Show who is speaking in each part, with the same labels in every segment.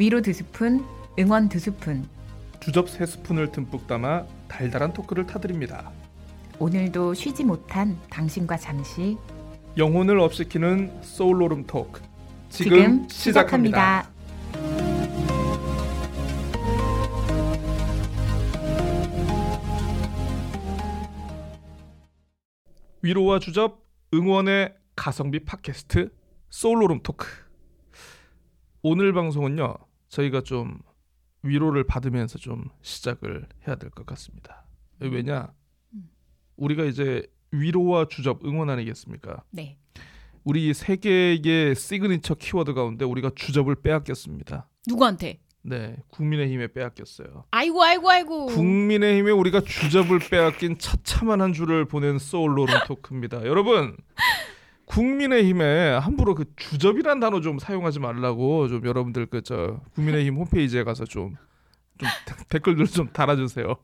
Speaker 1: 위로 두 스푼, 응원 두 스푼.
Speaker 2: 주접 세 스푼을 듬뿍 담아 달달한 토크를 타드립니다.
Speaker 1: 오늘도 쉬지 못한 당신과 잠시
Speaker 2: 영혼을 업시키는 소울로름 토크 지금,
Speaker 1: 지금
Speaker 2: 시작합니다.
Speaker 1: 시작합니다.
Speaker 2: 위로와 주접 응원의 가성비 팟캐스트 소울오름 토크 오늘 방송은요 저희가 좀 위로를 받으면서 좀 시작을 해야 될 것 같습니다 왜냐
Speaker 1: 음.
Speaker 2: 우리가 이제 위로와 주접 응원 아니겠습니까
Speaker 1: 네.
Speaker 2: 우리 세 개의 시그니처 키워드 가운데 우리가 주접을 빼앗겼습니다
Speaker 1: 누구한테?
Speaker 2: 네 국민의힘에 빼앗겼어요
Speaker 1: 아이고 아이고 아이고.
Speaker 2: 국민의힘에 우리가 주접을 빼앗긴 처참한 한 주를 보낸 소울오름 토크입니다. 여러분 국민의힘에 함부로 그 주접이란 단어 좀 사용하지 말라고 좀 여러분들 그 저 국민의힘 홈페이지에 가서 좀. 좀 데- 댓글들 좀 달아주세요.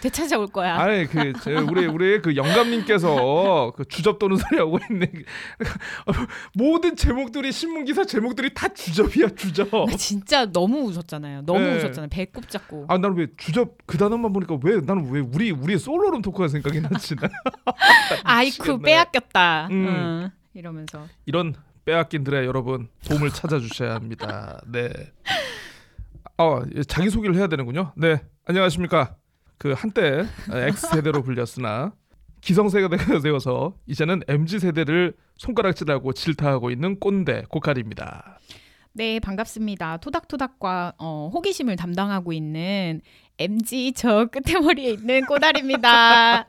Speaker 1: 되찾아올 거야.
Speaker 2: 아니 그 제- 우리 우리 그 영감님께서 그 주접 도는 소리 하고 있네. 모든 제목들이 신문 기사 제목들이 다 주접이야 주접.
Speaker 1: 아, 진짜 너무 웃었잖아요. 너무
Speaker 2: 네.
Speaker 1: 웃었잖아요. 배꼽 잡고.
Speaker 2: 아 나는 왜 주접 그 단어만 보니까 왜 나는 왜 우리 우리의 솔로룸 토크가 생각이 나지? 나
Speaker 1: 아이쿠. 빼앗겼다.
Speaker 2: 음.
Speaker 1: 응. 이러면서.
Speaker 2: 이런 빼앗긴들의 여러분 도움을 찾아주셔야 합니다. 네. 어 자기 소개를 해야 되는군요. 네 안녕하십니까. 그 한때 X 세대로 불렸으나 기성세대가 되어서 이제는 MZ 세대를 손가락질하고 질타하고 있는 꼰대 고칼입니다.
Speaker 1: 네 반갑습니다. 토닥토닥과 어, 호기심을 담당하고 있는 MG 저 끝에 머리에 있는 꼬달입니다.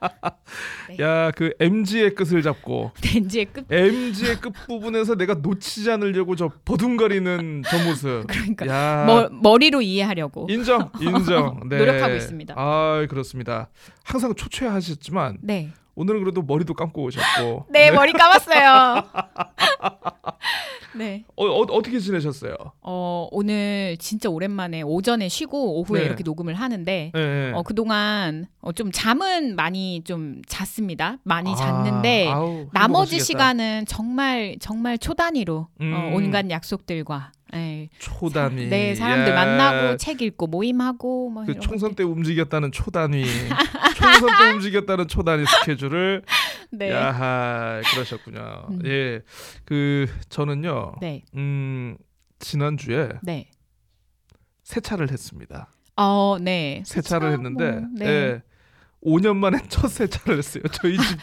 Speaker 1: 네.
Speaker 2: 야그 MG의 끝을 잡고
Speaker 1: 덴지의 끝.
Speaker 2: MG의 끝 부분에서 내가 놓치지 않으려고 저 버둥거리는 저 모습.
Speaker 1: 그러니까
Speaker 2: 야
Speaker 1: 머, 머리로 이해하려고.
Speaker 2: 인정 인정 네.
Speaker 1: 노력하고 있습니다.
Speaker 2: 아 그렇습니다. 항상 초췌하셨지만
Speaker 1: 네.
Speaker 2: 오늘은 그래도 머리도 감고 오셨고.
Speaker 1: 네, 머리 감았어요. 네.
Speaker 2: 어, 어 어 떻게 지내셨어요?
Speaker 1: 어, 오늘 진짜 오랜만에 오전에 쉬고 오후에
Speaker 2: 네.
Speaker 1: 이렇게 녹음을 하는데
Speaker 2: 예. 네.
Speaker 1: 어, 그동안 어, 좀 잠은 많이 좀 잤습니다. 많이
Speaker 2: 아,
Speaker 1: 잤는데
Speaker 2: 아우,
Speaker 1: 나머지
Speaker 2: 행복하시겠다.
Speaker 1: 시간은 정말 정말 초단위로
Speaker 2: 음.
Speaker 1: 어, 온갖 약속들과 예.
Speaker 2: 초단위.
Speaker 1: 네 사람들
Speaker 2: 야,
Speaker 1: 만나고 책 읽고 모임하고 뭐
Speaker 2: 그 총선. 때 움직였다는 초단위. 총선 때 움직였다는 초단위 스케줄을.
Speaker 1: 네.
Speaker 2: 야하 그러셨군요.
Speaker 1: 음.
Speaker 2: 예. 그 저는요.
Speaker 1: 네.
Speaker 2: 음 지난 주에
Speaker 1: 네.
Speaker 2: 세차를 했습니다.
Speaker 1: 어, 네.
Speaker 2: 세차를
Speaker 1: 세차,
Speaker 2: 했는데
Speaker 1: 뭐, 네.
Speaker 2: 예. 5년 만에 첫 세차를 했어요. 저희 집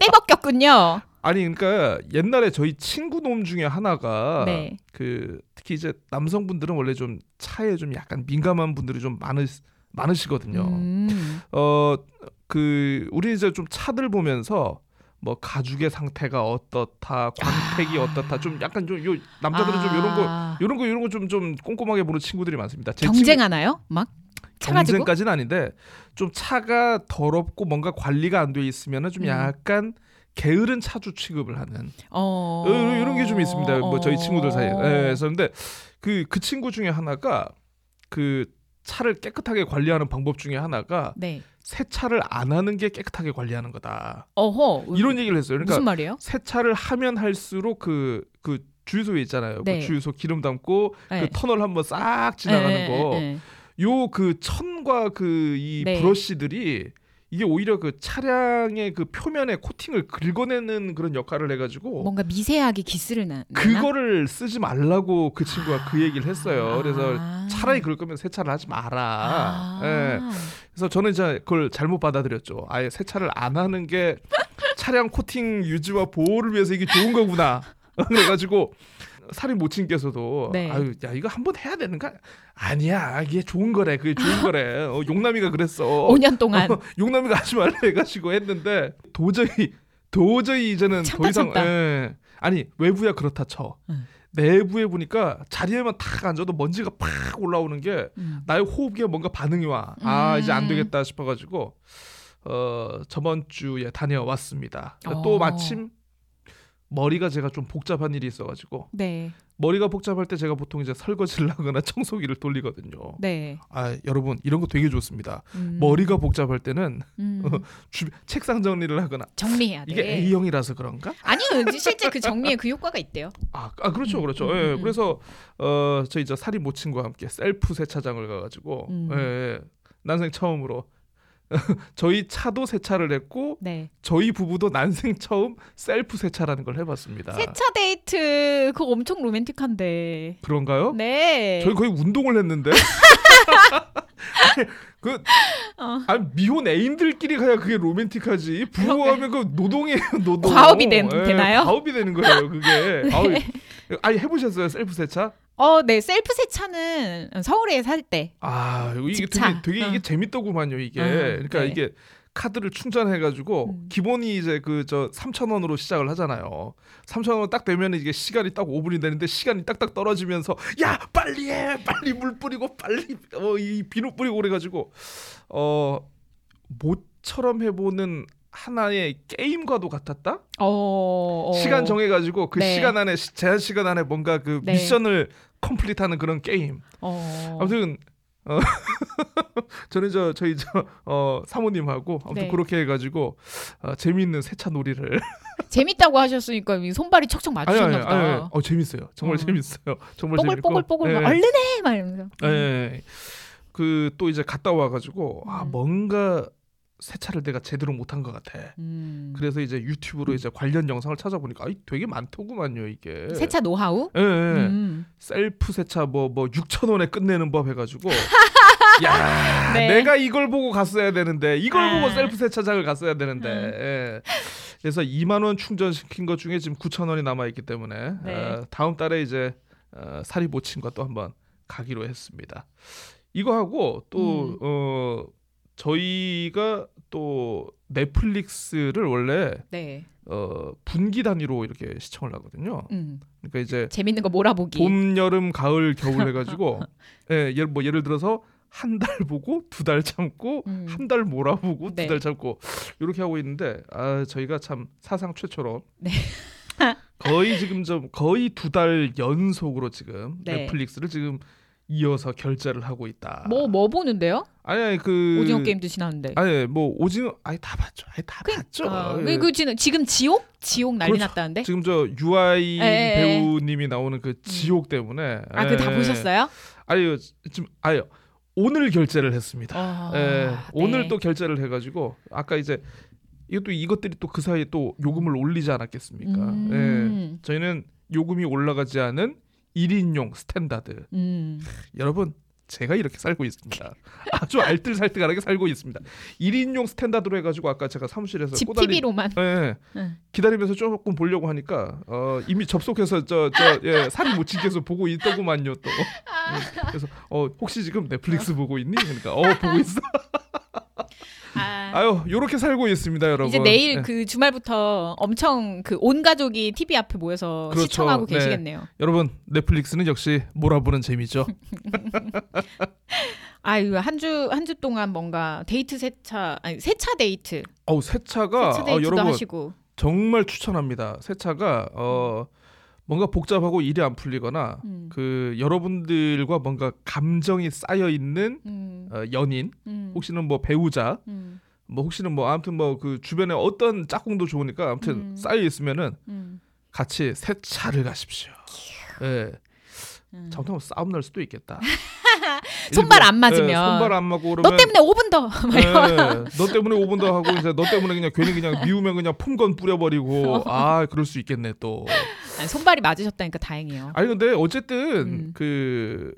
Speaker 1: 떼벗겼군요.
Speaker 2: 아니 그러니까 옛날에 저희 친구 놈 중에 하나가
Speaker 1: 네.
Speaker 2: 그 특히 이제 남성분들은 원래 좀 차에 좀 약간 민감한 분들이 좀 많으 많으시거든요.
Speaker 1: 음.
Speaker 2: 어그 우리 이제 좀 차들 보면서 뭐 가죽의 상태가 어떻다, 광택이
Speaker 1: 아.
Speaker 2: 어떻다, 좀 약간 좀 요 남자들은 좀 이런 거
Speaker 1: 아.
Speaker 2: 이런 거 이런 거 좀 좀 꼼꼼하게 보는 친구들이 많습니다.
Speaker 1: 경쟁하나요? 막 차가지고
Speaker 2: 경쟁까지는 아닌데 좀 차가 더럽고 뭔가 관리가 안 돼 있으면은 좀
Speaker 1: 음.
Speaker 2: 약간 게으른 차주 취급을 하는
Speaker 1: 어...
Speaker 2: 어, 이런 게 좀 있습니다. 뭐 저희 친구들 사이에.
Speaker 1: 어.
Speaker 2: 예, 그래서 근데 그그 친구 중에 하나가 그 차를 깨끗하게 관리하는 방법 중에 하나가
Speaker 1: 네.
Speaker 2: 세차를 안 하는 게 깨끗하게 관리하는 거다.
Speaker 1: 어허.
Speaker 2: 이런 얘기를 했어요. 그러니까
Speaker 1: 무슨 말이에요?
Speaker 2: 세차를 하면 할수록 그그 주유소에 있잖아요.
Speaker 1: 네.
Speaker 2: 그 주유소 기름 담고
Speaker 1: 네.
Speaker 2: 그 터널 한번 싹 지나가는
Speaker 1: 네,
Speaker 2: 거. 요 그 천과 그 이
Speaker 1: 네.
Speaker 2: 브러쉬들이 이게 오히려 그 차량의 그 표면에 코팅을 긁어내는 그런 역할을 해가지고
Speaker 1: 뭔가 미세하게 기스를 나.
Speaker 2: 그거를 쓰지 말라고 그 친구가 그 얘기를 했어요. 그래서
Speaker 1: 아.
Speaker 2: 차라리 그럴 거면 세차를 하지 마라.
Speaker 1: 아.
Speaker 2: 예. 그래서 저는 이제 그걸 잘못 받아들였죠. 아예 세차를 안 하는 게 차량 코팅 유지와 보호를 위해서 이게 좋은 거구나. 그래가지고 살인 모친께서도
Speaker 1: 네.
Speaker 2: 아유 야 이거 한번 해야 되는 거 아니야 이게 좋은 거래 그게 좋은 거래 어, 용남이가 그랬어
Speaker 1: 5년 동안
Speaker 2: 어, 용남이가 하지 말라 해가지고 했는데 도저히 도저히 이제는 더
Speaker 1: 참다,
Speaker 2: 이상
Speaker 1: 참다.
Speaker 2: 예. 아니 외부야 그렇다 쳐
Speaker 1: 응.
Speaker 2: 내부에 보니까 자리에만 탁 앉아도 먼지가 팍 올라오는 게
Speaker 1: 음.
Speaker 2: 나의 호흡기에 뭔가 반응이 와. 아
Speaker 1: 음.
Speaker 2: 이제 안 되겠다 싶어가지고 어 저번 주에 다녀왔습니다.
Speaker 1: 어.
Speaker 2: 또 마침 머리가 제가 좀 복잡한 일이 있어가지고
Speaker 1: 네.
Speaker 2: 머리가 복잡할 때 제가 보통 이제 설거지를 하거나 청소기를 돌리거든요.
Speaker 1: 네.
Speaker 2: 아 여러분 이런 거 되게 좋습니다.
Speaker 1: 음.
Speaker 2: 머리가 복잡할 때는
Speaker 1: 음.
Speaker 2: 주, 책상 정리를 하거나
Speaker 1: 정리해야 돼.
Speaker 2: 이게 A형이라서 그런가?
Speaker 1: 아니요, 실제 그 정리에 그 효과가 있대요.
Speaker 2: 아, 아 그렇죠,
Speaker 1: 음,
Speaker 2: 그렇죠.
Speaker 1: 음,
Speaker 2: 예,
Speaker 1: 음.
Speaker 2: 그래서 어 저희 저 사리 모친과 함께 셀프 세차장을 가가지고
Speaker 1: 음.
Speaker 2: 예, 예, 난생 처음으로 저희 차도 세차를 했고
Speaker 1: 네.
Speaker 2: 저희 부부도 난생 처음 셀프 세차라는 걸 해봤습니다.
Speaker 1: 세차 데이트 그거 엄청 로맨틱한데.
Speaker 2: 그런가요?
Speaker 1: 네.
Speaker 2: 저희 거의 운동을 했는데. 그
Speaker 1: 어.
Speaker 2: 아니, 미혼 애인들끼리 가야 그게 로맨틱하지. 부부하면 그 노동이에요, 노동.
Speaker 1: 과업이 된-
Speaker 2: 예,
Speaker 1: 되나요?
Speaker 2: 과업이 되는 거예요, 그게. 아우, 아니 해보셨어요, 셀프 세차?
Speaker 1: 어, 네. 셀프 세차는 서울에 살 때.
Speaker 2: 아, 이게
Speaker 1: 집차.
Speaker 2: 되게 되게 이게
Speaker 1: 어.
Speaker 2: 재밌더구만요, 이게.
Speaker 1: 어,
Speaker 2: 그러니까
Speaker 1: 네.
Speaker 2: 이게 카드를 충전해가지고
Speaker 1: 음.
Speaker 2: 기본이 이제 그 저 3천 원으로 시작을 하잖아요. 3천 원 딱 되면 이게 시간이 딱 5분이 되는데 시간이 딱딱 떨어지면서 야 빨리 해 빨리 물 뿌리고 빨리 어 이 비누 뿌리고 그래가지고 어 모처럼 해보는 하나의 게임과도 같았다.
Speaker 1: 어. 어.
Speaker 2: 시간 정해가지고 그
Speaker 1: 네.
Speaker 2: 시간 안에 시- 제한 시간 안에 뭔가 그
Speaker 1: 네.
Speaker 2: 미션을 컴플릿하는 그런 게임.
Speaker 1: 어.
Speaker 2: 아무튼 어, 저는 저 저희 저 어, 사모님하고 아무튼
Speaker 1: 네.
Speaker 2: 그렇게 해가지고 어, 재미있는 세차 놀이를
Speaker 1: 재밌다고 하셨으니까 이 손발이 척척 맞추셨나 보다.
Speaker 2: 어 재밌어요 정말
Speaker 1: 어.
Speaker 2: 재밌어요 정말 재밌고
Speaker 1: 뽀글뽀글뽀글 막
Speaker 2: 예,
Speaker 1: 얼른 해! 막 이러면서.
Speaker 2: 예. 그또 이제 갔다 와가지고 아
Speaker 1: 음.
Speaker 2: 뭔가 세차를 내가 제대로 못한 것 같아.
Speaker 1: 음.
Speaker 2: 그래서 이제 유튜브로 이제 관련 영상을 찾아보니까 아이, 되게 많더구만요 이게.
Speaker 1: 세차 노하우?
Speaker 2: 예, 예.
Speaker 1: 음.
Speaker 2: 셀프 세차 뭐 뭐 6천 원에 끝내는 법 해가지고 야
Speaker 1: 네.
Speaker 2: 내가 이걸 보고 갔어야 되는데 이걸
Speaker 1: 아.
Speaker 2: 보고 셀프 세차장을 갔어야 되는데
Speaker 1: 음.
Speaker 2: 예. 그래서 2만 원 충전시킨 것 중에 지금 9천 원이 남아 있기 때문에
Speaker 1: 네.
Speaker 2: 어, 다음 달에 이제 어, 사리 모친과 또 한번 가기로 했습니다. 이거 하고 또
Speaker 1: 음.
Speaker 2: 어, 저희가 또 넷플릭스를 원래
Speaker 1: 네.
Speaker 2: 어, 분기 단위로 이렇게 시청을 하거든요.
Speaker 1: 음.
Speaker 2: 그러니까 이제
Speaker 1: 재밌는 거 몰아보기.
Speaker 2: 봄, 여름, 가을, 겨울 해가지고 예, 예를 뭐 예를 들어서 한 달 보고 두 달 참고
Speaker 1: 음.
Speaker 2: 한달 몰아보고
Speaker 1: 네.
Speaker 2: 두달 참고 이렇게 하고 있는데 아 저희가 참 사상 최초로
Speaker 1: 네.
Speaker 2: 거의 지금 좀 거의 두 달 연속으로 지금
Speaker 1: 네.
Speaker 2: 넷플릭스를 지금 이어서 결제를 하고 있다.
Speaker 1: 뭐뭐 보는데요?
Speaker 2: 아니 아니 그
Speaker 1: 오징어 게임도 지나는데.
Speaker 2: 아니 뭐 오징어 아니 다 봤죠. 아니 다 봤죠.
Speaker 1: 아,
Speaker 2: 예.
Speaker 1: 그 지금 지금 지옥 지옥 난리
Speaker 2: 그렇죠.
Speaker 1: 났다는데.
Speaker 2: 지금 저 유아이
Speaker 1: 예, 예, 예.
Speaker 2: 배우님이 나오는 그 지옥 때문에
Speaker 1: 아, 그다
Speaker 2: 예.
Speaker 1: 보셨어요?
Speaker 2: 아유 지금 아유 오늘 결제를 했습니다.
Speaker 1: 어,
Speaker 2: 예,
Speaker 1: 네.
Speaker 2: 오늘 또 결제를 해가지고 아까 이제 이것도 이것들이 또 그 사이에 또 요금을 올리지 않았겠습니까? 예,
Speaker 1: 음.
Speaker 2: 저희는 요금이 올라가지 않은 1인용 스탠다드.
Speaker 1: 음.
Speaker 2: 여러분 제가 이렇게 살고 있습니다. 아주 알뜰살뜰하게 살고 있습니다. 1인용 스탠다드로 해가지고 아까 제가 사무실에서
Speaker 1: 집
Speaker 2: 꼬달리
Speaker 1: TV로만.
Speaker 2: 예, 예.
Speaker 1: 응.
Speaker 2: 기다리면서 조금 보려고 하니까 어, 이미 접속해서 저저 예, 사리 모친께서 보고 있더구만요 또. 예, 그래서 어, 혹시 지금 넷플릭스 보고 있니? 그러니까 어 보고 있어.
Speaker 1: 아,
Speaker 2: 아유 요렇게 살고 있습니다 여러분.
Speaker 1: 이제 내일
Speaker 2: 예.
Speaker 1: 그 주말부터 엄청 그 온 가족이 TV 앞에 모여서
Speaker 2: 그렇죠.
Speaker 1: 시청하고
Speaker 2: 네.
Speaker 1: 계시겠네요.
Speaker 2: 여러분 넷플릭스는 역시 몰아보는 재미죠.
Speaker 1: 아유 한 주 한 주 동안 뭔가 데이트 세차 아니 세차 데이트
Speaker 2: 어우 세차가
Speaker 1: 세차
Speaker 2: 어,
Speaker 1: 데이트도
Speaker 2: 여러분
Speaker 1: 하시고
Speaker 2: 정말 추천합니다. 세차가 어 뭔가 복잡하고 일이 안 풀리거나
Speaker 1: 음.
Speaker 2: 그 여러분들과 뭔가 감정이 쌓여 있는
Speaker 1: 음.
Speaker 2: 어, 연인
Speaker 1: 음.
Speaker 2: 혹시는 뭐 배우자
Speaker 1: 음.
Speaker 2: 뭐 혹시는 뭐 아무튼 뭐 그 주변에 어떤 짝꿍도 좋으니까 아무튼
Speaker 1: 음.
Speaker 2: 쌓여 있으면은
Speaker 1: 음.
Speaker 2: 같이 세차를 가십시오. 예.
Speaker 1: 음.
Speaker 2: 잘못하면 싸움 날 수도 있겠다.
Speaker 1: 손발 안
Speaker 2: 일부러,
Speaker 1: 맞으면.
Speaker 2: 예, 손발 안 맞고 그러면
Speaker 1: 너 때문에 5분 더.
Speaker 2: 예, 너 때문에 5분 더 하고 이제 너 때문에 그냥 괜히 그냥 미우면 그냥 폼건 뿌려버리고 아 그럴 수 있겠네 또.
Speaker 1: 아니, 손발이 맞으셨다니까 다행이에요.
Speaker 2: 아니 근데 어쨌든
Speaker 1: 음.
Speaker 2: 그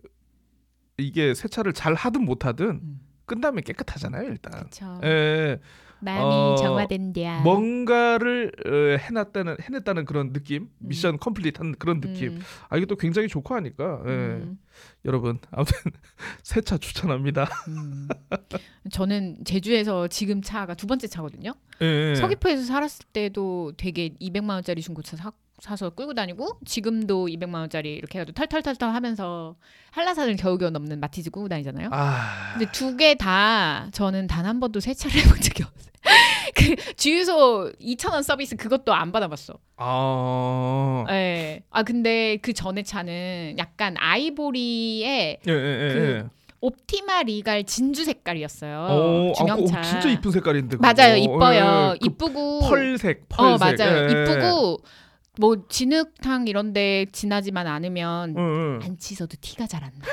Speaker 2: 이게 세차를 잘 하든 못하든
Speaker 1: 음.
Speaker 2: 끝나면 깨끗하잖아요 일단.
Speaker 1: 그렇죠.
Speaker 2: 예.
Speaker 1: 마음이
Speaker 2: 어,
Speaker 1: 정화된다.
Speaker 2: 뭔가를 어, 해놨다는 해냈다는 그런 느낌,
Speaker 1: 음.
Speaker 2: 미션 컴플릿한 그런 느낌.
Speaker 1: 음.
Speaker 2: 아 이게 또 굉장히 좋고 하니까 예.
Speaker 1: 음.
Speaker 2: 여러분 아무튼 세차 추천합니다.
Speaker 1: 음. 저는 제주에서 지금 차가 두 번째 차거든요.
Speaker 2: 예.
Speaker 1: 서귀포에서 살았을 때도 되게 200만 원짜리 중고차 사, 사서 끌고 다니고 지금도 200만 원짜리 이렇게 해가지고 털털털털 하면서 한라산을 겨우겨우 넘는 마티즈 끌고 다니잖아요.
Speaker 2: 아
Speaker 1: 근데 두 개 다 저는 단 한 번도 세차를 해본 적이 없어요. 그 주유소 2천 원 서비스 그것도 안 받아봤어.
Speaker 2: 아.
Speaker 1: 예. 아 근데 그 전에 차는 약간 아이보리의
Speaker 2: 예, 예, 예.
Speaker 1: 그
Speaker 2: 예.
Speaker 1: 옵티마 리갈 진주 색깔이었어요.
Speaker 2: 어, 아,
Speaker 1: 중형차.
Speaker 2: 그거 진짜 이쁜 색깔인데. 그거.
Speaker 1: 맞아요, 이뻐요.
Speaker 2: 예, 그
Speaker 1: 이쁘고.
Speaker 2: 펄색,
Speaker 1: 어
Speaker 2: 펄색.
Speaker 1: 맞아요,
Speaker 2: 예, 예.
Speaker 1: 이쁘고 뭐 진흙탕 이런데 지나지만 않으면
Speaker 2: 응, 응.
Speaker 1: 안 씻어도 티가 잘 안 나.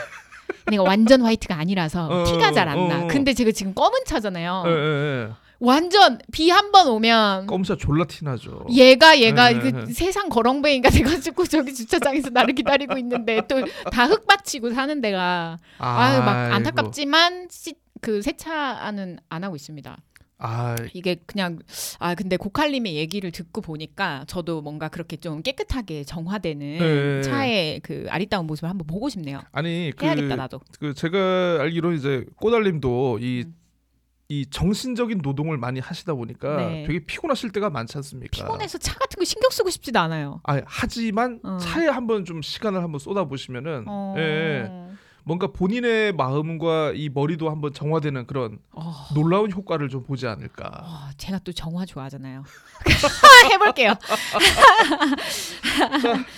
Speaker 1: 내가 완전 화이트가 아니라서
Speaker 2: 어,
Speaker 1: 티가 잘안
Speaker 2: 어,
Speaker 1: 나.
Speaker 2: 어.
Speaker 1: 근데 제가 지금 검은 차잖아요.
Speaker 2: 예, 예, 예.
Speaker 1: 완전 비 한 번 오면
Speaker 2: 껌차 졸라 티나죠.
Speaker 1: 얘가 얘가
Speaker 2: 예,
Speaker 1: 그
Speaker 2: 예.
Speaker 1: 세상 거렁뱅이가 돼가지고 저기 주차장에서 나를 기다리고 있는데 또 다 흙받치고 사는 데가 아유 막
Speaker 2: 아이고.
Speaker 1: 안타깝지만 시, 그 세차는 안 하고 있습니다.
Speaker 2: 아,
Speaker 1: 이게 그냥 아 근데 고칼님의 얘기를 듣고 보니까 저도 뭔가 그렇게 좀 깨끗하게 정화되는
Speaker 2: 네.
Speaker 1: 차의 그 아리따운 모습을 한번 보고 싶네요.
Speaker 2: 아니 그,
Speaker 1: 해야겠다 나도.
Speaker 2: 그 제가 알기로 이제 꼬달님도 이
Speaker 1: 음.
Speaker 2: 이 정신적인 노동을 많이 하시다 보니까
Speaker 1: 네.
Speaker 2: 되게 피곤하실 때가 많지 않습니까?
Speaker 1: 피곤해서 차 같은 거 신경 쓰고 싶지도 않아요.
Speaker 2: 아, 하지만
Speaker 1: 어.
Speaker 2: 차에 한번 좀 시간을 한번 쏟아 보시면은
Speaker 1: 어...
Speaker 2: 예, 뭔가 본인의 마음과 이 머리도 한번 정화되는 그런
Speaker 1: 어...
Speaker 2: 놀라운 효과를 좀 보지 않을까.
Speaker 1: 어, 제가 또 정화 좋아하잖아요. 해볼게요.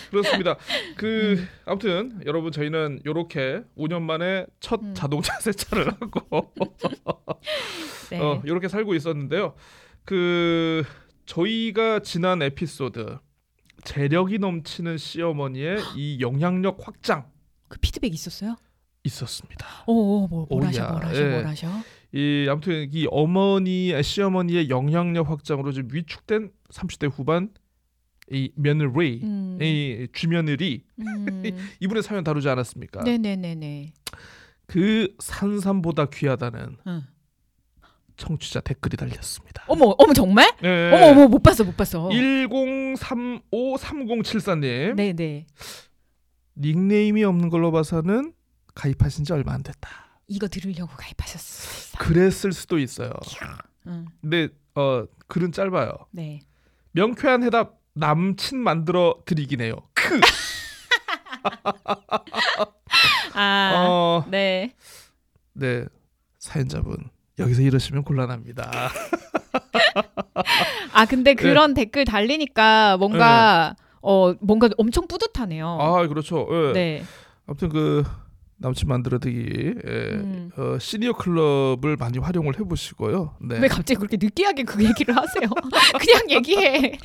Speaker 2: 그렇습니다. 그
Speaker 1: 음.
Speaker 2: 아무튼 여러분 저희는 요렇게 5년 만에 첫
Speaker 1: 음.
Speaker 2: 자동차 세차를 하고
Speaker 1: 네.
Speaker 2: 어, 이렇게 살고 있었는데요. 그 저희가 지난 에피소드 재력이 넘치는 시어머니의 이 영향력 확장
Speaker 1: 그 피드백 있었어요?
Speaker 2: 있었습니다.
Speaker 1: 오, 뭐, 뭘
Speaker 2: 오야,
Speaker 1: 하셔, 뭘 하셔,
Speaker 2: 예. 이 아무튼 이 어머니 시어머니의 영향력 확장으로 좀 위축된 30대 후반 이 며느리
Speaker 1: 음,
Speaker 2: 이 주며느리
Speaker 1: 음.
Speaker 2: 이분의 사연 다루지 않았습니까?
Speaker 1: 네네네네.
Speaker 2: 그 산삼보다 귀하다는
Speaker 1: 응.
Speaker 2: 청취자 댓글이 달렸습니다.
Speaker 1: 어머, 어머 정말?
Speaker 2: 네.
Speaker 1: 어머, 어머 못 봤어, 못 봤어.
Speaker 2: 10353074님
Speaker 1: 네네.
Speaker 2: 닉네임이 없는 걸로 봐서는 가입하신 지 얼마 안 됐다.
Speaker 1: 이거 들으려고 가입하셨어.
Speaker 2: 그랬을 수도 있어요.
Speaker 1: 응,
Speaker 2: 근데 어 글은 짧아요.
Speaker 1: 네.
Speaker 2: 명쾌한 해답 남친 만들어 드리긴 해요. 크.
Speaker 1: 아,
Speaker 2: 어,
Speaker 1: 네.
Speaker 2: 네 사연자분 여기서 이러시면 곤란합니다.
Speaker 1: 아 근데 그런 댓글 달리니까 뭔가 어 뭔가 엄청 뿌듯하네요.
Speaker 2: 아 그렇죠. 예.
Speaker 1: 네.
Speaker 2: 아무튼 그 남친 만들어드기 예,
Speaker 1: 음.
Speaker 2: 어, 시니어 클럽을 많이 활용을 해보시고요. 네.
Speaker 1: 왜 갑자기 그렇게 느끼하게 그 얘기를 하세요? 그냥 얘기해.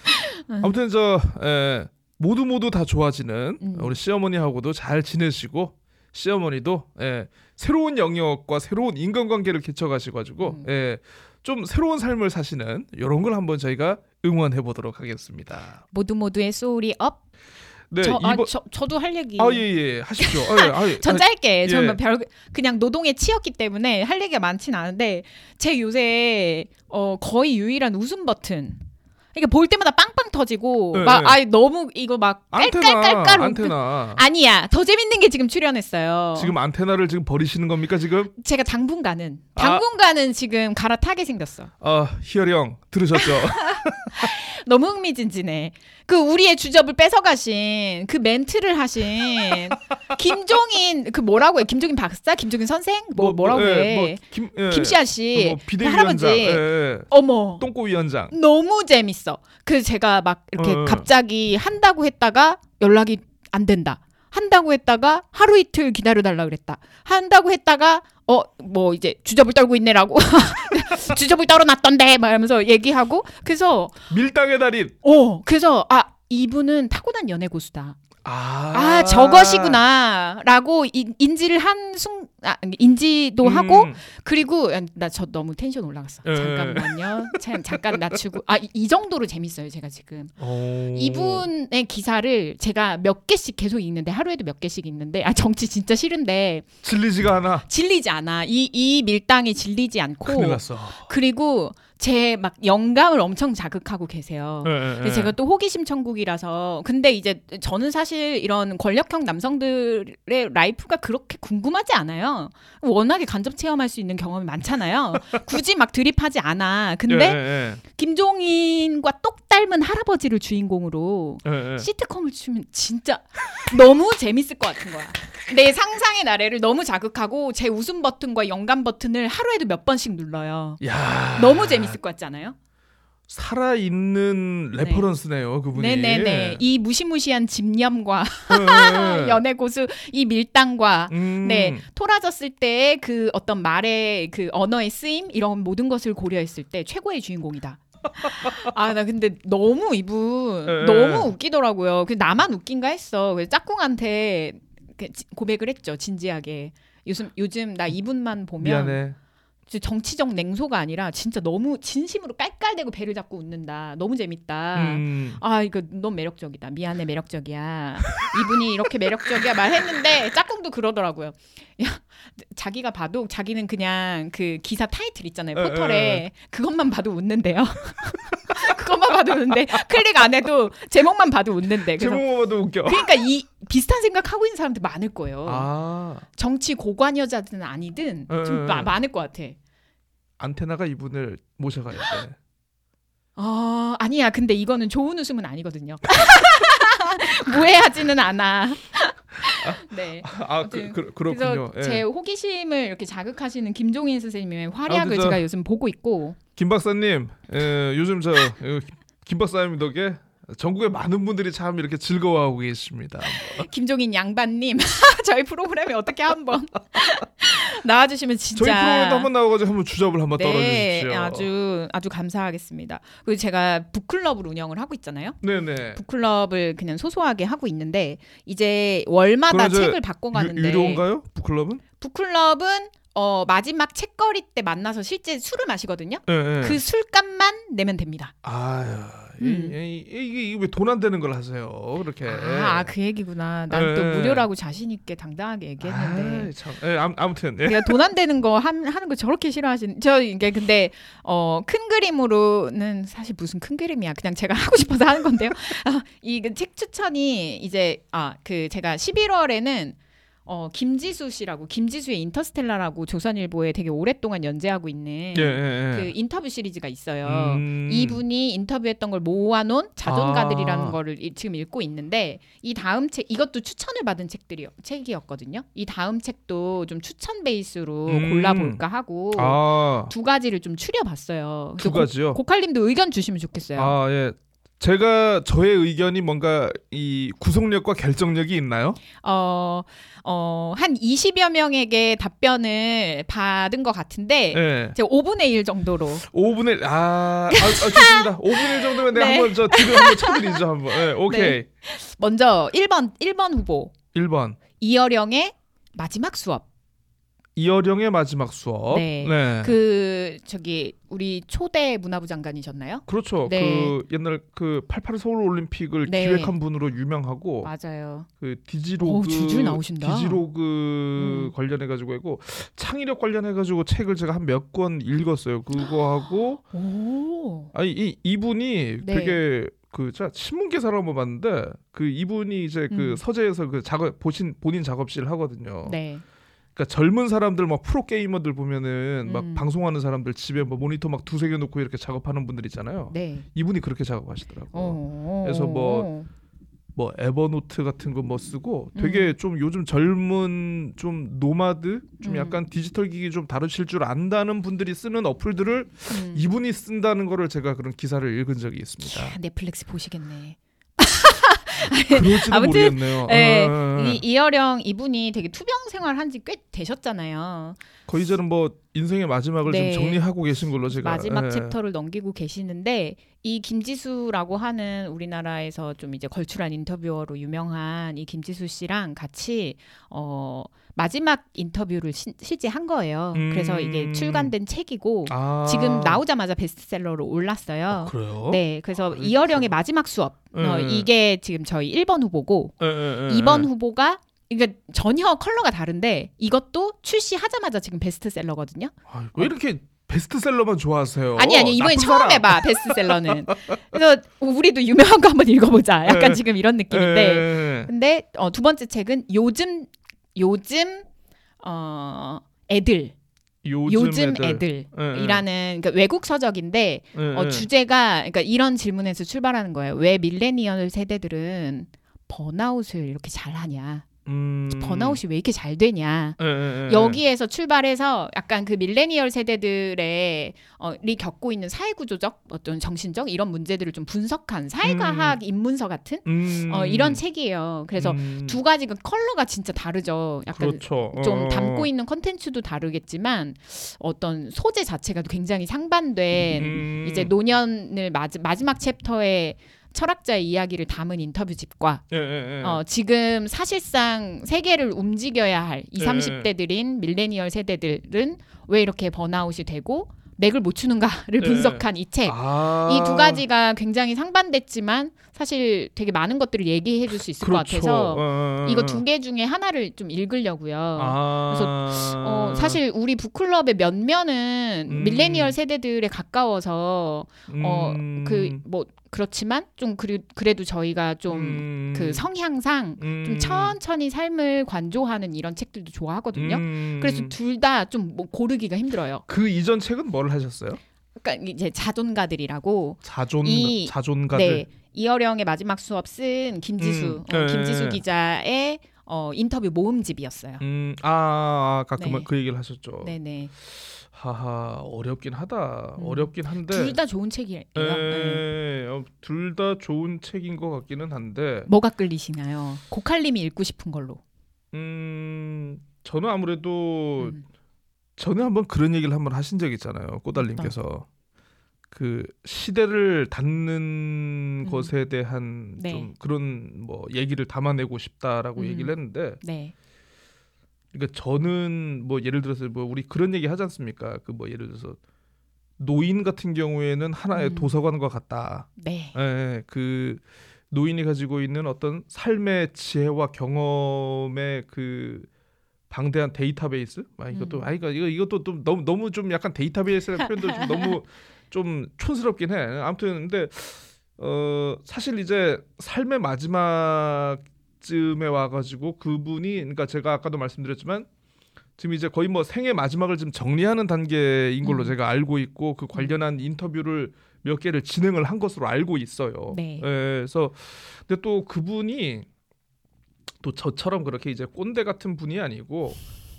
Speaker 2: 아무튼 저 예, 모두 모두 다 좋아지는
Speaker 1: 음.
Speaker 2: 우리 시어머니하고도 잘 지내시고 시어머니도 예, 새로운 영역과 새로운 인간관계를 개척하셔가지고
Speaker 1: 음.
Speaker 2: 예, 좀 새로운 삶을 사시는 이런 걸 한번 저희가 응원해 보도록 하겠습니다.
Speaker 1: 모두 모두의 소울이 up.
Speaker 2: 네
Speaker 1: 저, 아,
Speaker 2: 이번
Speaker 1: 저 저도 할 얘기.
Speaker 2: 아 예 예 하십시오. 아, 예, 아, 예.
Speaker 1: 전
Speaker 2: 아,
Speaker 1: 짧게
Speaker 2: 예.
Speaker 1: 저는 별 그냥 노동에 치였기 때문에 할 얘기가 많진 않은데 제 요새 어 거의 유일한 웃음 버튼. 그러니까 볼 때마다 빵빵 터지고
Speaker 2: 네,
Speaker 1: 막
Speaker 2: 네.
Speaker 1: 아이 너무 이거 막 깔깔깔깔 웃-
Speaker 2: 안테나
Speaker 1: 아니야 더 재밌는 게 지금 출연했어요.
Speaker 2: 지금 안테나를 지금 버리시는 겁니까 지금?
Speaker 1: 제가 당분간은
Speaker 2: 아.
Speaker 1: 당분간은 지금 갈아타게 생겼어.
Speaker 2: 아 희열이 형 들으셨죠?
Speaker 1: 너무 흥미진진해. 그 우리의 주접을 뺏어가신 그 멘트를 하신 김종인 그 뭐라고 해? 김종인 박사, 김종인 선생, 뭐, 뭐, 라고
Speaker 2: 예,
Speaker 1: 해?
Speaker 2: 뭐 김, 예,
Speaker 1: 김씨아 씨, 뭐그 할아버지.
Speaker 2: 예, 예.
Speaker 1: 어머,
Speaker 2: 똥꼬 위원장.
Speaker 1: 너무 재밌어. 그 제가 막 이렇게
Speaker 2: 어.
Speaker 1: 갑자기 한다고 했다가 연락이 안 된다. 한다고 했다가 하루 이틀 기다려 달라 그랬다. 한다고 했다가 어 뭐 이제 주접을 떨고 있네라고 주접을 떨어놨던데 막 이러면서 얘기하고 그래서
Speaker 2: 밀당의 달인.
Speaker 1: 어 그래서 아 이분은 타고난 연애 고수다.
Speaker 2: 아,
Speaker 1: 아 저것이구나라고 인- 인지를 한 순 아, 인지도
Speaker 2: 음.
Speaker 1: 하고 그리고 나 저 너무 텐션 올라갔어.
Speaker 2: 예.
Speaker 1: 잠깐만요. 참, 잠깐 낮추고 아이 정도로 재밌어요. 제가 지금
Speaker 2: 오.
Speaker 1: 이분의 기사를 제가 몇 개씩 계속 읽는데 하루에도 몇 개씩 읽는데 아 정치 진짜 싫은데
Speaker 2: 질리지가 않아.
Speaker 1: 질리지 않아. 이 이 밀당이 질리지 않고. 그리고 제 막 영감을 엄청 자극하고 계세요. 근데
Speaker 2: 예.
Speaker 1: 제가 또 호기심 천국이라서 근데 이제 저는 사실 이런 권력형 남성들의 라이프가 그렇게 궁금하지 않아요. 워낙에 간접 체험할 수 있는 경험이 많잖아요. 굳이 막 드립하지 않아. 근데
Speaker 2: 예, 예,
Speaker 1: 김종인과 똑 닮은 할아버지를 주인공으로. 시트콤을 쓰면 진짜 너무 재밌을 것 같은 거야. 내 상상의 나래를 너무 자극하고 제 웃음 버튼과 영감 버튼을 하루에도 몇 번씩 눌러요.
Speaker 2: 야
Speaker 1: 너무 재밌 을 것 같지 않아요?
Speaker 2: 살아 있는
Speaker 1: 네.
Speaker 2: 레퍼런스네요 그분이.
Speaker 1: 네네네. 이 무시무시한 집념과
Speaker 2: 네.
Speaker 1: 연애 고수 이 밀당과
Speaker 2: 음.
Speaker 1: 네 토라졌을 때 그 어떤 말의 그 언어의 쓰임 이런 모든 것을 고려했을 때 최고의 주인공이다. 아 나 근데 너무 이분
Speaker 2: 예, 예.
Speaker 1: 너무 웃기더라고요. 그 나만 웃긴가 했어. 그래서 짝꿍한테 그 지- 고백을 했죠 진지하게. 요즘 요즘 나 이분만 보면
Speaker 2: 미안해.
Speaker 1: 정치적 냉소가 아니라 진짜 너무 진심으로 깔깔대고 배를 잡고 웃는다. 너무 재밌다.
Speaker 2: 음.
Speaker 1: 아 이거 너무 매력적이다. 미안해 매력적이야. 이분이 이렇게 매력적이야 말했는데 짝꿍도 그러더라고요. 야 자기가 봐도 자기는 그냥 그 기사 타이틀 있잖아요
Speaker 2: 에,
Speaker 1: 포털에
Speaker 2: 에,
Speaker 1: 그것만 봐도 웃는데요. 그것만 봐도 웃는데 클릭 안 해도 제목만 봐도 웃는데.
Speaker 2: 제목만 봐도 웃겨.
Speaker 1: 그러니까 이 비슷한 생각 하고 있는 사람들 많을 거예요.
Speaker 2: 아
Speaker 1: 정치 고관 여자든 아니든
Speaker 2: 에,
Speaker 1: 좀
Speaker 2: 에,
Speaker 1: 마-
Speaker 2: 에.
Speaker 1: 많을 것 같아.
Speaker 2: 안테나가 이분을 모셔가야 돼.
Speaker 1: 아 아니야 근데 이거는 좋은 웃음은 아니거든요. 무해하지는 않아. 네.
Speaker 2: 아 그, 그, 그렇군요.
Speaker 1: 그래서
Speaker 2: 예.
Speaker 1: 제 호기심을 이렇게 자극하시는 김종인 선생님의 활약을
Speaker 2: 그죠.
Speaker 1: 제가 요즘 보고 있고
Speaker 2: 김 박사님, 에, 요즘 저 에, 김 박사님 덕에 전국의 많은 분들이 참 이렇게 즐거워하고 계십니다.
Speaker 1: 김종인 양반님 저희 프로그램에 어떻게 한번 나와주시면 진짜
Speaker 2: 저희 프로그램도 한번 나와가지고 한번 주접을 한번
Speaker 1: 네,
Speaker 2: 떨어주십시오.
Speaker 1: 아주 아주 감사하겠습니다. 그리고 제가 북클럽을 운영을 하고 있잖아요.
Speaker 2: 네네.
Speaker 1: 북클럽을 그냥 소소하게 하고 있는데 이제 월마다 책을
Speaker 2: 유,
Speaker 1: 바꿔가는데
Speaker 2: 유료인가요? 북클럽은?
Speaker 1: 북클럽은 어, 마지막 책거리 때 만나서 실제 술을 마시거든요.
Speaker 2: 네, 네.
Speaker 1: 그 술값만 내면 됩니다.
Speaker 2: 아유,
Speaker 1: 음.
Speaker 2: 이, 이게 왜 돈 안 되는 걸 하세요? 그렇게.
Speaker 1: 아, 그 얘기구나. 난또
Speaker 2: 예.
Speaker 1: 무료라고 자신 있게 당당하게 얘기했는데.
Speaker 2: 아이, 참. 예, 암, 아무튼 예.
Speaker 1: 그러니까 돈안 되는 거 함- 하는 거 저렇게 싫어하시는 저 이게 근데 어 큰 그림으로는 사실 무슨 큰 그림이야 그냥 제가 하고 싶어서 하는 건데요 아, 이책 추천이 이제 아 그 제가 11월에는 어 김지수 씨라고 김지수의 인터스텔라라고 조선일보에 되게 오랫동안 연재하고 있는
Speaker 2: 예, 예,
Speaker 1: 그
Speaker 2: 예.
Speaker 1: 인터뷰 시리즈가 있어요.
Speaker 2: 음.
Speaker 1: 이분이 인터뷰했던 걸 모아놓은 자존가들이라는
Speaker 2: 아.
Speaker 1: 거를 이- 지금 읽고 있는데 이 다음 책 이것도 추천을 받은 책들이 책이었거든요. 이 다음 책도 좀 추천 베이스로
Speaker 2: 음.
Speaker 1: 골라볼까 하고
Speaker 2: 아,
Speaker 1: 두 가지를 좀 추려봤어요.
Speaker 2: 두 가지요.
Speaker 1: 고, 칼님도 의견 주시면 좋겠어요.
Speaker 2: 아, 예. 제가 저의 의견이 뭔가 이 구속력과 결정력이 있나요?
Speaker 1: 어, 어, 한 20여 명에게 답변을 받은 것 같은데
Speaker 2: 예.
Speaker 1: 제가 5분의 1 정도로
Speaker 2: 5분의 아, 아, 아 좋습니다. 5분의 1 정도면 내가
Speaker 1: 네.
Speaker 2: 한번 저 뒤를 한번 쳐드리죠 한번. 예, 오케이.
Speaker 1: 먼저 1번 1번 후보
Speaker 2: 1번
Speaker 1: 이어령의 마지막 수업.
Speaker 2: 이어령의 마지막 수업.
Speaker 1: 네. 그 저기 우리 초대 문화부 장관이셨나요?
Speaker 2: 그렇죠.
Speaker 1: 네.
Speaker 2: 그 옛날 그 88 서울 올림픽을
Speaker 1: 네.
Speaker 2: 기획한 분으로 유명하고
Speaker 1: 맞아요.
Speaker 2: 그 디지로그
Speaker 1: 오.
Speaker 2: 디지로그
Speaker 1: 음.
Speaker 2: 관련해 가지고 했고 창의력 관련해 가지고 책을 제가 한 몇 권 읽었어요. 그거 하고
Speaker 1: 오.
Speaker 2: 아니 이 이분이
Speaker 1: 네.
Speaker 2: 되게 그 제가 신문 기사를 한번 봤는데 그 이분이 이제 그
Speaker 1: 음.
Speaker 2: 서재에서 그 작업 보신 본인 작업실 하거든요.
Speaker 1: 네.
Speaker 2: 그러니까 젊은 사람들 막 프로 게이머들 보면은 막
Speaker 1: 음.
Speaker 2: 방송하는 사람들 집에 뭐 모니터 막 두세 개 놓고 이렇게 작업하는 분들 있잖아요.
Speaker 1: 네.
Speaker 2: 이분이 그렇게 작업하시더라고. 요
Speaker 1: 어.
Speaker 2: 그래서 뭐뭐 에버노트 같은 거 뭐 쓰고 되게 좀 요즘 젊은 좀 노마드 좀
Speaker 1: 음.
Speaker 2: 약간 디지털 기기 좀 다루실 줄 안다는 분들이 쓰는 어플들을
Speaker 1: 음.
Speaker 2: 이분이 쓴다는 거를 제가 그런 기사를 읽은 적이 있습니다.
Speaker 1: 야, 넷플릭스 보시겠네.
Speaker 2: 그럴지도
Speaker 1: 아무튼,
Speaker 2: 모르겠네요.
Speaker 1: 네.
Speaker 2: 아,
Speaker 1: 이 이어령 이분이 되게 투병 생활 한지 꽤 되셨잖아요.
Speaker 2: 거의 저는 뭐 인생의 마지막을
Speaker 1: 네.
Speaker 2: 지금 정리하고 계신 걸로 제가
Speaker 1: 마지막
Speaker 2: 예.
Speaker 1: 챕터를 넘기고 계시는데 이 김지수라고 하는 우리나라에서 좀 이제 걸출한 인터뷰어로 유명한 이 김지수 씨랑 같이 어 마지막 인터뷰를 시- 실제 한 거예요.
Speaker 2: 음.
Speaker 1: 그래서 이게 출간된 책이고
Speaker 2: 아.
Speaker 1: 지금 나오자마자 베스트셀러로 올랐어요.
Speaker 2: 그래요?
Speaker 1: 네, 그래서
Speaker 2: 아,
Speaker 1: 이어령의 마지막 수업 어,
Speaker 2: 네.
Speaker 1: 이게 지금 저희 1번 후보고
Speaker 2: 예, 예, 예,
Speaker 1: 2번
Speaker 2: 예.
Speaker 1: 후보가 이게 전혀 컬러가 다른데 이것도 출시하자마자 지금 베스트셀러거든요.
Speaker 2: 아, 왜 이렇게 베스트셀러만 좋아하세요?
Speaker 1: 아니 아니 이번에 처음. 해봐 베스트셀러는. 그래서 우리도 유명한 거 한번 읽어보자. 약간
Speaker 2: 예.
Speaker 1: 지금 이런 느낌인데.
Speaker 2: 예,
Speaker 1: 근데 어, 두 번째 책은 요즘 요즘 어 애들
Speaker 2: 요즘,
Speaker 1: 요즘
Speaker 2: 애들. 예, 예.
Speaker 1: 이라는 그러니까 외국 서적인데
Speaker 2: 예,
Speaker 1: 어,
Speaker 2: 예.
Speaker 1: 주제가 그러니까 이런 질문에서 출발하는 거예요. 왜 밀레니얼 세대들은 번아웃을 이렇게 잘하냐?
Speaker 2: 음.
Speaker 1: 번아웃이 왜 이렇게 잘 되냐.
Speaker 2: 예, 예, 예.
Speaker 1: 여기에서 출발해서 약간 그 밀레니얼 세대들의 어, 이 겪고 있는 사회 구조적 어떤 정신적 이런 문제들을 좀 분석한 사회과학 입문서 같은
Speaker 2: 음.
Speaker 1: 어, 이런 책이에요. 그래서
Speaker 2: 음.
Speaker 1: 두 가지가 컬러가 진짜 다르죠. 약간
Speaker 2: 그렇죠.
Speaker 1: 좀
Speaker 2: 어.
Speaker 1: 담고 있는 컨텐츠도 다르겠지만 어떤 소재 자체가 굉장히 상반된
Speaker 2: 음.
Speaker 1: 이제 노년을 마지, 마지막 챕터에 철학자의 이야기를 담은 인터뷰 집과
Speaker 2: 예, 예, 예.
Speaker 1: 어, 지금 사실상 세계를 움직여야 할 20,
Speaker 2: 예,
Speaker 1: 30대들인 밀레니얼 세대들은 왜 이렇게 번아웃이 되고 맥을 못 추는가를
Speaker 2: 예.
Speaker 1: 분석한 이 책.
Speaker 2: 아.
Speaker 1: 이두 가지가 굉장히 상반됐지만 사실 되게 많은 것들을 얘기해 줄 수 있을 것
Speaker 2: 그렇죠.
Speaker 1: 같아서
Speaker 2: 어, 어, 어.
Speaker 1: 이거 두 개 중에 하나를 좀 읽으려고요.
Speaker 2: 아.
Speaker 1: 어, 사실 우리 북클럽의 면면은
Speaker 2: 음.
Speaker 1: 밀레니얼 세대들에 가까워서 어,
Speaker 2: 음.
Speaker 1: 그뭐 그렇지만 좀 그리, 그래도 저희가 좀그
Speaker 2: 음.
Speaker 1: 성향상
Speaker 2: 음.
Speaker 1: 좀 천천히 삶을 관조하는 이런 책들도 좋아하거든요.
Speaker 2: 음.
Speaker 1: 그래서 둘 다 좀 뭐 고르기가 힘들어요.
Speaker 2: 그 이전 책은 뭘 하셨어요?
Speaker 1: 그러니까 이제 자존가들이라고
Speaker 2: 자존
Speaker 1: 이-
Speaker 2: 자존가들.
Speaker 1: 네 이어령의 마지막 수업 쓴 김지수
Speaker 2: 음,
Speaker 1: 어,
Speaker 2: 네.
Speaker 1: 김지수 기자의 어, 인터뷰 모음집이었어요.
Speaker 2: 음, 아, 아 아까
Speaker 1: 네.
Speaker 2: 그, 그 얘기를 하셨죠.
Speaker 1: 네네
Speaker 2: 하하, 어렵긴 하다.
Speaker 1: 음.
Speaker 2: 어렵긴 한데.
Speaker 1: 둘 다 좋은 책이에요. 네.
Speaker 2: 에, 둘다 좋은 책인 것 같기는 한데,
Speaker 1: 뭐가 끌리시나요? 고칼님이 읽고 싶은 걸로.
Speaker 2: 음, 저는 아무래도
Speaker 1: 음.
Speaker 2: 전에 한번 그런 얘기를 한번 하신 적 있잖아요, 꼬달님께서 그 시대를 닫는
Speaker 1: 음.
Speaker 2: 것에 대한
Speaker 1: 네.
Speaker 2: 좀 그런 뭐 얘기를 담아내고 싶다라고
Speaker 1: 음.
Speaker 2: 얘기를 했는데,
Speaker 1: 네.
Speaker 2: 그러니까 저는 뭐 예를 들어서 뭐 우리 그런 얘기 하지 않습니까? 그 뭐 예를 들어서 노인 같은 경우에는 하나의
Speaker 1: 음.
Speaker 2: 도서관과 같다.
Speaker 1: 네.
Speaker 2: 예, 그 노인이 가지고 있는 어떤 삶의 지혜와 경험의 그 방대한 데이터베이스. 아 이것도
Speaker 1: 음.
Speaker 2: 아 이거 이거 이것도 좀 너무 너무 좀 약간 데이터베이스라는 표현도 좀 너무 좀 촌스럽긴 해. 아무튼 근데 어 사실 이제 삶의 마지막쯤에 와가지고 그분이 그러니까 제가 아까도 말씀드렸지만 지금 이제 거의 뭐 생애 마지막을 지금 정리하는 단계인 걸로
Speaker 1: 음.
Speaker 2: 제가 알고 있고 그 관련한 인터뷰를 몇 개를 진행을 한 것으로 알고 있어요.
Speaker 1: 네.
Speaker 2: 예, 그래서 근데 또 그분이 또 저처럼 그렇게 이제 꼰대 같은 분이 아니고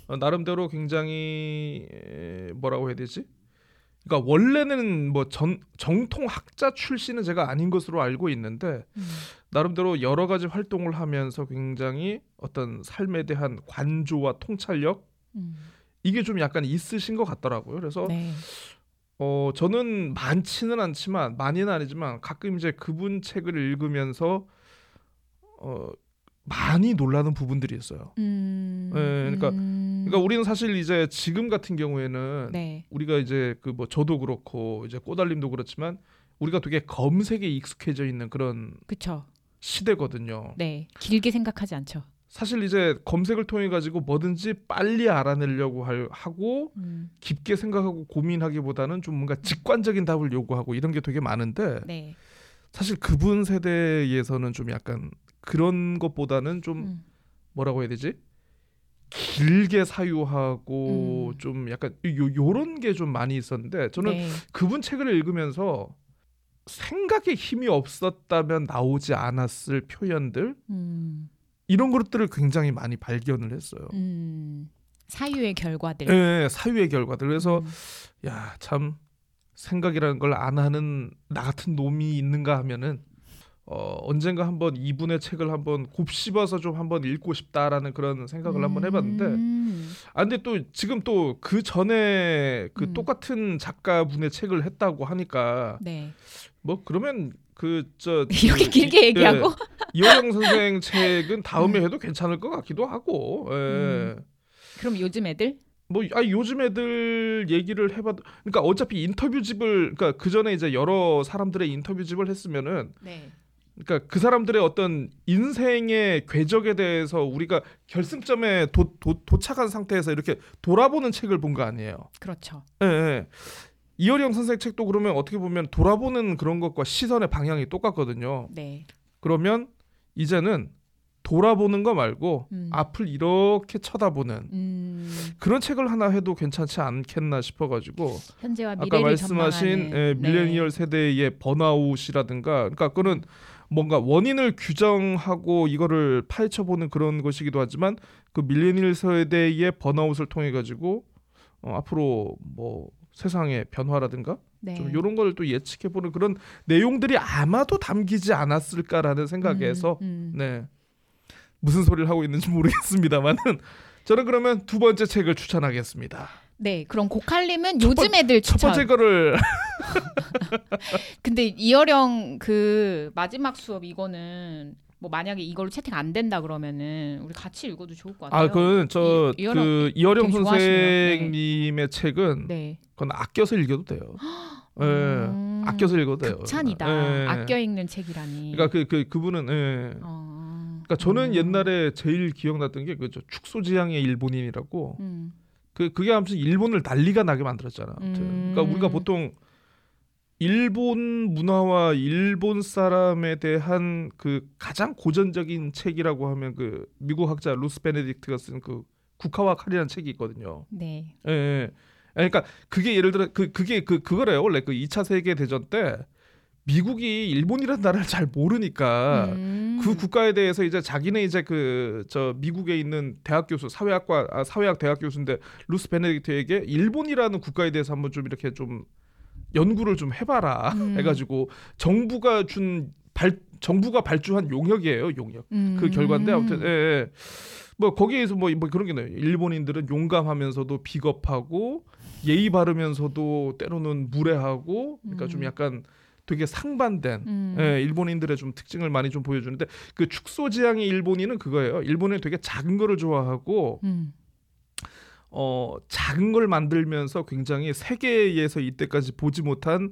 Speaker 2: 어, 나름대로 굉장히 에, 뭐라고 해야 되지? 그러니까 원래는 뭐 전 정통 학자 출신은 제가 아닌 것으로 알고 있는데
Speaker 1: 음.
Speaker 2: 나름대로 여러 가지 활동을 하면서 굉장히 어떤 삶에 대한 관조와 통찰력
Speaker 1: 음.
Speaker 2: 이게 좀 약간 있으신 것 같더라고요. 그래서
Speaker 1: 네.
Speaker 2: 어 저는 많지는 않지만 많이는 아니지만 가끔 이제 그분 책을 읽으면서 어 많이 놀라는 부분들이 있어요.
Speaker 1: 음.
Speaker 2: 네, 그러니까-
Speaker 1: 음.
Speaker 2: 그러니까 우리는 사실 이제 지금 같은 경우에는
Speaker 1: 네.
Speaker 2: 우리가 이제 그 뭐 저도 그렇고 이제 꼬달림도 그렇지만 우리가 되게 검색에 익숙해져 있는 그런
Speaker 1: 그쵸.
Speaker 2: 시대거든요.
Speaker 1: 네. 길게 생각하지 않죠.
Speaker 2: 사실 이제 검색을 통해 가지고 뭐든지 빨리 알아내려고 할, 하고
Speaker 1: 음.
Speaker 2: 깊게 생각하고 고민하기보다는 좀 뭔가 직관적인 답을 요구하고 이런 게 되게 많은데
Speaker 1: 네.
Speaker 2: 사실 그분 세대에서는 좀 약간 그런 것보다는 좀
Speaker 1: 음.
Speaker 2: 뭐라고 해야 되지? 길게 사유하고
Speaker 1: 음.
Speaker 2: 좀 약간 요 요런 게 좀 많이 있었는데 저는
Speaker 1: 네.
Speaker 2: 그분 책을 읽으면서 생각에 힘이 없었다면 나오지 않았을 표현들
Speaker 1: 음.
Speaker 2: 이런 것들을 굉장히 많이 발견을 했어요.
Speaker 1: 음. 사유의 결과들.
Speaker 2: 예, 사유의 결과들. 그래서
Speaker 1: 음.
Speaker 2: 야참 생각이라는 걸 안 하는 나 같은 놈이 있는가 하면은 어, 언젠가 한번 이분의 책을 한번 곱씹어서 좀 한번 읽고 싶다라는 그런 생각을 한번 해봤는데
Speaker 1: 음.
Speaker 2: 아 근데 또 지금 또 그 전에 그
Speaker 1: 음.
Speaker 2: 똑같은 작가분의 책을 했다고 하니까
Speaker 1: 네.
Speaker 2: 뭐 그러면 그저
Speaker 1: 이렇게 길게 얘기하고
Speaker 2: 이호영 선생 책은 다음에
Speaker 1: 음.
Speaker 2: 해도 괜찮을 것 같기도 하고 예.
Speaker 1: 음. 그럼 요즘 애들
Speaker 2: 뭐 아, 요즘 애들 얘기를 해봐도 그러니까 어차피 인터뷰집을 그러니까 그 전에 이제 여러 사람들의 인터뷰집을 했으면은
Speaker 1: 네.
Speaker 2: 그러니까 그 사람들의 어떤 인생의 궤적에 대해서 우리가 결승점에 도, 도, 도 착한 상태에서 이렇게 돌아보는 책을 본 거 아니에요.
Speaker 1: 그렇죠.
Speaker 2: 예, 예. 이어령 선생 책도 그러면 어떻게 보면 돌아보는 그런 것과 시선의 방향이 똑같거든요.
Speaker 1: 네.
Speaker 2: 그러면 이제는 돌아보는 거 말고
Speaker 1: 음.
Speaker 2: 앞을 이렇게 쳐다보는
Speaker 1: 음.
Speaker 2: 그런 책을 하나 해도 괜찮지 않겠나 싶어가지고
Speaker 1: 현재와
Speaker 2: 아까
Speaker 1: 미래를
Speaker 2: 말씀하신
Speaker 1: 전망하는
Speaker 2: 예,
Speaker 1: 네.
Speaker 2: 밀레니얼 세대의 번아웃이라든가 그러니까 그거는 뭔가 원인을 규정하고 이거를 파헤쳐보는 그런 것이기도 하지만 그 밀레니얼 세대의 번아웃을 통해 가지고 어, 앞으로 뭐 세상의 변화라든가
Speaker 1: 네.
Speaker 2: 좀 이런 걸 또 예측해보는 그런 내용들이 아마도 담기지 않았을까라는 생각에서
Speaker 1: 음, 음.
Speaker 2: 네 무슨 소리를 하고 있는지 모르겠습니다만은 저는 그러면 두 번째 책을 추천하겠습니다.
Speaker 1: 네, 그럼 고칼님은
Speaker 2: 첫
Speaker 1: 요즘 애들
Speaker 2: 첫
Speaker 1: 추천.
Speaker 2: 번째 거를
Speaker 1: 근데 이어령 그 마지막 수업 이거는 뭐 만약에 이걸로 채택 안 된다 그러면은 우리 같이 읽어도 좋을 것 같아요.
Speaker 2: 아, 그건 저
Speaker 1: 이- 이어령
Speaker 2: 그 이어령. 선생님의 책은
Speaker 1: 네.
Speaker 2: 그건 아껴서 읽어도 돼요. 예,
Speaker 1: 음,
Speaker 2: 아껴서 읽어도 돼요.
Speaker 1: 극찬이다.
Speaker 2: 예.
Speaker 1: 아껴 읽는 책이라니.
Speaker 2: 그러니까 그, 그 그분은 예.
Speaker 1: 어,
Speaker 2: 그러니까 저는
Speaker 1: 음,
Speaker 2: 옛날에 제일 기억났던 게 그저 축소지향의 일본인이라고
Speaker 1: 음,
Speaker 2: 그 그게 아무튼 일본을 난리가 나게 만들었잖아. 아무튼.
Speaker 1: 음.
Speaker 2: 그러니까 우리가 보통 일본 문화와 일본 사람에 대한 그 가장 고전적인 책이라고 하면 그 미국 학자 루스 베네딕트가 쓴 그 국화와 칼이라는 책이 있거든요.
Speaker 1: 네.
Speaker 2: 예, 예. 그러니까 그게 예를 들어 그 그게 그 그거래요. 원래 그 2차 세계 대전 때 미국이 일본이라는 나라를 잘 모르니까
Speaker 1: 음.
Speaker 2: 그 국가에 대해서 이제 자기네 이제 그 저 미국에 있는 대학 교수 사회학과 아, 사회학 대학 교수인데 루스 베네딕트에게 일본이라는 국가에 대해서 한번 좀 이렇게 좀 연구를 좀 해봐라
Speaker 1: 음.
Speaker 2: 해가지고 정부가 준 발 정부가 발주한 용역이에요 용역
Speaker 1: 음.
Speaker 2: 그 결과인데 아무튼 예, 예. 뭐 거기에서 뭐, 뭐 그런 게 나요 일본인들은 용감하면서도 비겁하고 예의 바르면서도 때로는 무례하고 그러니까 좀
Speaker 1: 음.
Speaker 2: 약간 되게 상반된
Speaker 1: 음.
Speaker 2: 예, 일본인들의 좀 특징을 많이 좀 보여주는데 그 축소 지향의 일본인은 그거예요. 일본은 되게 작은 거를 좋아하고
Speaker 1: 음.
Speaker 2: 어 작은 걸 만들면서 굉장히 세계에서 이때까지 보지 못한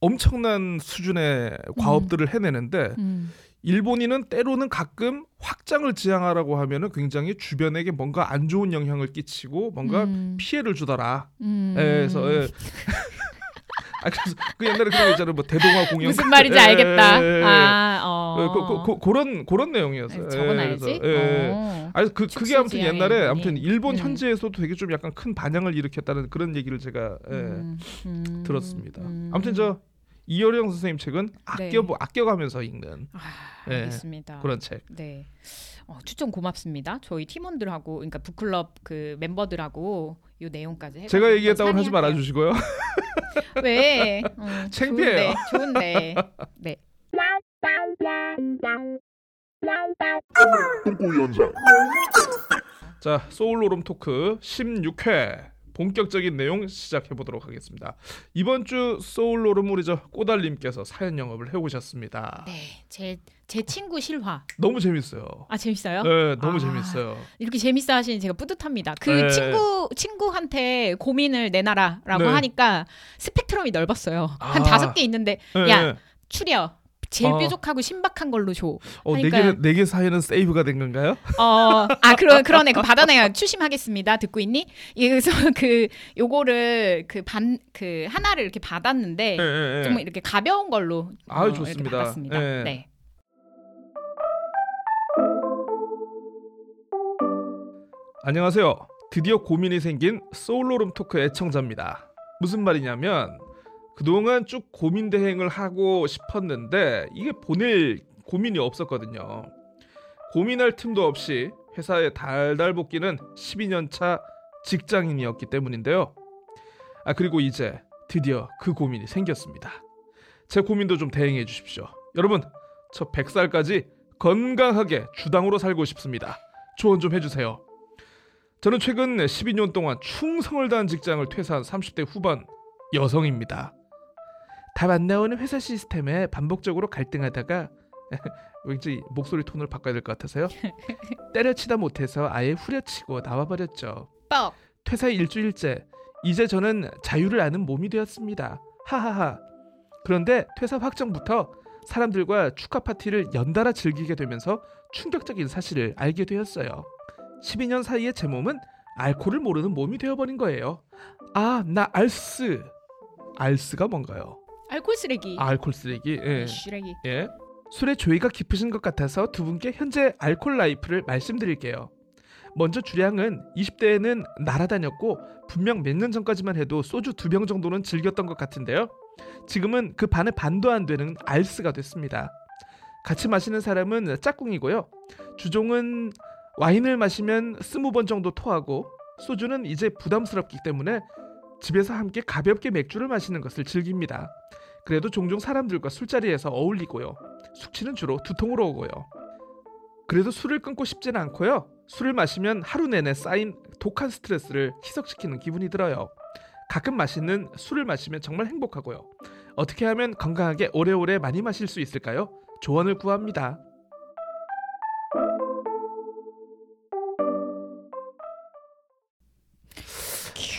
Speaker 2: 엄청난 수준의 과업들을 해내는데
Speaker 1: 음.
Speaker 2: 일본인은 때로는 가끔 확장을 지향하라고 하면은 굉장히 주변에게 뭔가 안 좋은 영향을 끼치고 뭔가
Speaker 1: 음.
Speaker 2: 피해를 주더라.
Speaker 1: 음.
Speaker 2: 예, 그래서 예. 아 그래서 그 옛날에 그런 거 있잖아요. 뭐 대동아 공영
Speaker 1: 무슨 말인지
Speaker 2: 예,
Speaker 1: 알겠다.
Speaker 2: 예, 예.
Speaker 1: 아, 어.
Speaker 2: 어, 그, 그, 그, 그런 그런 내용이었어요.
Speaker 1: 적어놔야지.
Speaker 2: 예, 예.
Speaker 1: 어.
Speaker 2: 아니 그 그게 아무튼
Speaker 1: 축소지향의
Speaker 2: 옛날에
Speaker 1: 일본이.
Speaker 2: 아무튼 일본
Speaker 1: 음.
Speaker 2: 현지에서도 되게 좀 약간 큰 반향을 일으켰다는 그런 얘기를 제가 예,
Speaker 1: 음. 음.
Speaker 2: 들었습니다.
Speaker 1: 음.
Speaker 2: 아무튼 저 이효령 선생님 책은 아껴
Speaker 1: 네.
Speaker 2: 아껴가면서 읽는
Speaker 1: 아,
Speaker 2: 예,
Speaker 1: 알겠습니다.
Speaker 2: 그런 책.
Speaker 1: 네. 어, 추천 고맙습니다. 저희 팀원들하고 그러니까 북클럽 그 멤버들하고 요 내용까지
Speaker 2: 제가 얘기했다고 하지 말아. 주시고요.
Speaker 1: 왜? 어,
Speaker 2: 창피해요.
Speaker 1: 좋은데. 좋은데. 네.
Speaker 3: 똥꼬 연장
Speaker 2: 자, 소울로름 토크 16회 본격적인 내용 시작해 보도록 하겠습니다. 이번 주 소울로름 우리 저 꼬달님께서 사연 영업을 해 오셨습니다.
Speaker 1: 네. 제, 제 친구 실화.
Speaker 2: 너무 재밌어요.
Speaker 1: 아, 재밌어요?
Speaker 2: 네, 너무
Speaker 1: 아.
Speaker 2: 재밌어요.
Speaker 1: 이렇게 재밌어 하시니 제가 뿌듯합니다. 그
Speaker 2: 네.
Speaker 1: 친구 친구한테 고민을 내놔라라고
Speaker 2: 네.
Speaker 1: 하니까 스펙트럼이 넓었어요. 한
Speaker 2: 아.
Speaker 1: 다섯 개 있는데
Speaker 2: 네,
Speaker 1: 야.
Speaker 2: 네.
Speaker 1: 추려. 제일
Speaker 2: 어.
Speaker 1: 뾰족하고 신박한 걸로 줘.
Speaker 2: 어, 네
Speaker 1: 그러니까-
Speaker 2: 개, 네개 사연은 세이브가 된 건가요?
Speaker 1: 어, 아, 그러, 그러네. 그 받아내요. 추심하겠습니다. 듣고 있니? 예, 그래서 그, 요거를 그 반, 그 하나를 이렇게 받았는데,
Speaker 2: 예, 예, 예.
Speaker 1: 좀 이렇게 가벼운 걸로.
Speaker 2: 아유,
Speaker 1: 어,
Speaker 2: 좋습니다.
Speaker 1: 받았습니다.
Speaker 2: 예.
Speaker 1: 네.
Speaker 2: 안녕하세요. 드디어 고민이 생긴 소울로름 토크 애청자입니다. 무슨 말이냐면 그동안 쭉 고민 대행을 하고 싶었는데 이게 보낼 고민이 없었거든요. 고민할 틈도 없이 회사에 달달 볶이는 12년 차 직장인이었기 때문인데요. 아 그리고 이제 드디어 그 고민이 생겼습니다. 제 고민도 좀 대행해 주십시오. 여러분, 저 100살까지 건강하게 주당으로 살고 싶습니다. 조언 좀 해주세요. 저는 최근 12년 동안 충성을 다한 직장을 퇴사한 30대 후반 여성입니다. 답 안 나오는 회사 시스템에 반복적으로 갈등하다가 왠지 목소리 톤을 바꿔야 될 것 같아서요. 때려치다 못해서 아예 후려치고 나와버렸죠.
Speaker 1: 뻑.
Speaker 2: 퇴사 일주일째 이제 저는 자유를 아는 몸이 되었습니다. 하하하. 그런데 퇴사 확정부터 사람들과 축하 파티를 연달아 즐기게 되면서 충격적인 사실을 알게 되었어요. 12년 사이에 제 몸은 알코올을 모르는 몸이 되어버린 거예요. 아, 나 알스. 알스가 뭔가요?
Speaker 1: 알콜 쓰레기.
Speaker 2: 아, 알코올 쓰레기. 예.
Speaker 1: 쓰레기.
Speaker 2: 예. 술에 조예가 깊으신 것 같아서 두 분께 현재 알콜 라이프를 말씀드릴게요. 먼저 주량은 20대에는 날아다녔고 분명 몇 년 전까지만 해도 소주 두 병 정도는 즐겼던 것 같은데요. 지금은 그 반의 반도 안 되는 알스가 됐습니다. 같이 마시는 사람은 짝꿍이고요. 주종은 와인을 마시면 스무 번 정도 토하고 소주는 이제 부담스럽기 때문에 집에서 함께 가볍게 맥주를 마시는 것을 즐깁니다. 그래도 종종 사람들과 술자리에서 어울리고요. 숙취는 주로 두통으로 오고요. 그래도 술을 끊고 싶지는 않고요. 술을 마시면 하루 내내 쌓인 독한 스트레스를 희석시키는 기분이 들어요. 가끔 마시는 술을 마시면 정말 행복하고요. 어떻게 하면 건강하게 오래오래 많이 마실 수 있을까요? 조언을 구합니다.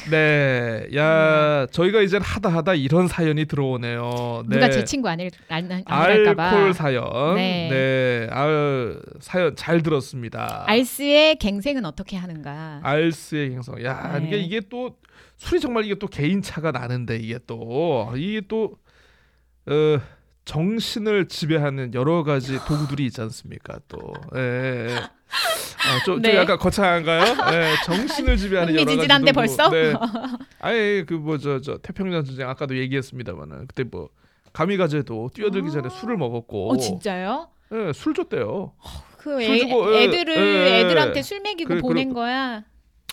Speaker 2: 네, 야 저희가 이제 하다 하다 이런 사연이 들어오네요. 네.
Speaker 1: 누가 제 친구 아닐 안, 아닐까봐.
Speaker 2: 알콜 사연.
Speaker 1: 네.
Speaker 2: 네. 아유, 사연 잘 들었습니다.
Speaker 1: 알스의 갱생은 어떻게 하는가?
Speaker 2: 알스의 행성. 야,
Speaker 1: 네.
Speaker 2: 이게 이게 또 술이 정말 이게 또 개인 차가 나는데 이게 또 이게 또 어, 정신을 지배하는 여러 가지 도구들이 있지 않습니까? 또. 예. 예, 예. 아, 좀,
Speaker 1: 네.
Speaker 2: 좀 약간 거창한가요? 예, 정신을 지배하는 여러 가지 도구.
Speaker 1: 벌써?
Speaker 2: 네. 아예 그 뭐 저 저 태평양 전쟁 아까도 얘기했습니다만은 그때 뭐 가미가제도 뛰어들기 전에
Speaker 1: 아.
Speaker 2: 술을 먹었고
Speaker 1: 어 진짜요?
Speaker 2: 예, 술 줬대요. 그술
Speaker 1: 애,
Speaker 2: 주고, 예,
Speaker 1: 애들을
Speaker 2: 예.
Speaker 1: 애들한테 술 먹이고
Speaker 2: 그-
Speaker 1: 보낸 거야.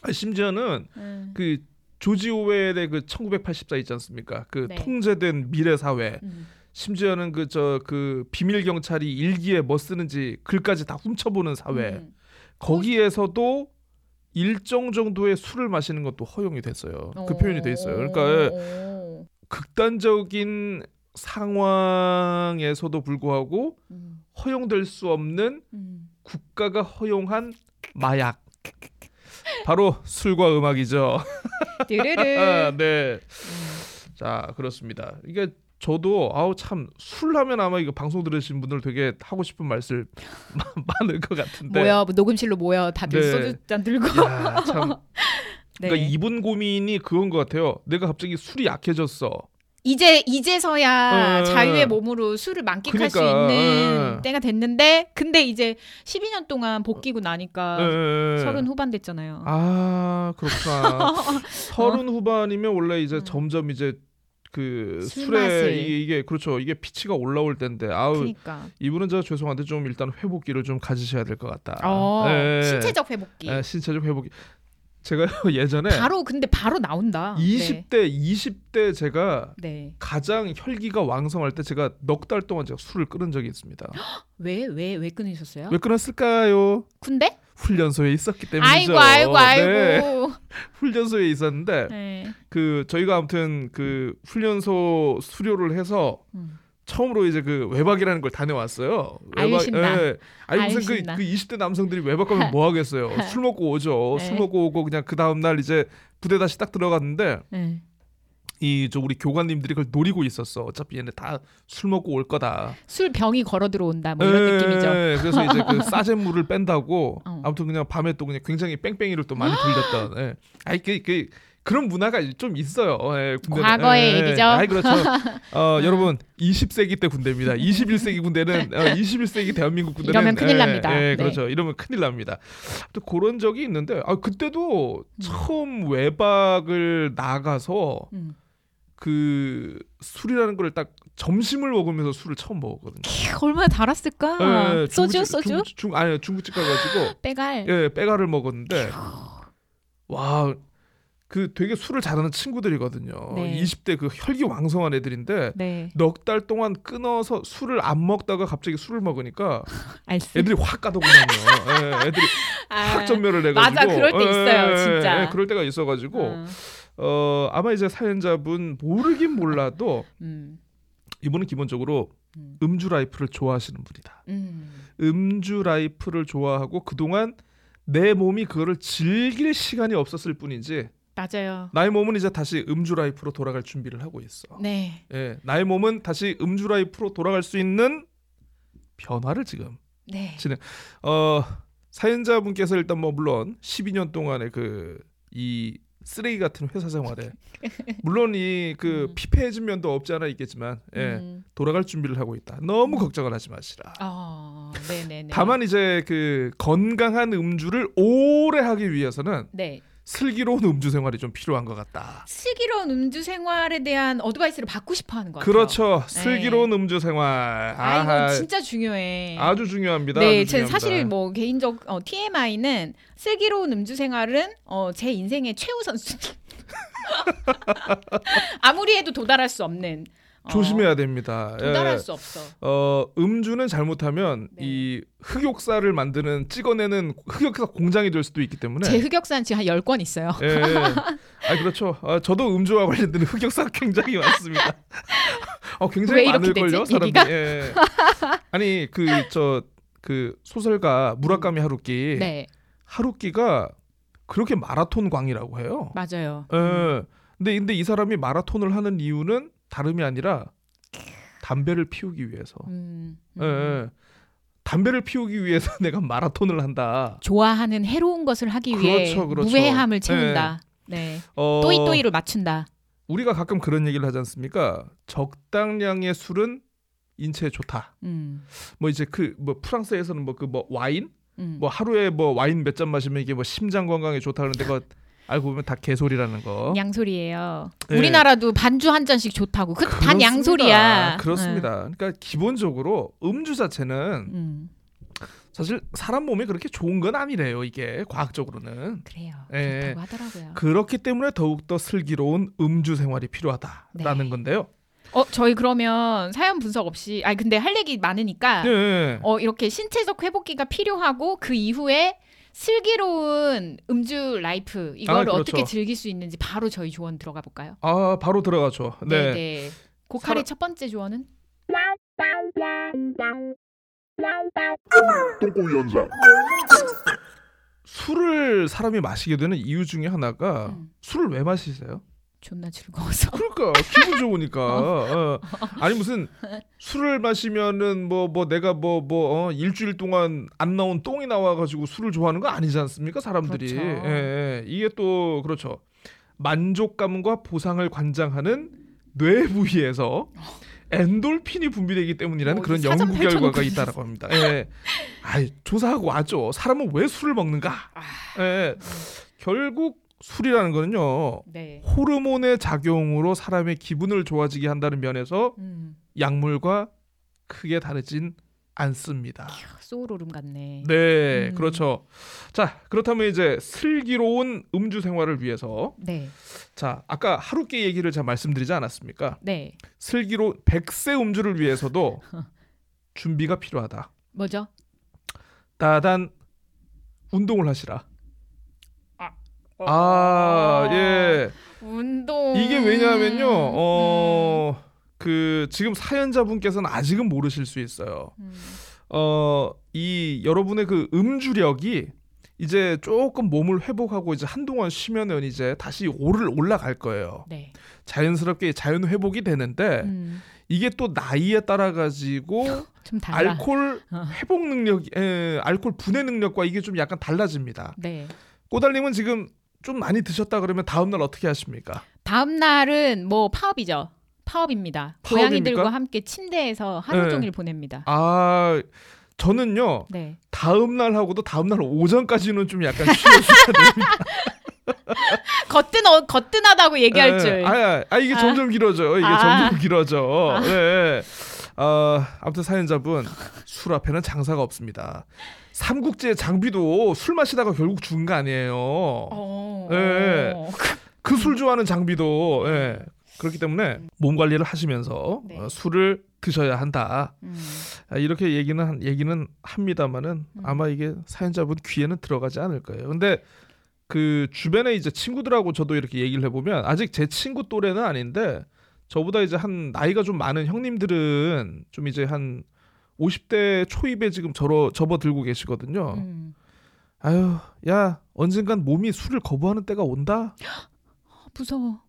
Speaker 2: 아, 심지어는
Speaker 1: 음.
Speaker 2: 그 조지 오웰의 그 1984 있지 않습니까? 그
Speaker 1: 네.
Speaker 2: 통제된 미래 사회.
Speaker 1: 음.
Speaker 2: 심지어는 그 저그 비밀 경찰이 일기에 뭐 쓰는지 글까지 다 훔쳐보는 사회.
Speaker 1: 음.
Speaker 2: 거기에서도 일정 정도의 술을 마시는 것도 허용이 됐어요. 그
Speaker 1: 오.
Speaker 2: 표현이 돼 있어요. 그러니까. 극단적인 상황에서도 불구하고
Speaker 1: 음.
Speaker 2: 허용될 수 없는
Speaker 1: 음.
Speaker 2: 국가가 허용한 마약. 바로 술과 음악이죠. 네.
Speaker 1: 음.
Speaker 2: 자 그렇습니다. 이게 저도 아우 참 술하면 아마 이거 방송 들으신 분들 되게 하고 싶은 말씀 많을 것 같은데.
Speaker 1: 모여 뭐 녹음실로 모여 다들
Speaker 2: 네.
Speaker 1: 소주 잔 들고.
Speaker 2: 야, 참.
Speaker 1: 네.
Speaker 2: 그러니까 이분 고민이 그건 것 같아요. 내가 갑자기 술이 약해졌어.
Speaker 1: 이제 이제서야
Speaker 2: 어.
Speaker 1: 자유의 몸으로 술을 만끽할 수
Speaker 2: 그러니까,
Speaker 1: 있는
Speaker 2: 어.
Speaker 1: 때가 됐는데 근데 이제 12년 동안 복귀고 나니까
Speaker 2: 예, 예.
Speaker 1: 서른 후반 됐잖아요.
Speaker 2: 아 그렇구나. 서른 후반이면 원래 이제
Speaker 1: 음.
Speaker 2: 점점 이제
Speaker 1: 그술
Speaker 2: 술에. 이게, 이게 그렇죠. 이게 피치가 올라올 때인데 아우
Speaker 1: 그러니까.
Speaker 2: 이분은 저 죄송한데 좀 일단 회복기를 좀 가지셔야 될 것 같다.
Speaker 1: 어,
Speaker 2: 예.
Speaker 1: 신체적 회복기.
Speaker 2: 예, 신체적 회복기. 제가 예전에
Speaker 1: 바로 근데 바로 나온다.
Speaker 2: 20대 20대 제가
Speaker 1: 네. 네.
Speaker 2: 가장 혈기가 왕성할 때 제가 넉 달 동안 제가 술을 끊은 적이 있습니다.
Speaker 1: 왜 왜 왜 끊으셨어요?
Speaker 2: 왜 끊었을까요?
Speaker 1: 군대?
Speaker 2: 훈련소에 있었기 때문이죠.
Speaker 1: 아이고 아이고
Speaker 2: 네,
Speaker 1: 아이고.
Speaker 2: 훈련소에 있었는데
Speaker 1: 네.
Speaker 2: 그 저희가 아무튼 그 훈련소 수료를 해서
Speaker 1: 음.
Speaker 2: 처음으로 이제 그 외박이라는 걸 다녀왔어요.
Speaker 1: 알신다.
Speaker 2: 예. 아니 무슨 그. 그 20대 남성들이 외박 가면 뭐 하겠어요. 술 먹고 오죠.
Speaker 1: 네.
Speaker 2: 술 먹고 오고 그냥 그 다음 날 이제 부대 다시 딱 들어갔는데
Speaker 1: 네.
Speaker 2: 이저 우리 교관님들이 그걸 노리고 있었어. 어차피 얘네 다 술 먹고 올 거다.
Speaker 1: 술 병이 걸어 들어온다 뭐 이런
Speaker 2: 예,
Speaker 1: 느낌이죠.
Speaker 2: 그래서 이제 그 싸제물을 뺀다고
Speaker 1: 어.
Speaker 2: 아무튼 그냥 밤에 또 그냥 굉장히 뺑뺑이를 또 많이 돌렸던. 예. 아이 그, 그 그런 문화가 좀 있어요. 예, 군대는.
Speaker 1: 과거의 얘기죠.
Speaker 2: 아이 그렇죠. 어, 여러분 20세기 때 군대입니다. 21세기 군대는 어, 21세기 대한민국 군대는
Speaker 1: 이러면 큰일
Speaker 2: 예,
Speaker 1: 납니다.
Speaker 2: 예,
Speaker 1: 네.
Speaker 2: 그렇죠. 이러면 큰일 납니다. 또 그런 적이 있는데 아 그때도
Speaker 1: 음.
Speaker 2: 처음 외박을 나가서
Speaker 1: 음.
Speaker 2: 그 술이라는 걸 딱 점심을 먹으면서 술을 처음 먹었거든요.
Speaker 1: 캬, 얼마나 달았을까?
Speaker 2: 예,
Speaker 1: 소주 소주?
Speaker 2: 중 아니 중국집 가가지고
Speaker 1: 빼갈.
Speaker 2: 예 빼가를 먹었는데 와. 그 되게 술을 잘하는 친구들이거든요.
Speaker 1: 네.
Speaker 2: 20대 그 혈기 왕성한 애들인데
Speaker 1: 네.
Speaker 2: 넉달 동안 끊어서 술을 안 먹다가 갑자기 술을 먹으니까. 애들이 확 가더구만요. 예, 애들이
Speaker 1: 아,
Speaker 2: 확 전멸을 해가지고
Speaker 1: 맞아, 그럴 때
Speaker 2: 예,
Speaker 1: 있어요,
Speaker 2: 예,
Speaker 1: 진짜.
Speaker 2: 예, 그럴 때가 있어가지고
Speaker 1: 음.
Speaker 2: 어 아마 이제 사연자분 모르긴 몰라도
Speaker 1: 음.
Speaker 2: 이분은 기본적으로
Speaker 1: 음.
Speaker 2: 음주 라이프를 좋아하시는 분이다.
Speaker 1: 음.
Speaker 2: 음주 라이프를 좋아하고 그동안 내 몸이 그거를 즐길 시간이 없었을 뿐이지
Speaker 1: 맞아요.
Speaker 2: 나의 몸은 이제 다시 음주 라이프로 돌아갈 준비를 하고 있어.
Speaker 1: 네.
Speaker 2: 예, 나의 몸은 다시 음주 라이프로 돌아갈 수 있는 변화를 지금
Speaker 1: 네.
Speaker 2: 어 사연자분께서 일단 뭐 물론 12년 동안의 그 이 쓰레기 같은 회사 생활에 물론 이그
Speaker 1: 음.
Speaker 2: 피폐해진 면도 없지 않아 있겠지만 예,
Speaker 1: 음.
Speaker 2: 돌아갈 준비를 하고 있다. 너무 걱정을 하지 마시라.
Speaker 1: 어, 네, 네, 네.
Speaker 2: 다만 이제 그 건강한 음주를 오래 하기 위해서는
Speaker 1: 네.
Speaker 2: 슬기로운 음주 생활이 좀 필요한 것 같다.
Speaker 1: 슬기로운 음주 생활에 대한 어드바이스를 받고 싶어 하는 것 같아요.
Speaker 2: 그렇죠. 슬기로운 음주 생활.
Speaker 1: 아,
Speaker 2: 아하,
Speaker 1: 진짜 중요해.
Speaker 2: 아주 중요합니다.
Speaker 1: 네,
Speaker 2: 아주 중요합니다.
Speaker 1: 사실 뭐 개인적 어, TMI는 슬기로운 음주 생활은 어, 제 인생의 최우선 순위. 아무리 해도 도달할 수 없는. 어,
Speaker 2: 조심해야 됩니다.
Speaker 1: 도달할
Speaker 2: 예.
Speaker 1: 수 없어.
Speaker 2: 어, 음주는 잘못하면
Speaker 1: 네.
Speaker 2: 이 흑역사를 만드는 찍어내는 흑역사 공장이 될 수도 있기 때문에
Speaker 1: 제 흑역사는 지금 한 10권 있어요.
Speaker 2: 예. 예. 아 그렇죠. 아, 저도 음주와 관련된 흑역사가 굉장히 많습니다. 어, 굉장히 많을 걸요? 사람들이.
Speaker 1: 얘기가?
Speaker 2: 예. 아니 그저그 소설가 무라카미 하루키
Speaker 1: 네,
Speaker 2: 하루키가 그렇게 마라톤 광이라고 해요.
Speaker 1: 맞아요.
Speaker 2: 예. 근데 근데 이 사람이 마라톤을 하는 이유는 다름이 아니라 담배를 피우기 위해서.
Speaker 1: 음, 음.
Speaker 2: 예, 예. 담배를 피우기 위해서 내가 마라톤을 한다.
Speaker 1: 좋아하는 해로운 것을 하기 위해
Speaker 2: 그렇죠, 그렇죠.
Speaker 1: 무해함을 채운다. 네.
Speaker 2: 어,
Speaker 1: 또이또이를 맞춘다.
Speaker 2: 우리가 가끔 그런 얘기를 하지 않습니까? 적당량의 술은 인체에 좋다.
Speaker 1: 음,
Speaker 2: 뭐 이제 그 뭐 프랑스에서는 뭐 그뭐 와인
Speaker 1: 음.
Speaker 2: 뭐 하루에 뭐 와인 몇 잔 마시면 이게 뭐 심장 건강에 좋다 그러는데 그거 알고 보면 다 개소리라는 거.
Speaker 1: 양소리예요.
Speaker 2: 네.
Speaker 1: 우리나라도 반주 한 잔씩 좋다고. 그 단. 양소리야.
Speaker 2: 그렇습니다. 그러니까 기본적으로 음주 자체는
Speaker 1: 네. 음,
Speaker 2: 사실 사람 몸에 그렇게 좋은 건 아니래요. 이게 과학적으로는.
Speaker 1: 그래요.
Speaker 2: 예.
Speaker 1: 그렇다고 하더라고요.
Speaker 2: 그렇기 때문에 더욱 더 슬기로운 음주 생활이 필요하다라는
Speaker 1: 네.
Speaker 2: 건데요.
Speaker 1: 어, 저희 그러면 사연 분석 없이 아니 근데 할 얘기 많으니까
Speaker 2: 네.
Speaker 1: 어, 이렇게 신체적 회복기가 필요하고 그 이후에 슬기로운 음주 라이프 이거를
Speaker 2: 아, 그렇죠.
Speaker 1: 어떻게 즐길 수 있는지 바로 저희 조언 들어가 볼까요?
Speaker 2: 아 바로 들어가죠.
Speaker 1: 네,
Speaker 2: 네.
Speaker 1: 네. 고칼의
Speaker 2: 사람-
Speaker 1: 첫 번째 조언은
Speaker 3: 똥꼬 연장
Speaker 2: 술을 사람이 마시게 되는 이유 중에 하나가
Speaker 1: 음.
Speaker 2: 술을 왜 마시세요?
Speaker 1: 존나 즐거워서.
Speaker 2: 그러니까 기분 좋으니까. 어. 아니 무슨 술을 마시면은 뭐뭐 내가 뭐뭐 어, 일주일 동안 안 나온 똥이 나와가지고 술을 좋아하는 거 아니지 않습니까 사람들이.
Speaker 1: 그렇죠.
Speaker 2: 예, 예. 이게 또 그렇죠. 만족감과 보상을 관장하는 뇌 부위에서 엔돌핀이 분비되기 때문이라는
Speaker 1: 어,
Speaker 2: 그런 연구 결과가 있다라고 합니다. 예. 아이, 조사하고 왔죠. 사람은 왜 술을 먹는가?
Speaker 1: 아.
Speaker 2: 예. 결국 술이라는 거는요.
Speaker 1: 네.
Speaker 2: 호르몬의 작용으로 사람의 기분을 좋아지게 한다는 면에서
Speaker 1: 음.
Speaker 2: 약물과 크게 다르진 않습니다.
Speaker 1: 소울오름 같네.
Speaker 2: 네,
Speaker 1: 음.
Speaker 2: 그렇죠. 자, 그렇다면 이제 슬기로운 음주 생활을 위해서
Speaker 1: 네.
Speaker 2: 자, 아까 하루께 얘기를 제가 말씀드리지 않았습니까?
Speaker 1: 네.
Speaker 2: 슬기로 백세 음주를 위해서도 준비가 필요하다.
Speaker 1: 뭐죠?
Speaker 2: 따단 운동을 하시라.
Speaker 1: 어.
Speaker 2: 아, 예.
Speaker 1: 운동.
Speaker 2: 이게 왜냐하면요.
Speaker 1: 음.
Speaker 2: 어, 그 지금 사연자분께서는 아직은 모르실 수 있어요.
Speaker 1: 음.
Speaker 2: 어, 이 여러분의 그 음주력이 이제 조금 몸을 회복하고 이제 한동안 쉬면은 이제 다시 오를 올라갈 거예요.
Speaker 1: 네.
Speaker 2: 자연스럽게 자연 회복이 되는데
Speaker 1: 음.
Speaker 2: 이게 또 나이에 따라 가지고
Speaker 1: 좀 달라.
Speaker 2: 알코올
Speaker 1: 어.
Speaker 2: 회복 능력, 에, 알코올 분해 능력과 이게 좀 약간 달라집니다.
Speaker 1: 네.
Speaker 2: 꼬달님은 지금 좀 많이 드셨다 그러면 다음 날 어떻게 하십니까?
Speaker 1: 다음 날은 뭐 파업이죠. 파업입니다. 고양이들과
Speaker 2: 파업입니까?
Speaker 1: 함께 침대에서 하루
Speaker 2: 네.
Speaker 1: 종일 보냅니다.
Speaker 2: 아, 저는요.
Speaker 1: 네.
Speaker 2: 다음 날 하고도 다음 날 오전까지는 좀 약간 쉬어주셔야 됩니다.
Speaker 1: 거뜬 어, 거뜬하다고 얘기할
Speaker 2: 예,
Speaker 1: 줄.
Speaker 2: 아, 아, 이게
Speaker 1: 아.
Speaker 2: 점점 길어져. 이게
Speaker 1: 아.
Speaker 2: 점점 길어져. 예. 아, 아무튼 사연자분 술 앞에는 장사가 없습니다. 삼국지의 장비도 술 마시다가 결국 죽은 거 아니에요.
Speaker 1: 어.
Speaker 2: 예.
Speaker 1: 어.
Speaker 2: 그술 좋아하는 장비도 예. 그렇기 때문에 몸 관리를 하시면서
Speaker 1: 네.
Speaker 2: 어, 술을 드셔야 한다.
Speaker 1: 음.
Speaker 2: 아, 이렇게 얘기는 한- 얘기는 합니다만은
Speaker 1: 음.
Speaker 2: 아마 이게 사연자분 귀에는 들어가지 않을 거예요. 근데 그 주변에 이제 친구들하고 저도 이렇게 얘기를 해보면 아직 제 친구 또래는 아닌데 저보다 이제 한 나이가 좀 많은 형님들은 좀 이제 한 50대 초입에 지금 저러 접어들고 계시거든요.
Speaker 1: 음.
Speaker 2: 아유, 야 언젠간 몸이 술을 거부하는 때가 온다.
Speaker 1: 어, 무서워.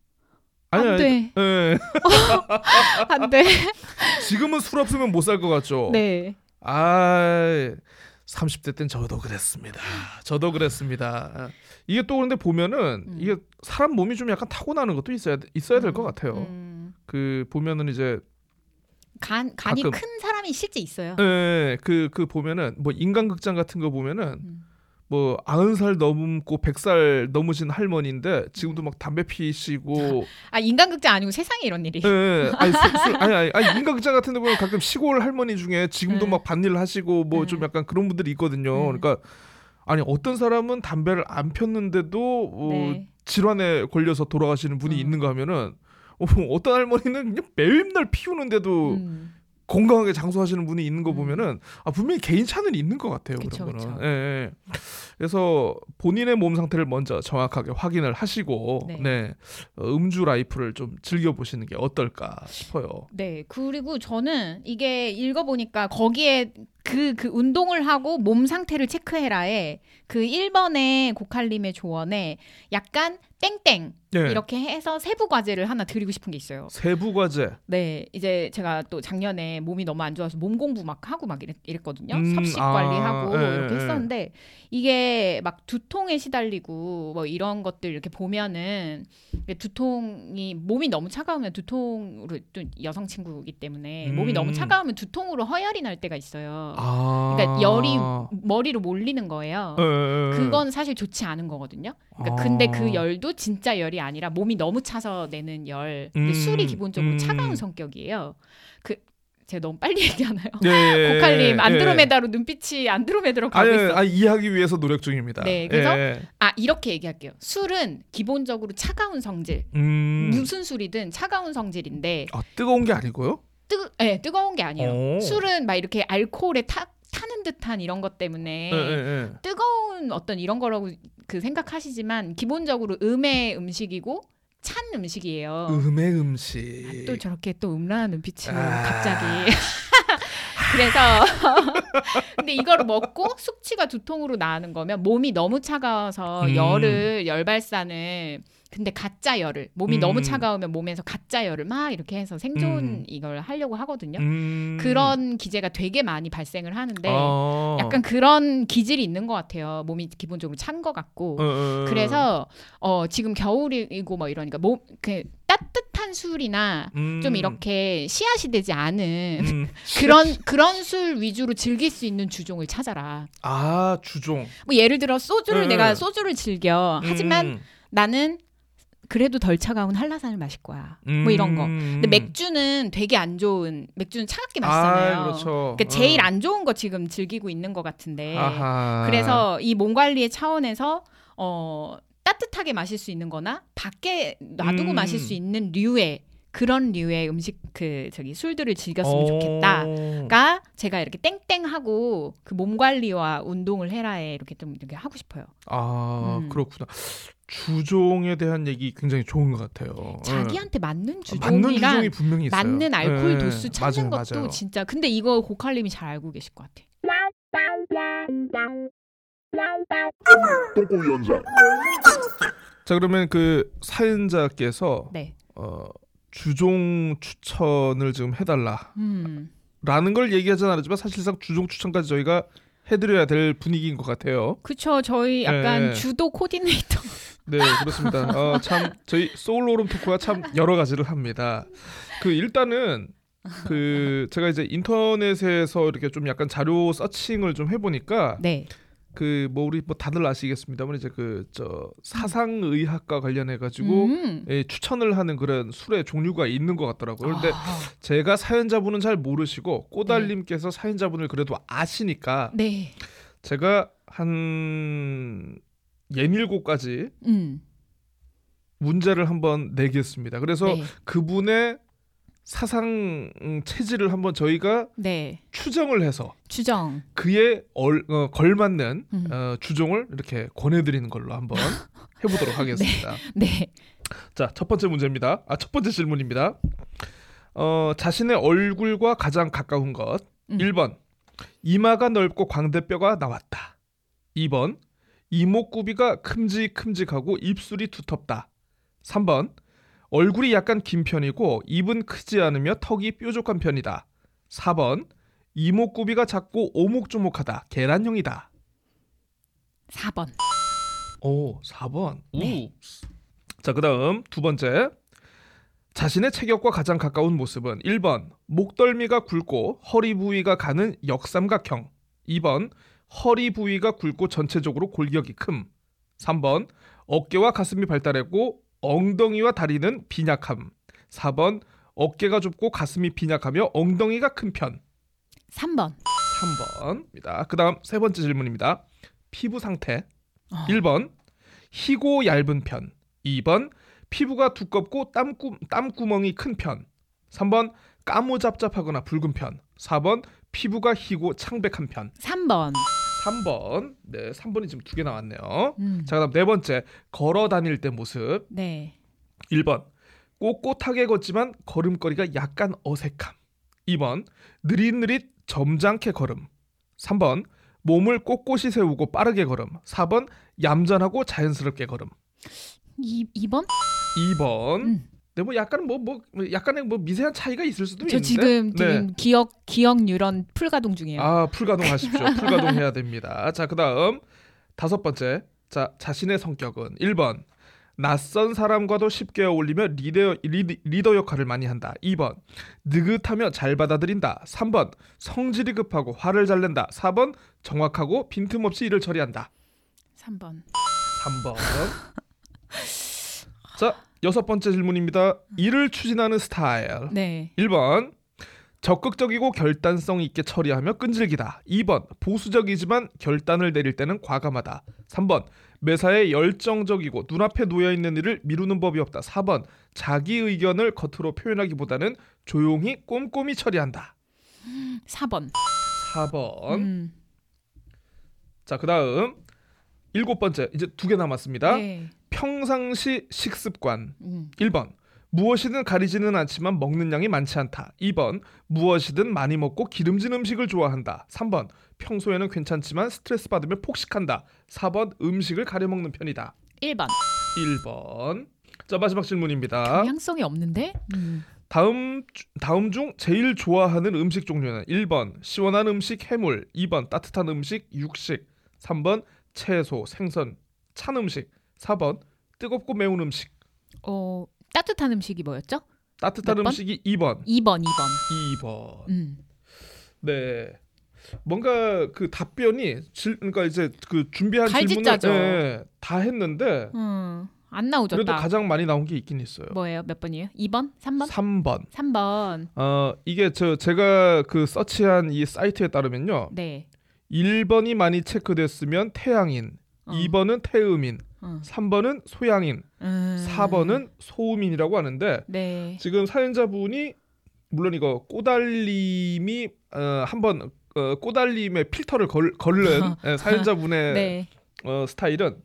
Speaker 2: 아니,
Speaker 1: 안 돼.
Speaker 2: 예.
Speaker 1: 안 돼.
Speaker 2: 지금은 술 없으면 못 살 것 같죠.
Speaker 1: 네.
Speaker 2: 아, 30대 땐 저도 그랬습니다. 저도 그랬습니다. 이게 또 그런데 보면은
Speaker 1: 음.
Speaker 2: 이게 사람 몸이 좀 약간 타고나는 것도 있어야 있어야 될것 같아요.
Speaker 1: 음.
Speaker 2: 그 보면은 이제
Speaker 1: 간 간이
Speaker 2: 가끔.
Speaker 1: 큰 사람이 실제 있어요.
Speaker 2: 예, 그, 그 보면은 뭐 인간극장 같은 거 보면은
Speaker 1: 음.
Speaker 2: 뭐 아흔 살 넘고 백 살 넘으신 할머니인데 지금도 막 담배 피시고
Speaker 1: 아 인간극장 아니고 세상에 이런 일이.
Speaker 2: 예, 예. 아니, 술, 술, 아니, 아니, 아니 인간극장 같은 데 보면 가끔 시골 할머니 중에 지금도
Speaker 1: 네.
Speaker 2: 막 밭일 하시고 뭐좀
Speaker 1: 네.
Speaker 2: 약간 그런 분들이 있거든요.
Speaker 1: 네.
Speaker 2: 그러니까 아니 어떤 사람은 담배를 안 폈는데도 어,
Speaker 1: 네.
Speaker 2: 질환에 걸려서 돌아가시는 분이
Speaker 1: 음.
Speaker 2: 있는가 하면은 어, 어떤 할머니는 그냥 매일날 피우는데도
Speaker 1: 음.
Speaker 2: 건강하게 장수하시는 분이 있는 거
Speaker 1: 음.
Speaker 2: 보면은 아, 분명히 개인 차는 있는 것 같아요.
Speaker 1: 그쵸,
Speaker 2: 그런 거는. 예, 예. 그래서 본인의 몸 상태를 먼저 정확하게 확인을 하시고
Speaker 1: 네.
Speaker 2: 네. 어, 음주 라이프를 좀 즐겨 보시는 게 어떨까 싶어요.
Speaker 1: 네, 그리고 저는 이게 읽어보니까 거기에 그, 그 운동을 하고 몸 상태를 체크해라에 그 1번의 고칼림의 조언에 약간 땡땡
Speaker 2: 네.
Speaker 1: 이렇게 해서 세부 과제를 하나 드리고 싶은 게 있어요.
Speaker 2: 세부 과제.
Speaker 1: 네, 이제 제가 또 작년에 몸이 너무 안 좋아서 몸 공부 막 하고 막 이랬, 이랬거든요.
Speaker 2: 음,
Speaker 1: 섭식
Speaker 2: 아,
Speaker 1: 관리하고
Speaker 2: 예,
Speaker 1: 이렇게
Speaker 2: 예.
Speaker 1: 했었는데 이게 막 두통에 시달리고 뭐 이런 것들 이렇게 보면은 두통이 몸이 너무 차가우면 두통으로 또 여성 친구이기 때문에 몸이
Speaker 2: 음.
Speaker 1: 너무 차가우면 두통으로 허열이 날 때가 있어요.
Speaker 2: 아.
Speaker 1: 그러니까 열이 머리로 몰리는 거예요.
Speaker 2: 예, 예, 예.
Speaker 1: 그건 사실 좋지 않은 거거든요. 그러니까
Speaker 2: 아.
Speaker 1: 근데 그 열도 진짜 열이 아니라 몸이 너무 차서 내는 열.
Speaker 2: 음,
Speaker 1: 술이 기본적으로
Speaker 2: 음.
Speaker 1: 차가운 성격이에요. 그 제가 너무 빨리 얘기하나요?
Speaker 2: 예, 예,
Speaker 1: 고칼림
Speaker 2: 예.
Speaker 1: 안드로메다로 눈빛이 안드로메다로 가고 있어.
Speaker 2: 아니 이해하기 위해서 노력 중입니다.
Speaker 1: 네, 그래서
Speaker 2: 예.
Speaker 1: 아 이렇게 얘기할게요. 술은 기본적으로 차가운 성질.
Speaker 2: 음.
Speaker 1: 무슨 술이든 차가운 성질인데
Speaker 2: 아, 뜨거운 게 아니고요?
Speaker 1: 뜨, 네, 뜨거운 게 아니에요.
Speaker 2: 오.
Speaker 1: 술은 막 이렇게 알코올에 타, 타는 듯한 이런 것 때문에
Speaker 2: 예, 예, 예.
Speaker 1: 뜨거운 어떤 이런 거라고 그 생각하시지만 기본적으로 음의 음식이고 찬 음식이에요.
Speaker 2: 음의 음식.
Speaker 1: 아, 또 저렇게 또 음란한 눈빛으로
Speaker 2: 아.
Speaker 1: 갑자기. 그래서 근데 이거를 먹고 숙취가 두통으로 나는 거면 몸이 너무 차가워서
Speaker 2: 음.
Speaker 1: 열을 열 발산을 근데 가짜 열을 몸이
Speaker 2: 음.
Speaker 1: 너무 차가우면 몸에서 가짜 열을 막 이렇게 해서 생존
Speaker 2: 음.
Speaker 1: 이걸 하려고 하거든요.
Speaker 2: 음.
Speaker 1: 그런 기제가 되게 많이 발생을 하는데
Speaker 2: 아.
Speaker 1: 약간 그런 기질이 있는 것 같아요. 몸이 기본적으로 찬 것 같고.
Speaker 2: 어, 어, 어.
Speaker 1: 그래서 어 지금 겨울이고 뭐 이러니까 몸그 따뜻한 술이나
Speaker 2: 음.
Speaker 1: 좀 이렇게 씨앗이 되지 않은
Speaker 2: 음.
Speaker 1: 그런 그런 술 위주로 즐길 수 있는 주종을 찾아라.
Speaker 2: 아 주종.
Speaker 1: 뭐 예를 들어 소주를
Speaker 2: 네.
Speaker 1: 내가 소주를 즐겨. 하지만
Speaker 2: 음.
Speaker 1: 나는 그래도 덜 차가운 한라산을 마실 거야. 뭐 이런 거. 근데 맥주는 되게 안 좋은 맥주는 차갑게 마시잖아요.
Speaker 2: 아, 그렇죠.
Speaker 1: 그러니까 제일
Speaker 2: 어.
Speaker 1: 안 좋은 거 지금 즐기고 있는 것 같은데.
Speaker 2: 아하.
Speaker 1: 그래서 이 몸 관리의 차원에서 어 따뜻하게 마실 수 있는 거나 밖에 놔두고
Speaker 2: 음.
Speaker 1: 마실 수 있는 류의 그런 류의 음식 그 저기 술들을 즐겼으면
Speaker 2: 어.
Speaker 1: 좋겠다가 제가 이렇게 땡땡하고 그 몸 관리와 운동을 해라에 이렇게 좀 이렇게 하고 싶어요.
Speaker 2: 아
Speaker 1: 음.
Speaker 2: 그렇구나. 주종에 대한 얘기 굉장히 좋은 것 같아요.
Speaker 1: 자기한테 맞는
Speaker 2: 예. 맞는 주종이
Speaker 1: 주종이랑
Speaker 2: 분명히 있어요.
Speaker 1: 맞는 알코올
Speaker 2: 예,
Speaker 1: 도수 찾는
Speaker 2: 맞아요,
Speaker 1: 것도
Speaker 2: 맞아요.
Speaker 1: 진짜 근데 이거 고칼님이 잘 알고 계실 것 같아.
Speaker 3: 똥꼬 연상
Speaker 2: 자 그러면 그 사연자께서
Speaker 1: 네.
Speaker 2: 어, 주종 추천을 지금 해달라.
Speaker 1: 음.
Speaker 2: 라는 걸 얘기하진 않았지만 사실상 주종 추천까지 저희가 해드려야 될 분위기인 것 같아요.
Speaker 1: 그쵸 저희 약간
Speaker 2: 네.
Speaker 1: 주도 코디네이터.
Speaker 2: 네 그렇습니다. 어, 참 저희 소울로름 토크가 참 여러 가지를 합니다. 그 일단은 그 제가 이제 인터넷에서 이렇게 좀 약간 자료 서칭을 좀 해보니까
Speaker 1: 네.
Speaker 2: 그 뭐 우리 뭐 다들 아시겠습니다만 이제 그 저 사상 의학과 관련해 가지고
Speaker 1: 음.
Speaker 2: 예, 추천을 하는 그런 술의 종류가 있는 것 같더라고요. 근데
Speaker 1: 아,
Speaker 2: 제가 사연자분은 잘 모르시고 꼬달님께서 사연자분을 그래도 아시니까
Speaker 1: 네.
Speaker 2: 제가 한 가지
Speaker 1: 음.
Speaker 2: 문제를 한번 내겠습니다. 그래서
Speaker 1: 네.
Speaker 2: 그분의 사상 음, 체질을 한번 저희가
Speaker 1: 네.
Speaker 2: 추정을 해서
Speaker 1: 주정.
Speaker 2: 그에 얼, 어, 걸맞는
Speaker 1: 음.
Speaker 2: 어, 주종을 이렇게 권해드리는 걸로 한번 해보도록 하겠습니다.
Speaker 1: 네.
Speaker 2: 자, 첫 번째 문제입니다. 아, 첫 번째 질문입니다. 어, 자신의 얼굴과 가장 가까운 것.
Speaker 1: 음.
Speaker 2: 1번. 이마가 넓고 광대뼈가 나왔다. 2번. 이목구비가 큼직큼직하고 입술이 두텁다. 3번. 얼굴이 약간 긴 편이고 입은 크지 않으며 턱이 뾰족한 편이다. 4번. 이목구비가 작고 오목조목하다. 계란형이다.
Speaker 1: 4번.
Speaker 2: 오, 4번.
Speaker 1: 네.
Speaker 2: 우. 자, 그다음 두 번째. 자신의 체격과 가장 가까운 모습은 1번 목덜미가 굵고 허리 부위가 가는 역삼각형. 2번 허리 부위가 굵고 전체적으로 골격이 큼. 3번 어깨와 가슴이 발달했고 엉덩이와 다리는 빈약함. 4번 어깨가 좁고 가슴이 빈약하며 엉덩이가 큰 편.
Speaker 1: 3번.
Speaker 2: 3번입니다. 그다음 세 번째 질문입니다. 피부 상태.
Speaker 1: 어.
Speaker 2: 1번 희고 얇은 편. 2번 피부가 두껍고 땀구, 땀구멍이 큰 편. 3번 까무잡잡하거나 붉은 편. 4번 피부가 희고 창백한 편.
Speaker 1: 3번.
Speaker 2: 3번. 네, 3번이 지금 두 개 나왔네요.
Speaker 1: 음.
Speaker 2: 자, 그다음 네 번째. 걸어 다닐 때 모습.
Speaker 1: 네.
Speaker 2: 1번. 꼿꼿하게 걷지만 걸음걸이가 약간 어색함. 2번. 느릿느릿 점잖게 걸음. 3번. 몸을 꼿꼿이 세우고 빠르게 걸음. 4번. 얌전하고 자연스럽게 걸음.
Speaker 1: 2, 2번?
Speaker 2: 2번.
Speaker 1: 음.
Speaker 2: 네, 뭐 약간 뭐, 뭐 약간의 뭐 미세한 차이가 있을 수도
Speaker 1: 저
Speaker 2: 있는데.
Speaker 1: 지금
Speaker 2: 네.
Speaker 1: 지금 기억 기억 뉴런 풀가동 중이에요.
Speaker 2: 아, 풀가동 하십시오. 풀가동 해야 됩니다. 자, 그다음 다섯 번째. 자, 자신의 성격은 1번. 낯선 사람과도 쉽게 어울리며 리더, 리드, 리더 역할을 많이 한다. 2번. 느긋하며 잘 받아들인다. 3번. 성질이 급하고 화를 잘 낸다. 4번. 정확하고 빈틈없이 일을 처리한다.
Speaker 1: 3번.
Speaker 2: 3번. 자, 여섯 번째 질문입니다. 일을 추진하는 스타일.
Speaker 1: 네.
Speaker 2: 1번 적극적이고 결단성 있게 처리하며 끈질기다. 2번 보수적이지만 결단을 내릴 때는 과감하다. 3번 매사에 열정적이고 눈앞에 놓여 있는 일을 미루는 법이 없다. 4번 자기 의견을 겉으로 표현하기보다는 조용히 꼼꼼히 처리한다.
Speaker 1: 4번.
Speaker 2: 4번.
Speaker 1: 음.
Speaker 2: 자, 그다음 일곱 번째 이제 두 개 남았습니다.
Speaker 1: 네.
Speaker 2: 평상시 식습관.
Speaker 1: 음.
Speaker 2: 1번 무엇이든 가리지는 않지만 먹는 양이 많지 않다. 2번 무엇이든 많이 먹고 기름진 음식을 좋아한다. 3번 평소에는 괜찮지만 스트레스 받으면 폭식한다. 4번 음식을 가려 먹는 편이다.
Speaker 1: 1번.
Speaker 2: 1번. 자 마지막 질문입니다.
Speaker 1: 경향성이 없는데? 음.
Speaker 2: 다음 주- 다음 중 제일 좋아하는 음식 종류는 1번 시원한 음식 해물, 2번 따뜻한 음식 육식, 3번 채소, 생선, 찬 음식, 4번 뜨겁고 매운 음식.
Speaker 1: 어, 따뜻한 음식이 뭐였죠?
Speaker 2: 따뜻한? 음식이 2번.
Speaker 1: 2번, 2번.
Speaker 2: 2번.
Speaker 1: 음.
Speaker 2: 네. 뭔가 그 답변이 질, 그러니까 이제 그 준비한. 질문을 예, 다 했는데
Speaker 1: 음. 안 나오죠.
Speaker 2: 그래도
Speaker 1: 딱.
Speaker 2: 가장 많이 나온 게 있긴 있어요.
Speaker 1: 뭐예요? 몇 번이에요? 2번? 3번?
Speaker 2: 3번.
Speaker 1: 3번.
Speaker 2: 어, 이게 저 제가 그 서치한 이 사이트에 따르면요.
Speaker 1: 네.
Speaker 2: 1번이 많이 체크됐으면 태양인,
Speaker 1: 어.
Speaker 2: 2번은 태음인,
Speaker 1: 어.
Speaker 2: 3번은 소양인,
Speaker 1: 음.
Speaker 2: 4번은 소음인이라고 하는데
Speaker 1: 네.
Speaker 2: 지금 사연자분이 물론 이거 꼬달림이 어, 한번 어, 꼬달림의 필터를 걸, 걸른 예, 사연자분의
Speaker 1: 네.
Speaker 2: 어, 스타일은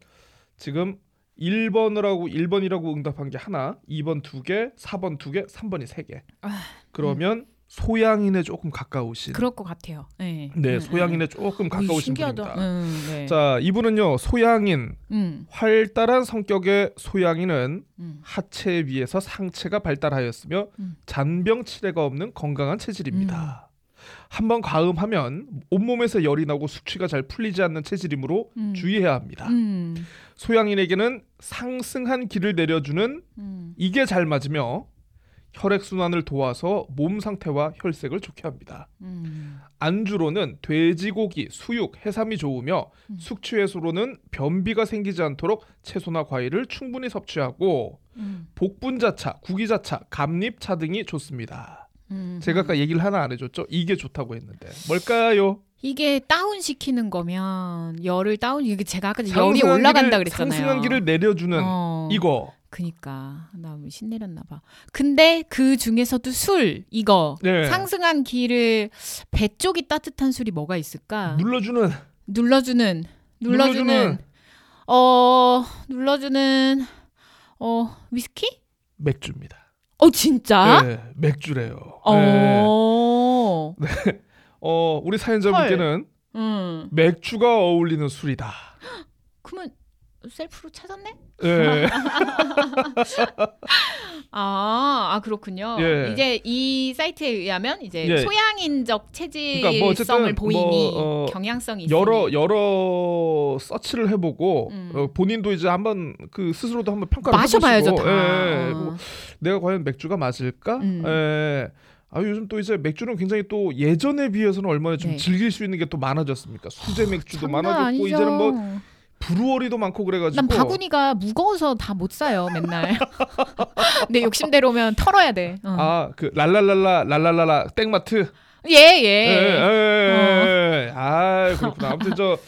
Speaker 2: 지금 1번을 하고 1번이라고 응답한 게 하나, 2번 두 개, 4번 두 개, 3번이 세 개.
Speaker 1: 아,
Speaker 2: 그러면 소양인에 조금 가까우신
Speaker 1: 그럴 것 같아요. 네.
Speaker 2: 네,
Speaker 1: 음,
Speaker 2: 소양인에
Speaker 1: 음.
Speaker 2: 조금
Speaker 1: 어이,
Speaker 2: 가까우신
Speaker 1: 신기하다.
Speaker 2: 분입니다.
Speaker 1: 음, 네.
Speaker 2: 자, 이분은요. 소양인,
Speaker 1: 음.
Speaker 2: 활달한 성격의 소양인은
Speaker 1: 음.
Speaker 2: 하체에 비해서 상체가 발달하였으며
Speaker 1: 음.
Speaker 2: 잔병 치레가 없는 건강한 체질입니다. 한번 과음하면 온몸에서 열이 나고 숙취가 잘 풀리지 않는 체질이므로
Speaker 1: 음.
Speaker 2: 주의해야 합니다.
Speaker 1: 음.
Speaker 2: 소양인에게는 상승한 기를 내려주는
Speaker 1: 음.
Speaker 2: 이게 잘 맞으며 혈액 순환을 도와서 몸 상태와 혈색을 좋게 합니다.
Speaker 1: 음.
Speaker 2: 안주로는 돼지고기, 수육, 해삼이 좋으며
Speaker 1: 음.
Speaker 2: 숙취 해소로는 변비가 생기지 않도록 채소나 과일을 충분히 섭취하고
Speaker 1: 음.
Speaker 2: 복분자차, 구기자차, 감립차 등이 좋습니다.
Speaker 1: 음.
Speaker 2: 제가 아까 얘기를 하나 안 해줬죠? 이게 좋다고 했는데 뭘까요?
Speaker 1: 이게 다운 시키는 거면 열을 다운 이게 제가 아까 열이 올라간다 그랬잖아요.
Speaker 2: 상승한 길을 내려주는
Speaker 1: 어,
Speaker 2: 이거.
Speaker 1: 그니까 나 신내렸나 봐. 근데 그 중에서도 술 이거
Speaker 2: 네.
Speaker 1: 상승한 기를 배 쪽이 따뜻한 술이 뭐가 있을까?
Speaker 2: 눌러주는
Speaker 1: 눌러주는 눌러주는,
Speaker 2: 눌러주는.
Speaker 1: 어 눌러주는 어 위스키?
Speaker 2: 맥주입니다.
Speaker 1: 어 진짜?
Speaker 2: 네, 맥주래요. 네.
Speaker 1: 어.
Speaker 2: 어, 우리 사연자분께는
Speaker 1: 음.
Speaker 2: 맥주가 어울리는 술이다.
Speaker 1: 그러면 셀프로 찾았네?
Speaker 2: 예.
Speaker 1: 아, 아 그렇군요.
Speaker 2: 예.
Speaker 1: 이제 이 사이트에 의하면 이제
Speaker 2: 예.
Speaker 1: 소양인적 체질성을
Speaker 2: 그러니까 뭐 어쨌든
Speaker 1: 보이니
Speaker 2: 뭐, 어,
Speaker 1: 경향성이 있으니
Speaker 2: 여러 여러 서치를 해보고
Speaker 1: 음.
Speaker 2: 어, 본인도 이제 한번 그 스스로도 한번 평가를
Speaker 1: 마셔봐야죠
Speaker 2: 해보시고. 예, 뭐 내가 과연 맥주가 맞을까?
Speaker 1: 음.
Speaker 2: 예. 아 요즘 또 이제 맥주는 굉장히 또 예전에 비해서는 얼마나 좀
Speaker 1: 네.
Speaker 2: 즐길 수 있는 게 또 많아졌습니까? 수제 맥주도
Speaker 1: 장난
Speaker 2: 많아졌고
Speaker 1: 아니죠.
Speaker 2: 이제는 뭐 브루어리도 많고 그래가지고
Speaker 1: 난 바구니가 무거워서 다 못 사요 맨날. 내 욕심대로면 털어야 돼. 어.
Speaker 2: 아그 랄랄랄라 랄랄랄라 땡마트
Speaker 1: 예
Speaker 2: 예,
Speaker 1: 예.
Speaker 2: 예, 예. 아 그렇구나 아무튼 저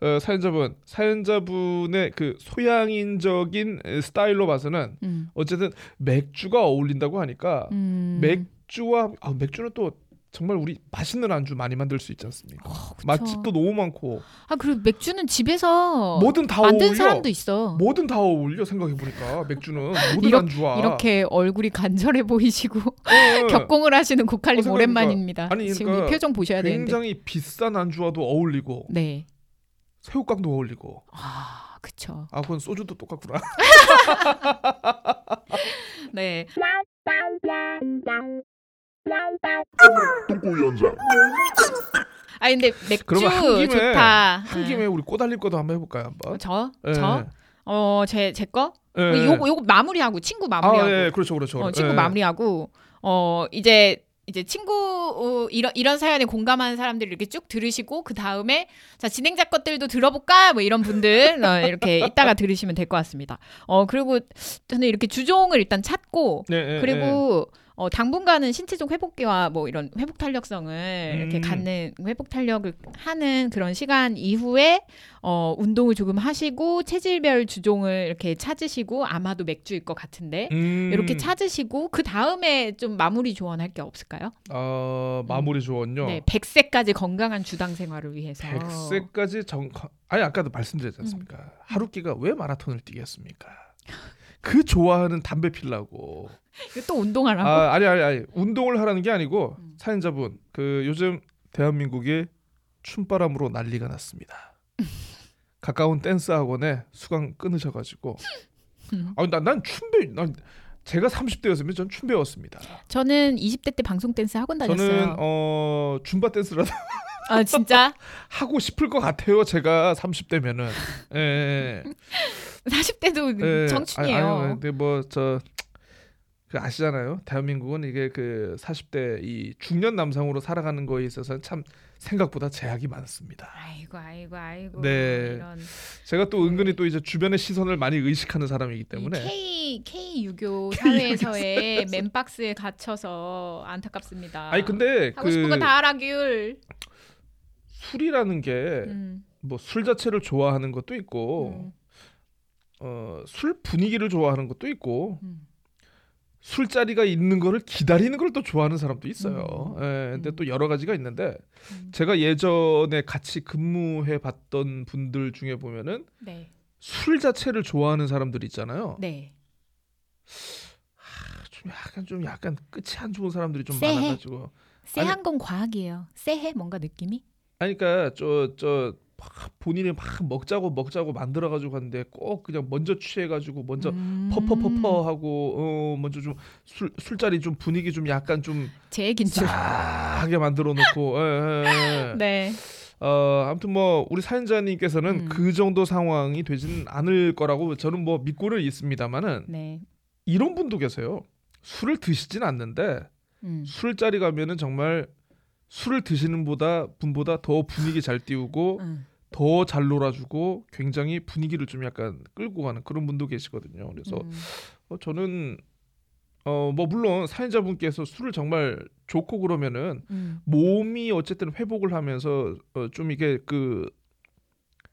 Speaker 2: 어, 사연자분 사연자분의 그 소양인적인 스타일로 봐서는
Speaker 1: 음.
Speaker 2: 어쨌든 맥주가 어울린다고 하니까
Speaker 1: 음.
Speaker 2: 맥주와 아, 맥주는 또 정말 우리 맛있는 안주 많이 만들 수 있지 않습니까?
Speaker 1: 어.
Speaker 2: 맛집도 너무 많고
Speaker 1: 아 그리고 맥주는 집에서
Speaker 2: 뭐든 다
Speaker 1: 만든
Speaker 2: 어울려.
Speaker 1: 사람도 있어.
Speaker 2: 뭐든 다 어울려 생각해 보니까 맥주는 모든
Speaker 1: 이렇-
Speaker 2: 안주와
Speaker 1: 이렇게 얼굴이 간절해 보이시고
Speaker 2: 어, 어.
Speaker 1: 격공을 하시는 고칼님
Speaker 2: 어,
Speaker 1: 오랜만입니다.
Speaker 2: 아니,
Speaker 1: 지금
Speaker 2: 그러니까
Speaker 1: 이 표정 보셔야 되는데.
Speaker 2: 굉장히 비싼 안주와도 어울리고
Speaker 1: 네.
Speaker 2: 새우깡도 어울리고
Speaker 1: 아 그쵸.
Speaker 2: 아 그건 소주도 똑같구나.
Speaker 1: 네. 아 근데 맥주
Speaker 2: 그러면 한 김에
Speaker 1: 좋다.
Speaker 2: 한 김에 우리 꼬달릴 것도 한번 해볼까요 한번?
Speaker 1: 저?
Speaker 2: 예.
Speaker 1: 저? 어 제 제 거?
Speaker 2: 예.
Speaker 1: 요거 요거 마무리하고 친구 마무리하고.
Speaker 2: 아, 예, 그렇죠, 그렇죠.
Speaker 1: 어, 친구
Speaker 2: 예.
Speaker 1: 마무리하고 어 이제 이제 친구 어, 이런 이런 사연에 공감하는 사람들 이렇게 쭉 들으시고 그 다음에 자 진행자 것들도 들어볼까 뭐 이런 분들 어, 이렇게 이따가 들으시면 될 것 같습니다. 어 그리고 저는 이렇게 주종을 일단 찾고
Speaker 2: 네, 예,
Speaker 1: 그리고 어, 당분간은 신체적 회복기와 뭐 이런 회복 탄력성을 이렇게
Speaker 2: 음.
Speaker 1: 갖는 회복 탄력을 하는 그런 시간 이후에 어, 운동을 조금 하시고 체질별 주종을 이렇게 찾으시고 아마도 맥주일 것 같은데
Speaker 2: 예. 음,
Speaker 1: 이렇게 찾으시고 그 다음에 좀 마무리 조언할 게 없을까요?
Speaker 2: 어, 마무리 조언요.
Speaker 1: 네, 100세까지 건강한 주당 생활을 위해서.
Speaker 2: 100세까지 정 아니 아까도 말씀드렸지 않습니까?
Speaker 1: 음.
Speaker 2: 하루 끼가 왜 마라톤을 뛰겠습니까? 그 좋아하는 담배 피려고.
Speaker 1: 또 운동하라고.
Speaker 2: 아, 아니 아니 아니. 운동을 하라는 게 아니고
Speaker 1: 음.
Speaker 2: 사연자분 그 요즘 대한민국이 춤바람으로 난리가 났습니다. 가까운 댄스 학원에 수강 끊으셔 가지고
Speaker 1: 음.
Speaker 2: 아, 난난 춤 배우 난 제가 30대였으면 전 춤 배웠습니다.
Speaker 1: 저는 20대 때 방송 댄스 학원 다녔어요.
Speaker 2: 저는 어 줌바 댄스라도
Speaker 1: 아 진짜
Speaker 2: 하고 싶을 것 같아요. 제가 30대면은. 예.
Speaker 1: 40대도
Speaker 2: 예.
Speaker 1: 청춘이에요.
Speaker 2: 아니, 아니, 근데 뭐저 그 아시잖아요. 대한민국은 이게 그 40대 이 중년 남성으로 살아가는 거에 있어서는 참 생각보다 제약이 많습니다.
Speaker 1: 아이고 아이고 아이고
Speaker 2: 네.
Speaker 1: 이런
Speaker 2: 제가 또 은근히 또 이제 주변의 시선을 많이 의식하는 사람이기
Speaker 1: 이
Speaker 2: 때문에
Speaker 1: K K 유교 사회에서의 맨박스에 갇혀서 안타깝습니다.
Speaker 2: 아니 근데
Speaker 1: 하고 싶은
Speaker 2: 그
Speaker 1: 거다 하라 귤.
Speaker 2: 술이라는 게 뭐술
Speaker 1: 음,
Speaker 2: 자체를 좋아하는 것도 있고
Speaker 1: 음,
Speaker 2: 어, 술 분위기를 좋아하는 것도 있고
Speaker 1: 음.
Speaker 2: 술자리가 있는 거를 기다리는 걸 또 좋아하는 사람도 있어요.
Speaker 1: 음.
Speaker 2: 예, 근데
Speaker 1: 음.
Speaker 2: 또 여러 가지가 있는데
Speaker 1: 음.
Speaker 2: 제가 예전에 같이 근무해 봤던 분들 중에 보면은
Speaker 1: 네,
Speaker 2: 술 자체를 좋아하는 사람들 있잖아요.
Speaker 1: 네.
Speaker 2: 좀 약간 좀 약간 끝이 안 좋은 사람들이 좀
Speaker 1: 쎄해.
Speaker 2: 많아가지고.
Speaker 1: 쎄한 건 과학이에요. 쎄해 뭔가 느낌이?
Speaker 2: 아니 그러니까 저 저 본인이 막 먹자고 먹자고 만들어 가지고 갔는데 꼭 그냥 먼저 취해 가지고 먼저
Speaker 1: 음.
Speaker 2: 퍼퍼퍼퍼 하고 어 먼저 좀 술 술자리 좀 분위기 좀 약간
Speaker 1: 좀제 얘긴 줄.
Speaker 2: 싸하게 만들어 놓고 예, 예, 예.
Speaker 1: 네.
Speaker 2: 어 아무튼 뭐 우리 사연자님께서는
Speaker 1: 음.
Speaker 2: 그 정도 상황이 되지는 않을 거라고 저는 뭐 믿고는 있습니다만은
Speaker 1: 네.
Speaker 2: 이런 분도 계세요. 술을 드시진 않는데
Speaker 1: 음.
Speaker 2: 술자리 가면은 정말 술을 드시는 보다 분보다 더 분위기 잘 띄우고
Speaker 1: 음.
Speaker 2: 더 잘 놀아주고 굉장히 분위기를 좀 약간 끌고 가는 그런 분도 계시거든요. 그래서
Speaker 1: 음.
Speaker 2: 어, 저는 어 뭐 물론 사연자분께서 술을 정말 좋고 그러면은
Speaker 1: 음.
Speaker 2: 몸이 어쨌든 회복을 하면서 어, 좀 이게 그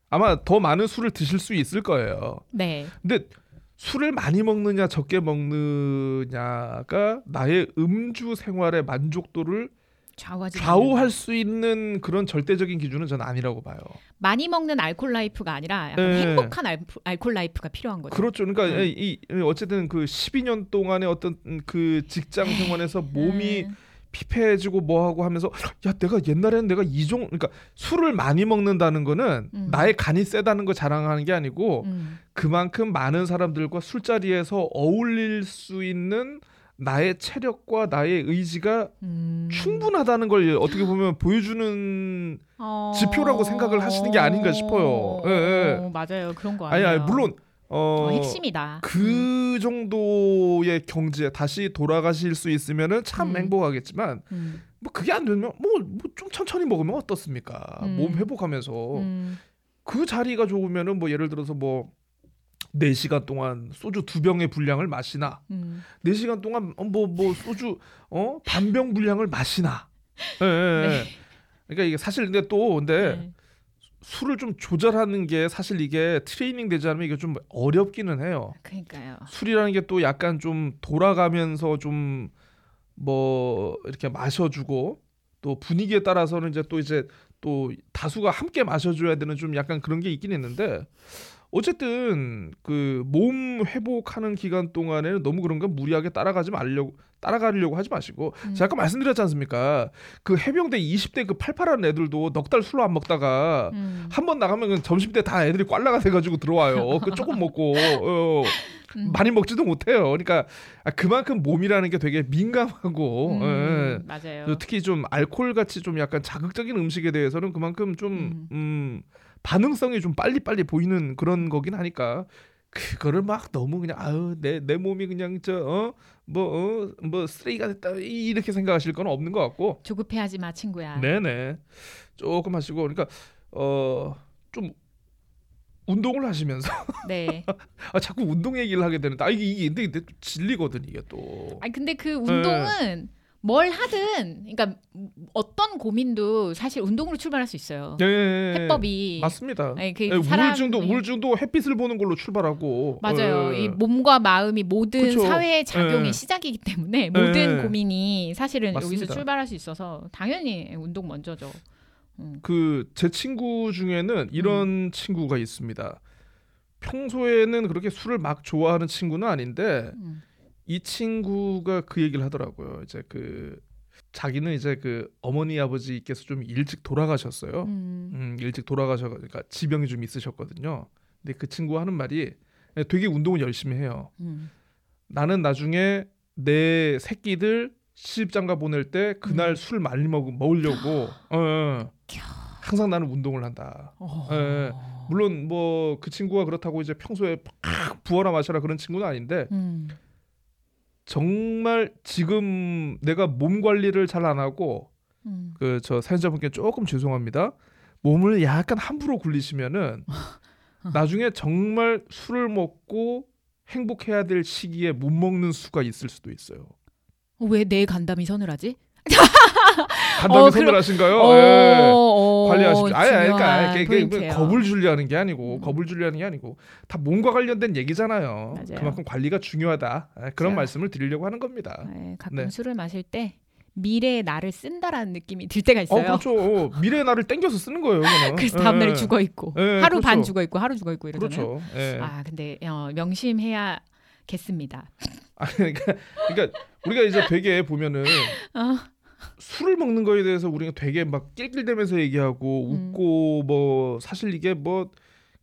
Speaker 2: 아마 더 많은 술을 드실 수 있을 거예요.
Speaker 1: 네.
Speaker 2: 근데 술을 많이 먹느냐 적게 먹느냐가 나의 음주 생활의 만족도를
Speaker 1: 좌우하지.
Speaker 2: 좌우할 수 있는 그런 절대적인 기준은 저는 아니라고 봐요.
Speaker 1: 많이 먹는 알콜 라이프가 아니라 약간
Speaker 2: 네.
Speaker 1: 행복한 알, 알콜 라이프가 필요한 거죠.
Speaker 2: 그렇죠. 그러니까
Speaker 1: 음.
Speaker 2: 이, 이 어쨌든 그 12년 동안의 어떤 그 직장 생활에서 몸이
Speaker 1: 음.
Speaker 2: 피폐해지고 뭐하고 하면서 야 내가 옛날에는 내가 이종 그러니까 술을 많이 먹는다는 거는
Speaker 1: 음.
Speaker 2: 나의 간이 세다는 걸 자랑하는 게 아니고
Speaker 1: 음.
Speaker 2: 그만큼 많은 사람들과 술자리에서 어울릴 수 있는 나의 체력과 나의 의지가
Speaker 1: 음.
Speaker 2: 충분하다는 걸 어떻게 보면 보여주는
Speaker 1: 어...
Speaker 2: 지표라고 생각을 하시는 게 아닌가 싶어요. 예, 예.
Speaker 1: 어, 맞아요. 그런 거
Speaker 2: 아니
Speaker 1: 아니에요.
Speaker 2: 아니 물론 어,
Speaker 1: 어, 핵심이다. 음.
Speaker 2: 그 정도의 경지에 다시 돌아가실 수 있으면은 참
Speaker 1: 음.
Speaker 2: 행복하겠지만
Speaker 1: 음.
Speaker 2: 뭐 그게 안 되면 뭐좀 천천히 먹으면 어떻습니까?
Speaker 1: 음.
Speaker 2: 몸 회복하면서
Speaker 1: 음.
Speaker 2: 그 자리가 좋으면은 뭐 예를 들어서 뭐 4시간 동안 소주 두 병의 분량을 마시나
Speaker 1: 음.
Speaker 2: 4시간 동안 뭐뭐 소주 어 반병 분량을 마시나 예, 예, 예.
Speaker 1: 네.
Speaker 2: 그러니까 이게 사실 근데 또 근데
Speaker 1: 네.
Speaker 2: 술을 좀 조절하는 게 사실 이게 트레이닝 되지 않으면 이게 좀 어렵기는 해요.
Speaker 1: 그러니까요.
Speaker 2: 술이라는 게 또 약간 좀 돌아가면서 좀 뭐 이렇게 마셔주고 또 분위기에 따라서는 이제 또 이제 또 다수가 함께 마셔줘야 되는 좀 약간 그런 게 있긴 있는데 어쨌든 그 몸 회복하는 기간 동안에는 너무 그런 거 무리하게 따라가지 말려고 따라가려고 하지 마시고
Speaker 1: 음.
Speaker 2: 제가 아까 말씀드렸지 않습니까? 그 해병대 20대 그 팔팔한 애들도 넉 달 술로 안 먹다가
Speaker 1: 음.
Speaker 2: 한번 나가면 그 점심 때 다 애들이 꽐라가 돼가지고 들어와요. 그 조금 먹고 어,
Speaker 1: 음.
Speaker 2: 많이 먹지도 못해요. 그러니까 아, 그만큼 몸이라는 게 되게 민감하고
Speaker 1: 음,
Speaker 2: 예.
Speaker 1: 맞아요.
Speaker 2: 특히 좀 알코올 같이 좀 약간 자극적인 음식에 대해서는 그만큼 좀
Speaker 1: 음.
Speaker 2: 음, 반응성이 좀 빨리 빨리 보이는 그런 거긴 하니까 그거를 막 너무 그냥 아유 내 내 몸이 그냥 저어뭐어 뭐 쓰레기가 됐다 이렇게 생각하실 건 없는 것 같고
Speaker 1: 조급해하지 마 친구야.
Speaker 2: 네네 조금 하시고 그러니까 어 좀 운동을 하시면서
Speaker 1: 네.
Speaker 2: 아 자꾸 운동 얘기를 하게 되는데 아 이게 이게 근데, 근데 또 질리거든 이게 또
Speaker 1: 아니 근데
Speaker 2: 네.
Speaker 1: 그 운동은 뭘 하든 그러니까 어떤 고민도 사실 운동으로 출발할 수 있어요.
Speaker 2: 예, 예, 예.
Speaker 1: 해법이
Speaker 2: 맞습니다.
Speaker 1: 아니, 그
Speaker 2: 예, 우울증도
Speaker 1: 사람이-
Speaker 2: 우울증도 햇빛을 보는 걸로 출발하고
Speaker 1: 맞아요.
Speaker 2: 예.
Speaker 1: 이 몸과 마음이 모든
Speaker 2: 그쵸.
Speaker 1: 사회의 작용의
Speaker 2: 예.
Speaker 1: 시작이기 때문에 모든
Speaker 2: 예.
Speaker 1: 고민이 사실은
Speaker 2: 맞습니다.
Speaker 1: 여기서 출발할 수 있어서 당연히 운동 먼저죠. 음.
Speaker 2: 그제 친구 중에는 이런 친구가 있습니다. 평소에는 그렇게 술을 막 좋아하는 친구는 아닌데
Speaker 1: 음.
Speaker 2: 이 친구가 그 얘기를 하더라고요. 이제 그 자기는 이제 그 어머니 아버지께서 좀 일찍 돌아가셨어요.
Speaker 1: 음.
Speaker 2: 음, 일찍 돌아가셔 그러니까 지병이 좀 있으셨거든요. 근데 그 친구가 하는 말이 되게 운동을 열심히 해요.
Speaker 1: 음.
Speaker 2: 나는 나중에 내 새끼들 시집장가 보낼 때 그날
Speaker 1: 음.
Speaker 2: 술 많이 먹 먹으려고 어, 어. 항상 나는 운동을 한다.
Speaker 1: 어.
Speaker 2: 예. 물론 뭐 그 친구가 그렇다고 이제 평소에 팍 부어라 마셔라 그런 친구는 아닌데
Speaker 1: 음.
Speaker 2: 정말 지금 내가 몸 관리를 잘 안 하고
Speaker 1: 음.
Speaker 2: 그저 사연자분께 조금 죄송합니다. 몸을 약간 함부로 굴리시면은 나중에 정말 술을 먹고 행복해야 될 시기에 못 먹는 수가 있을 수도 있어요.
Speaker 1: 왜 내 간담이 서늘하지?
Speaker 2: 간담이
Speaker 1: 어,
Speaker 2: 서늘하신가요?
Speaker 1: 어,
Speaker 2: 예.
Speaker 1: 어,
Speaker 2: 관리하십시오. 아니, 그러니까 이게. 겁을 주려는 게 아니고
Speaker 1: 음.
Speaker 2: 겁을 주려는 게 아니고 다 몸과 관련된 얘기잖아요.
Speaker 1: 맞아요.
Speaker 2: 그만큼 관리가 중요하다. 예, 그런
Speaker 1: 맞아요.
Speaker 2: 말씀을 드리려고 하는 겁니다.
Speaker 1: 네, 가끔
Speaker 2: 네.
Speaker 1: 술을 마실 때 미래의 나를 쓴다라는 느낌이 들 때가
Speaker 2: 어,
Speaker 1: 있어요.
Speaker 2: 그렇죠. 미래의 나를 땡겨서 쓰는 거예요.
Speaker 1: 그래서 다음 날에
Speaker 2: 예.
Speaker 1: 죽어 있고
Speaker 2: 예,
Speaker 1: 하루 반
Speaker 2: 그렇죠.
Speaker 1: 죽어 있고 하루 죽어 있고 이러잖아요.
Speaker 2: 그렇죠. 예.
Speaker 1: 아 근데 어, 명심해야겠습니다.
Speaker 2: 아, 그러니까, 그러니까 우리가 이제 되게 보면은
Speaker 1: 어,
Speaker 2: 술을 먹는 거에 대해서 우리가 되게 막 낄낄대면서 얘기하고
Speaker 1: 음.
Speaker 2: 웃고 뭐 사실 이게 뭐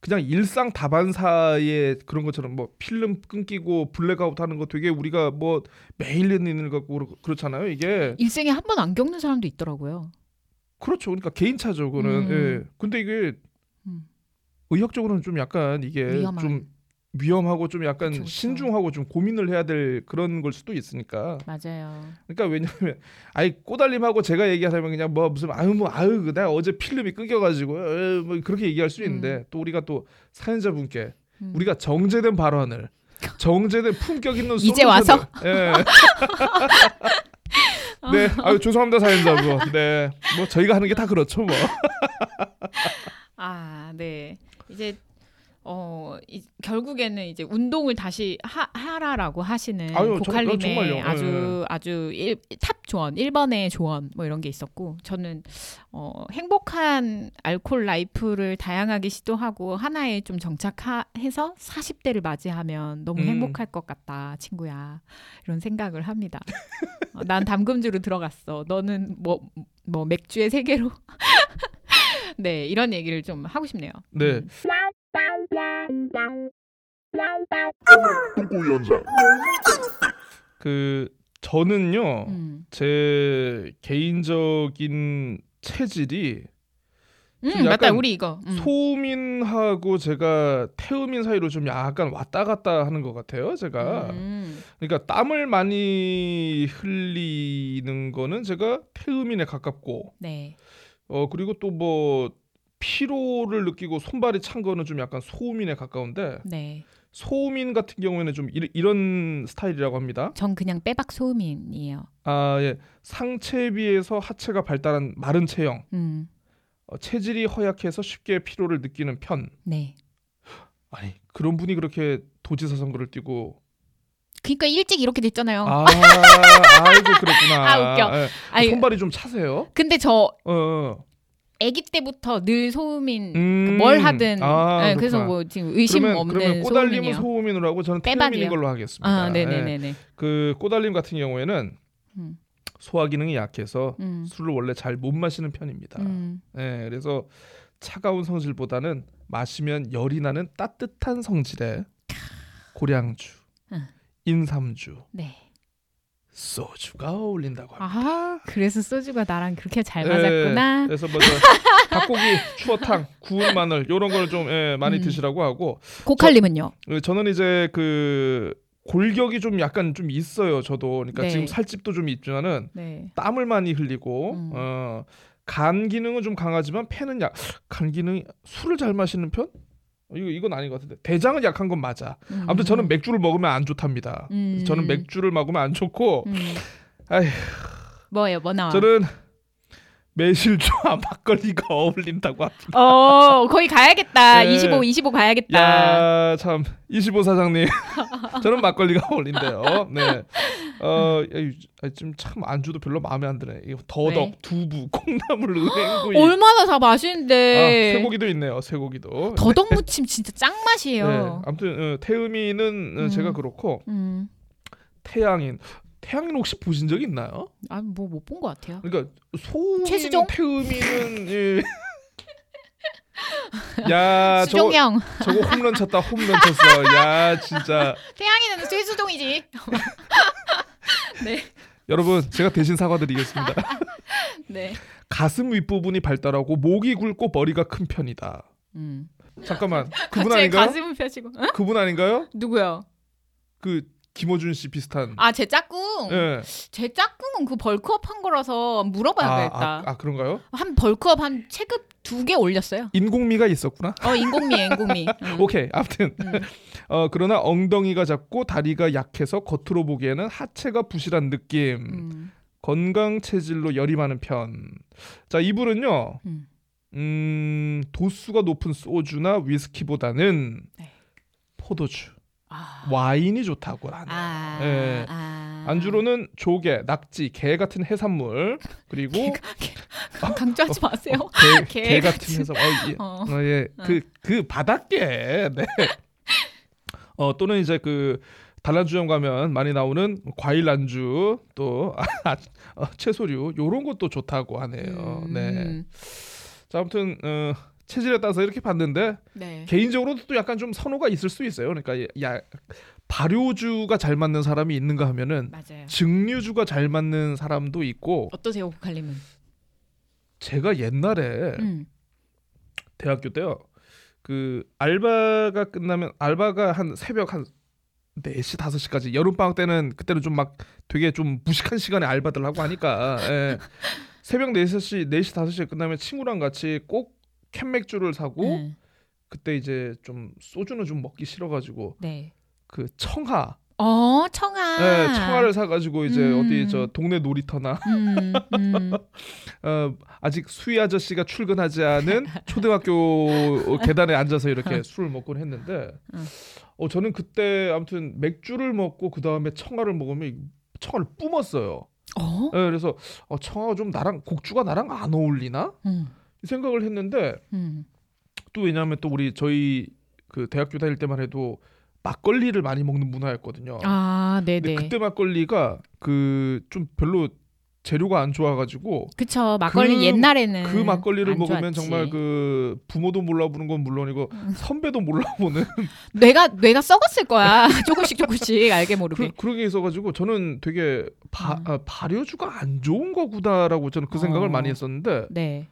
Speaker 2: 그냥 일상 다반사의 그런 것처럼 뭐 필름 끊기고 블랙아웃 하는 거 되게 우리가 뭐 매일 있는 일 같고 그렇- 그렇잖아요. 이게
Speaker 1: 일생에 한 번 안 겪는 사람도 있더라고요.
Speaker 2: 그렇죠. 그러니까 개인차죠. 그거는.
Speaker 1: 음.
Speaker 2: 예. 근데 이게
Speaker 1: 음.
Speaker 2: 의학적으로는 좀 약간 이게
Speaker 1: 위험한.
Speaker 2: 좀 위험하고 좀 약간
Speaker 1: 그쵸, 그쵸.
Speaker 2: 신중하고 좀 고민을 해야 될 그런 걸 수도 있으니까.
Speaker 1: 맞아요.
Speaker 2: 그러니까 왜냐면 아이 고칼님하고 제가 얘기하자면 그냥 뭐 무슨 아유 뭐 아유 내가 어제 필름이 끊겨가지고 에, 뭐 그렇게 얘기할 수 있는데 또 우리가 또 사연자분께
Speaker 1: 음.
Speaker 2: 우리가 정제된 발언을 정제된 품격 있는
Speaker 1: 이제 와서?
Speaker 2: 예. 네, 아유 죄송합니다 사연자분. 네, 뭐 저희가 하는 게 다 그렇죠 뭐.
Speaker 1: 아, 네. 이제 어 이, 결국에는 이제 운동을 다시 하, 하라라고 하시는
Speaker 2: 아유, 저-
Speaker 1: 고칼님의
Speaker 2: 정말요.
Speaker 1: 아주
Speaker 2: 예.
Speaker 1: 아주 일, 탑 조언, 1번의 조언 뭐 이런 게 있었고 저는 어 행복한 알콜 라이프를 다양하게 시도하고 하나에 좀 정착해서 40대를 맞이하면 너무
Speaker 2: 음.
Speaker 1: 행복할 것 같다, 친구야. 이런 생각을 합니다. 어, 난 담금주로 들어갔어. 너는 뭐뭐 맥주의 세계로 네, 이런 얘기를 좀 하고 싶네요.
Speaker 2: 네.
Speaker 1: 음.
Speaker 2: 그 저는요
Speaker 1: 음.
Speaker 2: 제 개인적인 체질이
Speaker 1: 음,
Speaker 2: 좀
Speaker 1: 맞다. 우리 이거. 음.
Speaker 2: 소음인하고 제가 태음인 사이로 좀 약간 왔다 갔다 하는 것 같아요. 제가
Speaker 1: 음.
Speaker 2: 그러니까 땀을 많이 흘리는 거는 제가 태음인에 가깝고
Speaker 1: 네.
Speaker 2: 어 그리고 또 뭐 피로를 느끼고 손발이 찬 거는 좀 약간 소음인에 가까운데
Speaker 1: 네.
Speaker 2: 소음인 같은 경우에는 좀 이, 이런 스타일이라고 합니다.
Speaker 1: 전 그냥 빼박 소음인이에요.
Speaker 2: 아 예, 상체에 비해서 하체가 발달한 마른 체형,
Speaker 1: 음.
Speaker 2: 어, 체질이 허약해서 쉽게 피로를 느끼는 편.
Speaker 1: 네.
Speaker 2: 아니 그런 분이 그렇게 도지사 선거를 뛰고
Speaker 1: 그러니까 일찍 이렇게 됐잖아요.
Speaker 2: 아 아이고 그랬구나.
Speaker 1: 아, 웃겨.
Speaker 2: 예,
Speaker 1: 아니,
Speaker 2: 손발이 좀 차세요?
Speaker 1: 근데 저
Speaker 2: 어, 어.
Speaker 1: 아기 때부터 늘 소음인
Speaker 2: 음,
Speaker 1: 뭘 하든
Speaker 2: 아,
Speaker 1: 네, 그래서. 뭐 지금 의심
Speaker 2: 그러면,
Speaker 1: 없는
Speaker 2: 그러면 꼬달림은. 소음인으로 하고 저는. 태음인인 걸로 하겠습니다.
Speaker 1: 아,
Speaker 2: 예.
Speaker 1: 네네네 네.
Speaker 2: 그 꼬달림 같은 경우에는
Speaker 1: 음.
Speaker 2: 소화 기능이 약해서
Speaker 1: 음.
Speaker 2: 술을 원래 잘 못 마시는 편입니다.
Speaker 1: 음.
Speaker 2: 예, 그래서 차가운 성질보다는 마시면 열이 나는 따뜻한 성질의 고량주,
Speaker 1: 응.
Speaker 2: 인삼주,
Speaker 1: 네.
Speaker 2: 소주가 어울린다고 합니다.
Speaker 1: 아, 그래서 소주가 나랑 그렇게 잘
Speaker 2: 예,
Speaker 1: 맞았구나.
Speaker 2: 그래서 뭐저 닭고기, 추어탕, 구운 마늘 이런 걸좀 예, 많이
Speaker 1: 음.
Speaker 2: 드시라고 하고
Speaker 1: 고칼림은요?
Speaker 2: 어, 저는 이제 그 골격이 좀 약간 좀 있어요. 저도 그러니까
Speaker 1: 네.
Speaker 2: 지금 살집도 좀 있지만은
Speaker 1: 네.
Speaker 2: 땀을 많이 흘리고
Speaker 1: 음.
Speaker 2: 어, 간 기능은 좀 강하지만 폐는 약. 간 기능이 술을 잘 마시는 편? 어, 이거 이건 아닌 것 같은데 대장은 약한 건 맞아.
Speaker 1: 음.
Speaker 2: 아무튼 저는 맥주를 먹으면 안 좋답니다.
Speaker 1: 음.
Speaker 2: 저는 맥주를 먹으면 안 좋고
Speaker 1: 음.
Speaker 2: 아휴.
Speaker 1: 뭐예요? 뭐 나와?
Speaker 2: 저는 매실주와 막걸리가 어울린다고 합니다.
Speaker 1: 어, 거기 가야겠다.
Speaker 2: 네.
Speaker 1: 25, 25 가야겠다.
Speaker 2: 야 참 25 사장님 저는 막걸리가 어울린대요. 네. 어 지금 참 안주도 별로 마음에 안 드네. 더덕,
Speaker 1: 왜?
Speaker 2: 두부, 콩나물, 은행구이.
Speaker 1: 얼마나 다
Speaker 2: 아,
Speaker 1: 맛있는데.
Speaker 2: 쇠고기도 있네요. 쇠고기도.
Speaker 1: 더덕 무침 진짜 짱
Speaker 2: 네.
Speaker 1: 맛이에요.
Speaker 2: 아무튼 어, 태음이는 어,
Speaker 1: 음.
Speaker 2: 제가 그렇고
Speaker 1: 음.
Speaker 2: 태양인 태양인 혹시 보신 적 있나요?
Speaker 1: 아, 뭐못 본 것 같아요.
Speaker 2: 그러니까 소음인
Speaker 1: 최수종?
Speaker 2: 태음이는 예. 야 저거
Speaker 1: 수종 형.
Speaker 2: 저거 홈런 쳤다 홈런 쳤어. 야 진짜
Speaker 1: 태양이는 쇠수종이지. 네.
Speaker 2: 여러분 제가 대신 사과드리겠습니다.
Speaker 1: 네.
Speaker 2: 가슴 윗부분이 발달하고 목이 굵고 머리가 큰 편이다.
Speaker 1: 음.
Speaker 2: 잠깐만 그분
Speaker 1: 갑자기
Speaker 2: 아닌가요?
Speaker 1: 가슴을 펴시고. 응?
Speaker 2: 그분 아닌가요?
Speaker 1: 누구요?
Speaker 2: 그 김호준 씨 비슷한.
Speaker 1: 아, 제 짝꿍.
Speaker 2: 예.
Speaker 1: 제 짝꿍은 그 벌크업 한 거라서
Speaker 2: 아,
Speaker 1: 물어봐야겠다.
Speaker 2: 아, 아 그런가요?
Speaker 1: 한 벌크업 한 체급 두 개 올렸어요.
Speaker 2: 인공미가 있었구나.
Speaker 1: 어, 인공미, 인공미. 응.
Speaker 2: 오케이 아무튼
Speaker 1: 음.
Speaker 2: 어 그러나 엉덩이가 작고 다리가 약해서 겉으로 보기에는 하체가 부실한 느낌.
Speaker 1: 음.
Speaker 2: 건강 체질로 열이 많은 편. 자 이분은요.
Speaker 1: 음.
Speaker 2: 음 도수가 높은 소주나 위스키보다는
Speaker 1: 네.
Speaker 2: 포도주,
Speaker 1: 아.
Speaker 2: 와인이 좋다고 하네요.
Speaker 1: 아.
Speaker 2: 예.
Speaker 1: 아.
Speaker 2: 안주로는 조개, 낙지, 게 같은 해산물 그리고
Speaker 1: 강조하지 마세요.
Speaker 2: 어, 게, 게게 같은
Speaker 1: 같은-
Speaker 2: 해산. 어, 예.
Speaker 1: 어.
Speaker 2: 어, 예. 그, 그 바닷게. 네. 어, 또는 이제 그 단란주점 가면 많이 나오는 과일 안주 또 아, 어, 채소류 요런 것도 좋다고 하네요. 네.
Speaker 1: 음.
Speaker 2: 자, 아무튼 어, 체질에 따라서 이렇게 봤는데
Speaker 1: 네.
Speaker 2: 개인적으로도 또 약간 좀 선호가 있을 수 있어요. 그러니까 야 발효주가 잘 맞는 사람이 있는가 하면은
Speaker 1: 맞아요.
Speaker 2: 증류주가 잘 맞는 사람도 있고
Speaker 1: 어떠세요, 고칼님은?
Speaker 2: 제가 옛날에
Speaker 1: 음.
Speaker 2: 대학교 때요. 그 알바가 끝나면 알바가 한 새벽 한 4시 5시까지 여름 방학 때는 그때는 좀 막 되게 좀 무식한 시간에 알바들 하고 하니까 예. 새벽 4시 4시 5시에 끝나면 친구랑 같이 꼭 캔 맥주를 사고
Speaker 1: 음.
Speaker 2: 그때 이제 좀 소주는 좀 먹기 싫어 가지고
Speaker 1: 네.
Speaker 2: 그 청하
Speaker 1: 어, 청아.
Speaker 2: 예, 청하를 사 가지고 이제
Speaker 1: 음.
Speaker 2: 어디 저 동네 놀이터나
Speaker 1: 음, 음.
Speaker 2: 어, 아직 수희 아저씨가 출근하지 않은 초등학교 계단에 앉아서 이렇게 술을 먹곤 했는데
Speaker 1: 응.
Speaker 2: 어, 저는 그때 아무튼 맥주를 먹고 그 다음에 청아를 먹으면 이 청아를 뿜었어요.
Speaker 1: 어?
Speaker 2: 예, 그래서 어, 청아가 좀 나랑 곡주가 나랑 안 어울리나
Speaker 1: 음.
Speaker 2: 이 생각을 했는데
Speaker 1: 음.
Speaker 2: 또 왜냐하면 또 우리 저희 그 대학교 다닐 때만 해도 막걸리를 많이 먹는 문화였거든요.
Speaker 1: 아, 네,
Speaker 2: 근데
Speaker 1: 네.
Speaker 2: 그때 막걸리가 그 좀 별로 재료가 안 좋아가지고
Speaker 1: 그쵸. 막걸리
Speaker 2: 그-
Speaker 1: 옛날에는
Speaker 2: 그 막걸리를
Speaker 1: 안
Speaker 2: 먹으면
Speaker 1: 좋았지.
Speaker 2: 정말 그 부모도 몰라보는 건 물론이고 선배도 몰라보는
Speaker 1: 뇌가 뇌가 썩었을 거야. 조금씩 조금씩 알게 모르게.
Speaker 2: 그, 그런 게 있어가지고 저는 되게 바,
Speaker 1: 음.
Speaker 2: 아, 발효주가 안 좋은 거구나라고 저는 그 생각을
Speaker 1: 어.
Speaker 2: 많이 했었는데
Speaker 1: 네.